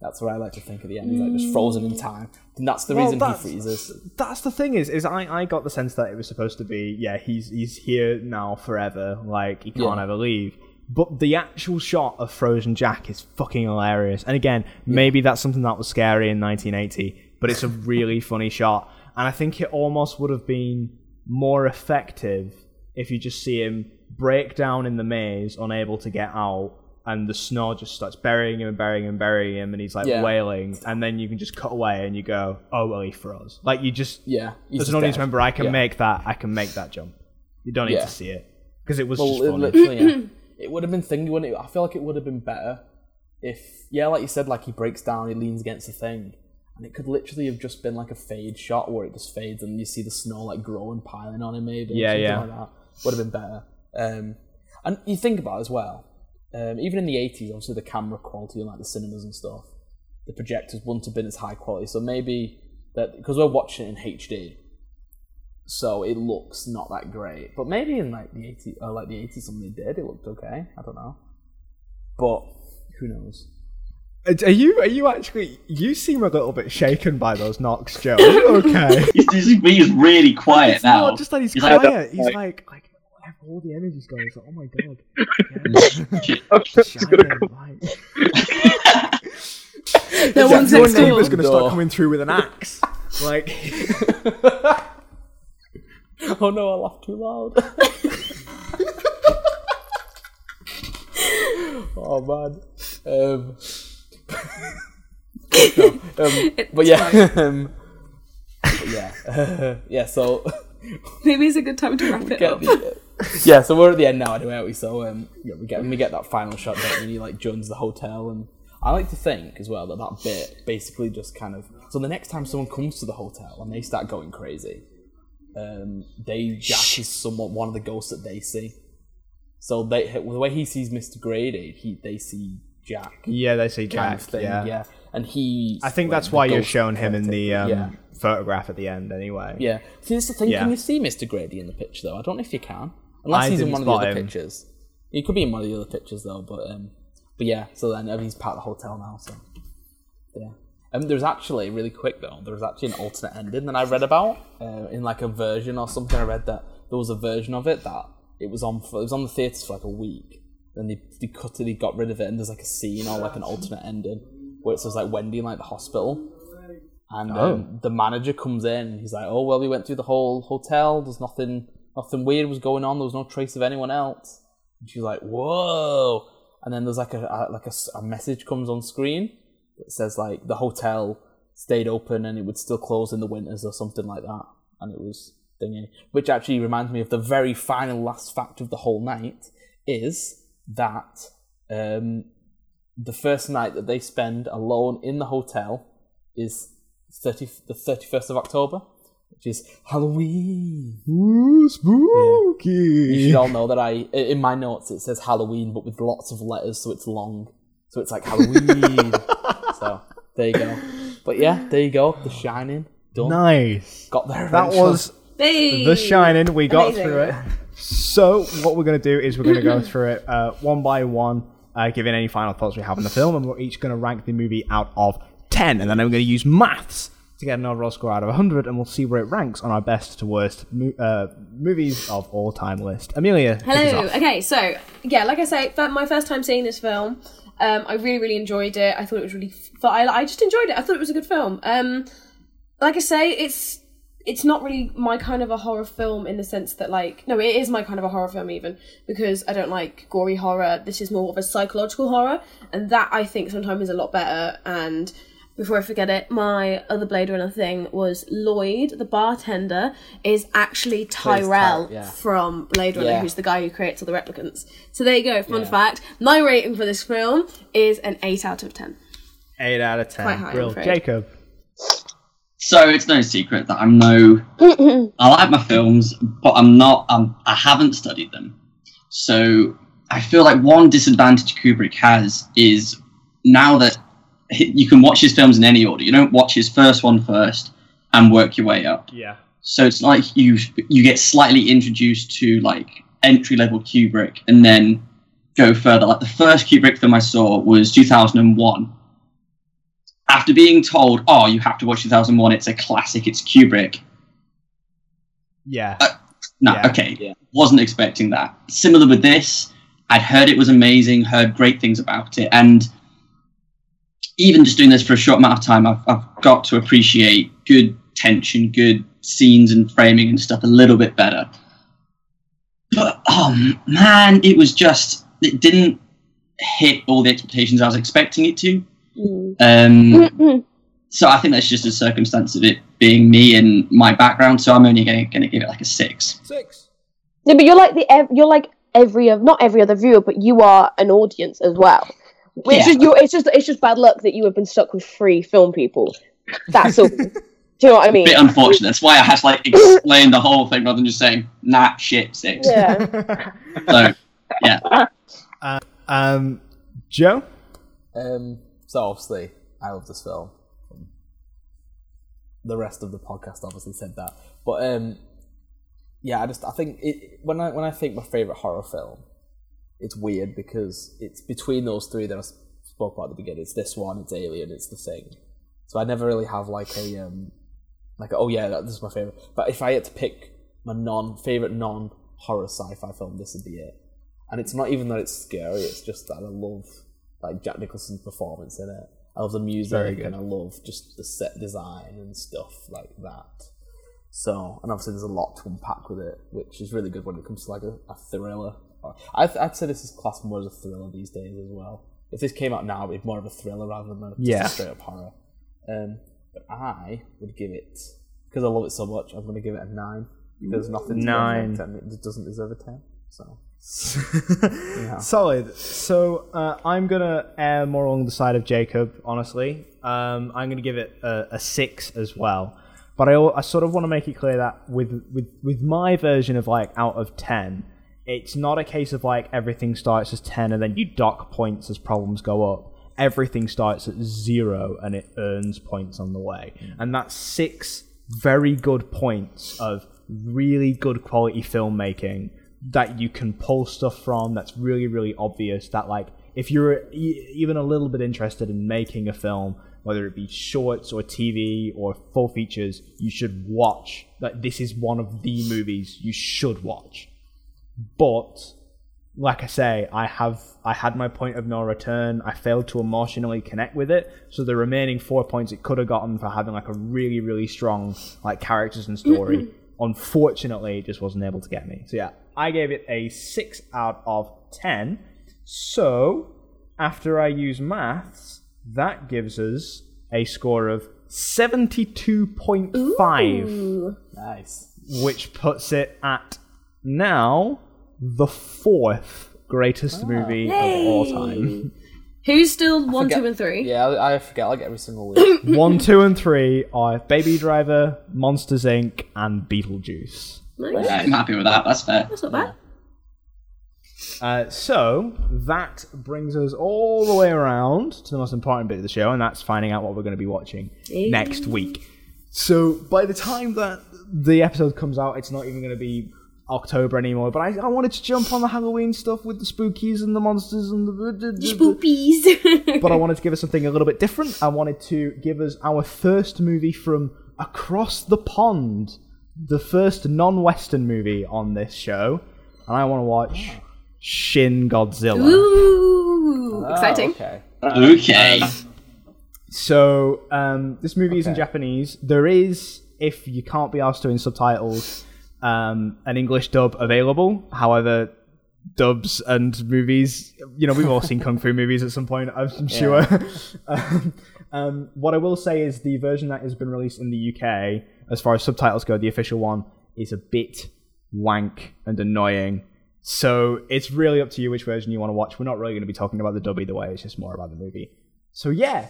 That's what I like to think at the end. He's like just frozen in time. And that's the Well, reason he freezes. That's the thing is, is I, I got the sense that it was supposed to be, yeah, he's he's here now forever, like he can't Yeah. ever leave. But the actual shot of Frozen Jack is fucking hilarious. And again, maybe that's something that was scary in 1980, but it's a really funny shot. And I think it almost would have been more effective if you just see him break down in the maze, unable to get out, and the snow just starts burying him and burying him and burying him, and he's like Yeah. wailing, and then you can just cut away and you go, oh well, he froze. Like you just, Yeah. he's as an audience member, I can Yeah. make that. I can make that jump. You don't need Yeah. to see it because it was Well, just it, funny. literally, yeah. it would have been thingy, wouldn't it? I feel like it would have been better if, yeah, like you said, like he breaks down, he leans against the thing, and it could literally have just been like a fade shot where it just fades and you see the snow like growing, piling on him, maybe. Yeah, yeah. Like. Would have been better. Um, and you think about it as well, um, even in the 80s, obviously the camera quality and like the cinemas and stuff, the projectors wouldn't have been as high quality. So maybe that because we're watching it in HD, so it looks not that great. But maybe in like the eighty or like the eighty something they did, it looked okay. I don't know, but who knows? Are you are you actually? You seem a little bit shaken by those knocks, Joe. Are you okay. <laughs> He's, he's, he's really quiet It's now. not just that he's, He's like, quiet. he's like- like like all the energy's going. He's like, oh my god. Shit. I'm just gonna Shining go- light. <laughs> No one's Your next door. neighbour's gonna start coming through with an axe. Like, <laughs> oh no, I laughed too loud. oh man. Um, no, <laughs> <laughs> um, but yeah, um, but yeah, yeah. So <laughs> Maybe it's a good time to wrap it up. the, yeah, so we're at the end now, anyway, aren't we? So um, yeah, we get we get that final shot that he like joins the hotel, and I like to think as well that that bit basically just kind of so the next time someone comes to the hotel and they start going crazy, um, they Jack is somewhat one of the ghosts that they see. So they the way he sees Mister Grady, he they see Jack yeah, they say Jack. thing, yeah. yeah. and he. I think like, that's why you're showing him in the um, yeah. photograph at the end, anyway. Yeah. See, that's the thing. Yeah. Can you see Mr. Grady in the picture though? I don't know if you can, unless I he's in one of the other him. pictures. He could be in one of the other pictures though, but um, but yeah. So then uh, he's part of the hotel now. So yeah. Um, there's actually really quick though. There was actually an alternate ending that I read about uh, in like a version or something. I read that there was a version of it that it was on for, it was on the theaters for like a week. Then they they cut it, they got rid of it, and there's like a scene or like an alternate ending where it says like Wendy in like the hospital, and um, the manager comes in and he's like, "Oh well, we went through the whole hotel. There's nothing, nothing weird was going on. There was no trace of anyone else." And she's like, "Whoa!" And then there's like a, a like a, a message comes on screen that says like the hotel stayed open and it would still close in the winters or something like that. And it was thingy, which actually reminds me of the very final last fact of the whole night is that um, the first night that they spend alone in the hotel is 30, the 31st of October, which is Halloween. Ooh, spooky. You should all know that I, i- in my notes, it says Halloween, but with lots of letters, so it's long. So it's like Halloween. <laughs> so there you go. But yeah, there you go. The Shining. Done. Nice. Got there That eventually. was Hey! The Shining. We got Amazing. through it. So what we're going to do is we're going to go <laughs> through it uh, one by one, uh, giving any final thoughts we have on the film, and we're each going to rank the movie out of ten, and then I'm going to use maths to get an overall score out of 100, and we'll see where it ranks on our best to worst mo- uh, movies of all time list. Amelia, Hello. Okay, so yeah, like I say, my first time seeing this film, um, I really, really enjoyed it. I thought it was really, fun. I just enjoyed it. I thought it was a good film. Um, like I say, it's it's not really my kind of a horror film in the sense that like no, it is my kind of a horror film even because I don't like gory horror. This is more of a psychological horror, and that I think sometimes is a lot better. And before I forget it, my other Blade Runner thing was Lloyd, the bartender, is actually Tyrell Ty- yeah. from Blade Runner, Yeah. who's the guy who creates all the replicants. So there you go. Fun Yeah. fact: my rating for this film is an eight out of ten. Eight out of ten. Quite high, I'm afraid. Jacob. So it's no secret that I'm no. <laughs> I like my films, but I'm not. Um, I haven't studied them. So I feel like one disadvantage Kubrick has is now that he- you can watch his films in any order. You don't watch his first one first and work your way up. Yeah. So it's like you you get slightly introduced to like entry level Kubrick and then go further. Like the first Kubrick film I saw was 2001. After being told, "Oh, you have to watch 2001. It's a classic. It's Kubrick." Yeah. Uh, no, Yeah. okay, wasn't expecting that. Similar with this, I'd heard it was amazing, heard great things about it, and even just doing this for a short amount of time, I've, I've got to appreciate good tension, good scenes and framing and stuff a little bit better. But oh man, it was just it didn't hit all the expectations I was expecting it to. Um, so I think that's just a circumstance of it being me and my background. So I'm only going to give it like a six. Six. Yeah, but you're like the ev- you're like every of not every other viewer, but you are an audience as well. Which Yeah. is you it's just it's just bad luck that you have been stuck with three film people. That's all. <laughs> Do you know what I mean? bit unfortunate. That's why I had to like explain the whole thing rather than just saying nah shit six. Yeah. <laughs> So yeah, <laughs> Um, Joe. Um, so obviously, I love this film. The rest of the podcast obviously said that, but um, yeah, I just I think it when I when I think my favorite horror film, it's weird because it's between those three that I spoke about at the beginning. It's this one, it's Alien, it's The Thing. So I never really have like a um, like oh yeah, that, this is my favorite. But if I had to pick my non favorite non horror sci-fi film, this would be it. And it's not even that it's scary; it's just that I love like Jack Nicholson's performance in it. I love the music and I love just the set design and stuff like that. So, and obviously there's a lot to unpack with it, which is really good when it comes to like a, a thriller. I'd, I'd say this is classed more as a thriller these days as well. If this came out now, it'd be more of a thriller rather than a, just Yeah. a straight up horror. Um, but I would give it because I love it so much. I'm going to give it a nine. There's nothing to Nine. It It doesn't deserve a ten. So <laughs> Solid. So uh, I'm gonna err more along the side of Jacob. Honestly, um, I'm gonna give it a, a six as well. But I, I sort of want to make it clear that with with with my version of like out of ten, it's not a case of like everything starts as ten and then you dock points as problems go up. Everything starts at zero and it earns points on the way, and that's six very good points of really good quality filmmaking that you can pull stuff from that's really really obvious that like if you're e- even a little bit interested in making a film whether it be shorts or tv or full features you should watch like this is one of the movies you should watch. But like i say i have i had my point of no return. I failed to emotionally connect with it. So the remaining four points it could have gotten for having like a really really strong like characters and story <clears throat> unfortunately it just wasn't able to get me. So yeah i gave it a 6 out of 10 so after i use maths that gives us a score of 72.5 Ooh. nice. which puts it at now the fourth greatest ah. movie of all time. <laughs> Who's still one, forget- two, and three? Yeah, I, I forget like every single week. <coughs> One, two, and three are Baby Driver, Monsters Inc., and Beetlejuice. Nice. Yeah, I'm happy with that. That's fair. That's not bad. Uh, so that brings us all the way around to the most important bit of the show, and that's finding out what we're going to be watching next week. So by the time that the episode comes out, it's not even going to be October anymore. But I, I wanted to jump on the Halloween stuff with the spookies and the monsters and the, the, the- Spoopies. <laughs> but I wanted to give us something a little bit different. I wanted to give us our first movie from across the pond, the first non-Western movie on this show, and I want to watch Shin Godzilla. Ooh, exciting. Oh, okay. Okay. So um, this movie is in Japanese. There is, if you can't be asked to in subtitles, um, an English dub available. However, dubs and movies, you know, we've all seen kung fu <laughs> movies at some point. I'm sure. <laughs> um, um, what I will say is the version that has been released in the UK, as far as subtitles go, the official one is a bit wank and annoying. So it's really up to you which version you want to watch. We're not really going to be talking about the dub either way. It's just more about the movie. So yeah,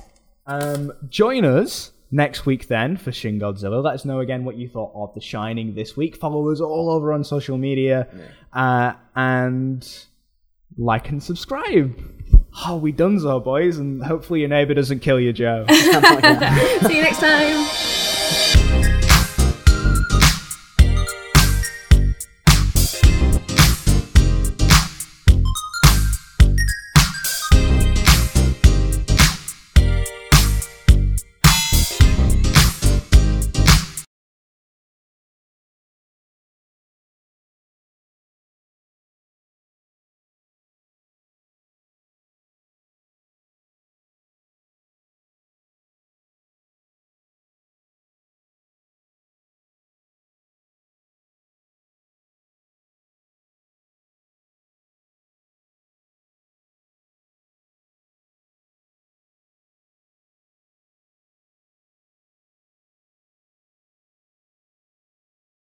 um, join us next week then for Shin Godzilla. Let us know again what you thought of The Shining this week. Follow us all over on social media, uh, and like and subscribe. Oh, we done so, boys, and hopefully your neighbor doesn't kill you, Joe. <laughs> See you next time.